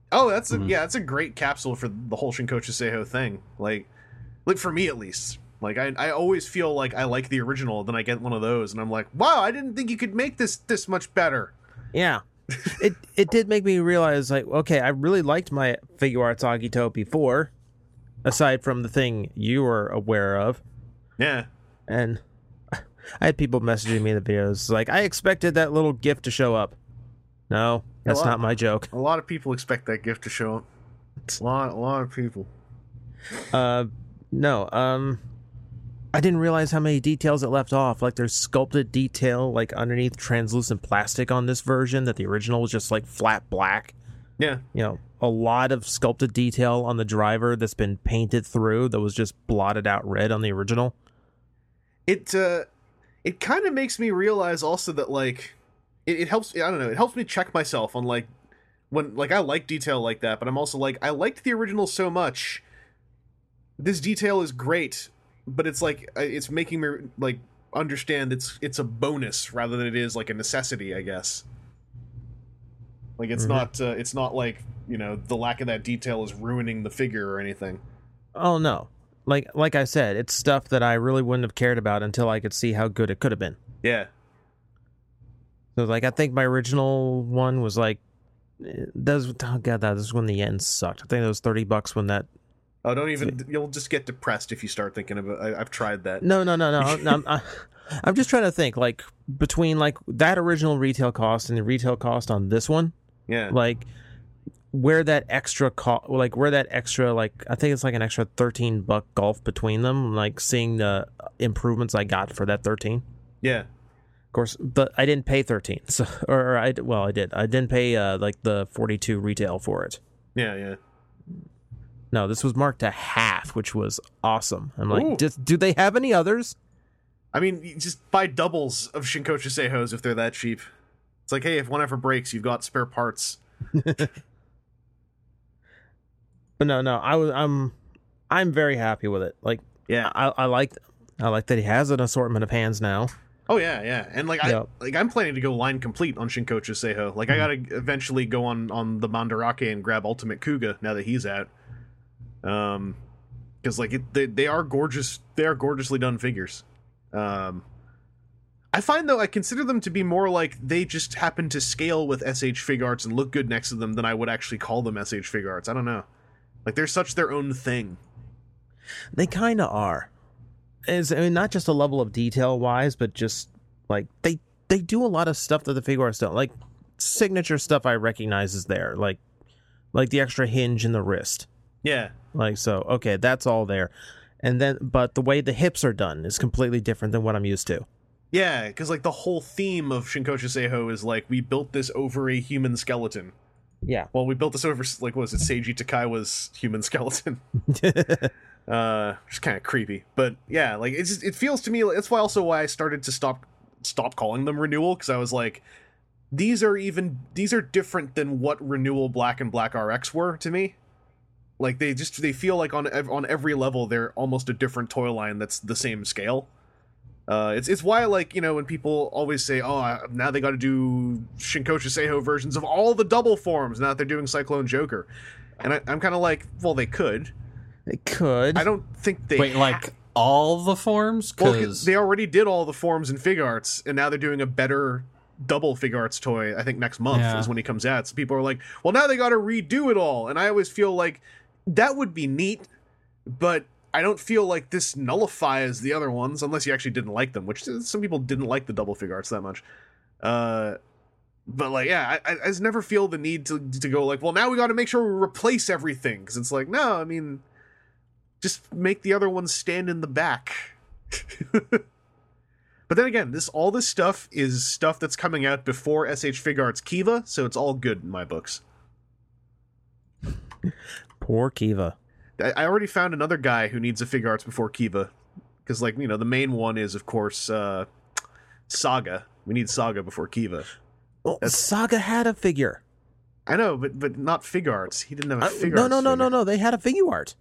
Oh, that's a mm-hmm. yeah, that's a great capsule for the whole Shinkochu Seiho thing. Like, like for me at least. Like I, I always feel like I like the original, then I get one of those, and I'm like, wow, I didn't think you could make this this much better. Yeah. it it did make me realize like okay I really liked my figure arts Agito before, aside from the thing you were aware of, Yeah, and I had people messaging me in the videos like I expected that little gift to show up. No, that's not my joke. a lot of people expect that gift to show up. A lot, a lot of people. Uh, no. Um, I didn't realize how many details it left off. Like there's sculpted detail like underneath translucent plastic on this version that the original was just like flat black. Yeah, You know, a lot of sculpted detail on the driver that's been painted through that was just blotted out red on the original. it uh, it kind of makes me realize also that like it, it helps. I don't know. It helps me check myself on like when like I like detail like that, but I'm also like I liked the original so much. This detail is great, but it's like uh, it's making me like understand it's it's a bonus rather than it is like a necessity. I guess. Like it's Mhm. not uh, it's not like you know the lack of that detail is ruining the figure or anything. Oh no. Like like I said, it's stuff that I really wouldn't have cared about until I could see how good it could have been. Yeah, So like I think my original one was like eh, does oh god that was when the yen sucked. I think it was thirty bucks when that Oh, don't even. You'll just get depressed if you start thinking about. I, I've tried that. No, no, no, no. I'm, I, I'm just trying to think like between like that original retail cost and the retail cost on this one, Yeah, like where that extra cost, like where that extra like I think it's like an extra 13 buck golf between them. Like seeing the improvements I got for that 13. yeah, Of course, but I didn't pay 13. So or I well I did. I didn't pay uh like the 42 retail for it. yeah, yeah. No, this was marked to half, which was awesome. I'm like, Ooh. Do they have any others? I mean, just buy doubles of Shinkochu Seihos if they're that cheap. It's like, hey, if one ever breaks, you've got spare parts. But no, no, I was I'm I'm very happy with it. Like Yeah. I, I like I like that he has an assortment of hands now. Oh yeah, yeah. And like I like I'm planning to go line complete on Shinkochu Seho. Like I gotta eventually go on on the Mandarake and grab Ultimate Kuuga now that he's out. Um, because like it, they they are gorgeous. They are gorgeously done figures. Um, I find though I consider them to be more like they just happen to scale with SH Fig Arts and look good next to them than I would actually call them SH Fig Arts. I don't know. Like they're such their own thing. They kind of are. Is I mean not just a level of detail wise, but just like they they do a lot of stuff that the figure arts don't. Like signature stuff I recognize is there. Like like the extra hinge in the wrist. Yeah, Like so, okay, that's all there. And then but the way the hips are done is completely different than what I'm used to. Yeah, because like the whole theme of Shinkochu Seiho is like we built this over a human skeleton. Yeah. Well, we built this over like what was it Seiji Takaiwa's human skeleton. uh, just kind of creepy, but yeah, like it's just, it feels to me. That's why also why I started to stop stop calling them renewal because I was like, these are even these are different than what renewal Black and Black RX were to me. Like they just they feel like on on every level they're almost a different toy line that's the same scale. Uh, it's it's why like you know when people always say oh now they got to do Shinkochu Seiho versions of all the double forms now that they're doing Cyclone Joker, and I, I'm kind of like well they could They could. I don't think they Wait, ha- like all the forms? well, Because they already did all the forms in Fig Arts, and now they're doing a better double Fig Arts toy. I think next month Yeah. is when he comes out. So people are like, well, now they got to redo it all, and I always feel like that would be neat, but I don't feel like this nullifies the other ones unless you actually didn't like them, which some people didn't like the double Fig Arts that much. Uh, but like, yeah, I, I just never feel the need to to go like, well, now we got to make sure we replace everything because it's like, no, I mean, just make the other ones stand in the back. but then again, this all this stuff is stuff that's coming out before SH Fig Arts Kiva, so it's all good in my books. Poor Kiva. I, already found another guy who needs a Fig Arts before Kiva, because like you know the main one is of course uh, Saga. We need Saga before Kiva. Well, Saga had a figure. I know, but but not fig arts. He didn't have a Uh, fig no, no, no, no, figure. no. They had a figure art.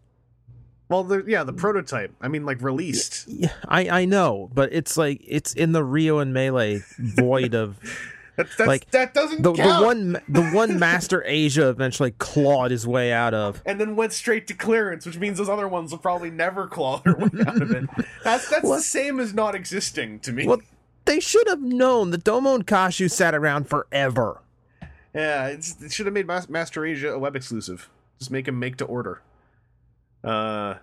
Well, the, yeah, the prototype. I mean, like released. Yeah, I I know, but it's like it's in the Rio and Mele void of That's, that's, Like, that doesn't the the one the one Master Asia eventually clawed his way out of. and then went straight to clearance, which means those other ones will probably never claw their way out of it. That's that's the same as not existing to me. Well, they should have known that Domon and Kasshu sat around forever. Yeah, it's, it should have made Master Asia a web exclusive. Just make him make to order. Uh,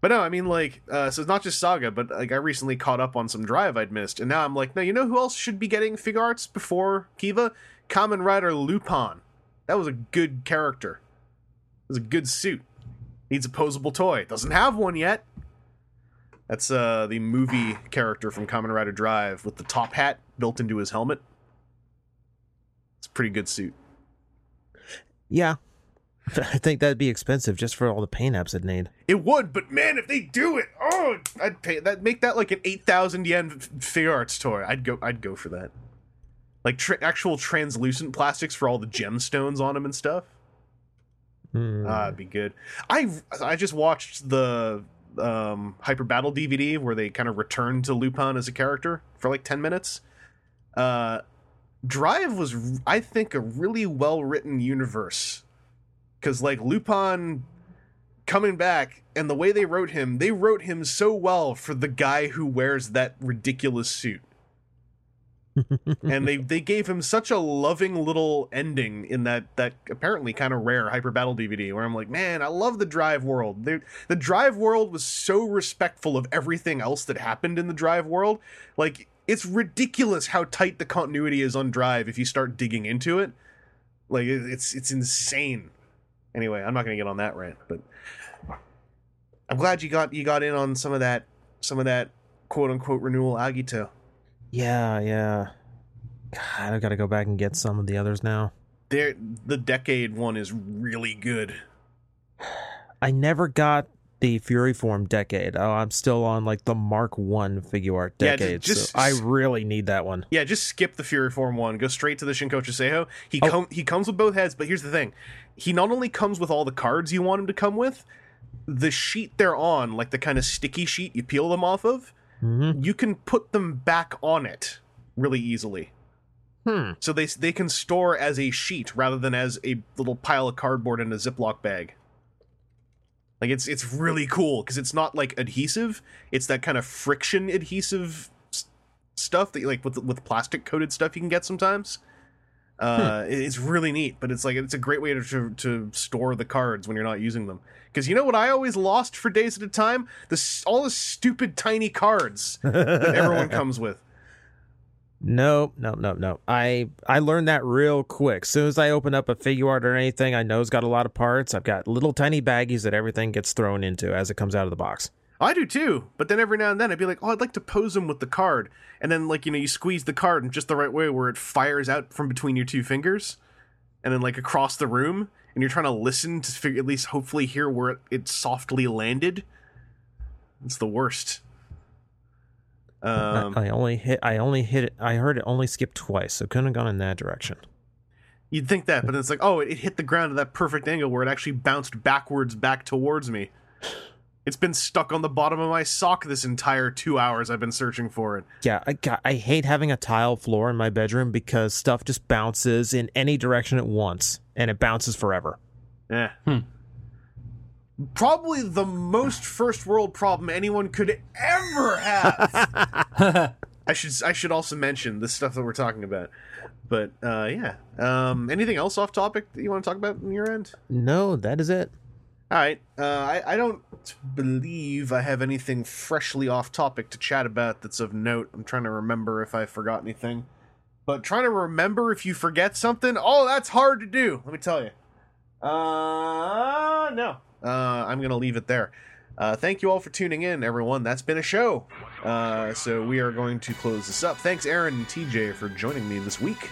but no, I mean like, uh, so it's not just Saga, but like I recently caught up on some Drive I'd missed, and now I'm like, no, you know who else should be getting fig arts before Kiva? Kamen Rider Lupin. That was a good character. It was a good suit. Needs a posable toy. Doesn't have one yet. That's uh the movie character from Kamen Rider Drive with the top hat built into his helmet. It's a pretty good suit. Yeah, I think that'd be expensive just for all the paint apps it need. It would, but man, if they do it, oh, I'd pay that. Make that like an eight thousand yen figure arts toy. I'd go. I'd go for that. Like tra- actual translucent plastics for all the gemstones on them and stuff. Hmm. Ah, it'd be good. I I just watched the um, Hyper Battle DVD where they kind of return to Lupin as a character for like ten minutes. Uh, Drive was, I think, a really well written universe because like Lupin coming back and the way they wrote him, they wrote him so well for the guy who wears that ridiculous suit. And they they gave him such a loving little ending in that that apparently kind of rare hyper battle dvd where i'm like man i love the drive world. They, the drive world was so respectful of everything else that happened in the drive world. Like it's ridiculous how tight the continuity is on drive if you start digging into it. Like it's it's insane anyway i'm not gonna get on that rant but i'm glad you got you got in on some of that some of that quote unquote renewal agito Yeah, yeah. God, I've gotta go back and get some of the others now. there the decade one is really good I never got the Fury Form Decade. Oh, I'm still on like the Mark One figure art decade. Yeah, ju- just- so I really need that one. yeah just skip the fury form one go straight to the shinkochu seiho he Oh. com- he comes with both heads but here's the thing he not only comes with all the cards you want him to come with the sheet they're on like the kind of sticky sheet you peel them off of hmm you can put them back on it really easily Hmm. so they they can store as a sheet rather than as a little pile of cardboard in a ziploc bag like it's it's really cool because it's not like adhesive. It's that kind of friction adhesive s- stuff that you like with with plastic coated stuff you can get sometimes. Uh it- it's really neat but it's like it's a great way to to, to store the cards when you're not using them. Because you know what i always lost for days at a time? This all the stupid tiny cards that everyone comes with Nope, nope, nope, nope. I I learned that real quick. As soon as I open up a figure art or anything, I know it's got a lot of parts. I've got little tiny baggies that everything gets thrown into as it comes out of the box. I do too, but then every now and then I'd be like, "Oh, I'd like to pose them with the card," and then like you know you squeeze the card in just the right way where it fires out from between your two fingers, and then like across the room, and you're trying to listen to figure at least hopefully hear where it, it softly landed. It's the worst. Um, I, I only hit. I only hit it. I heard it only skip twice, so couldn't have gone in that direction. you'd think that, but it's like, oh, it, it hit the ground at that perfect angle where it actually bounced backwards back towards me. It's been stuck on the bottom of my sock this entire two hours I've been searching for it. Yeah, I got, I hate having a tile floor in my bedroom because stuff just bounces in any direction at once, and it bounces forever. Yeah. Probably the most first world problem anyone could ever have. I should I should also mention the stuff that we're talking about. But uh, yeah. Um, anything else off topic that you want to talk about on your end? No, that is it. All right. Uh, I I don't believe I have anything freshly off topic to chat about that's of note. I'm trying to remember if I forgot anything. But trying to remember if you forget something, oh, that's hard to do. Let me tell you. Uh, no. Uh, I'm gonna leave it there. Uh, thank you all for tuning in, everyone. That's been a show. Uh, so we are going to close this up. Thanks, Aaron and TJ, for joining me this week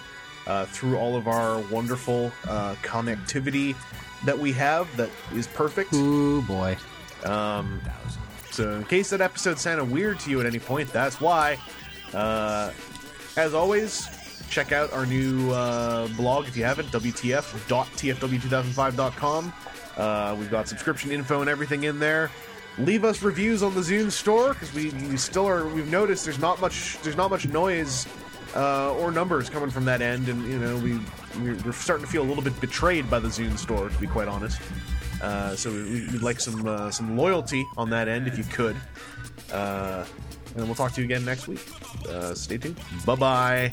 uh, through all of our wonderful uh, connectivity that we have. That is perfect. Ooh boy. Um, so in case that episode sounded weird to you at any point, that's why. Uh, as always, check out our new uh, blog if you haven't, WTF.tfw2005.com. Uh, we've got subscription info and everything in there. Leave us reviews on the Zune store because we, we still are. We've noticed there's not much there's not much noise uh, or numbers coming from that end, and you know we we're, starting to feel a little bit betrayed by the Zune store, to be quite honest. Uh, so we, we'd like some uh, some loyalty on that end if you could. Uh, and we'll talk to you again next week. Uh, stay tuned. Bye bye.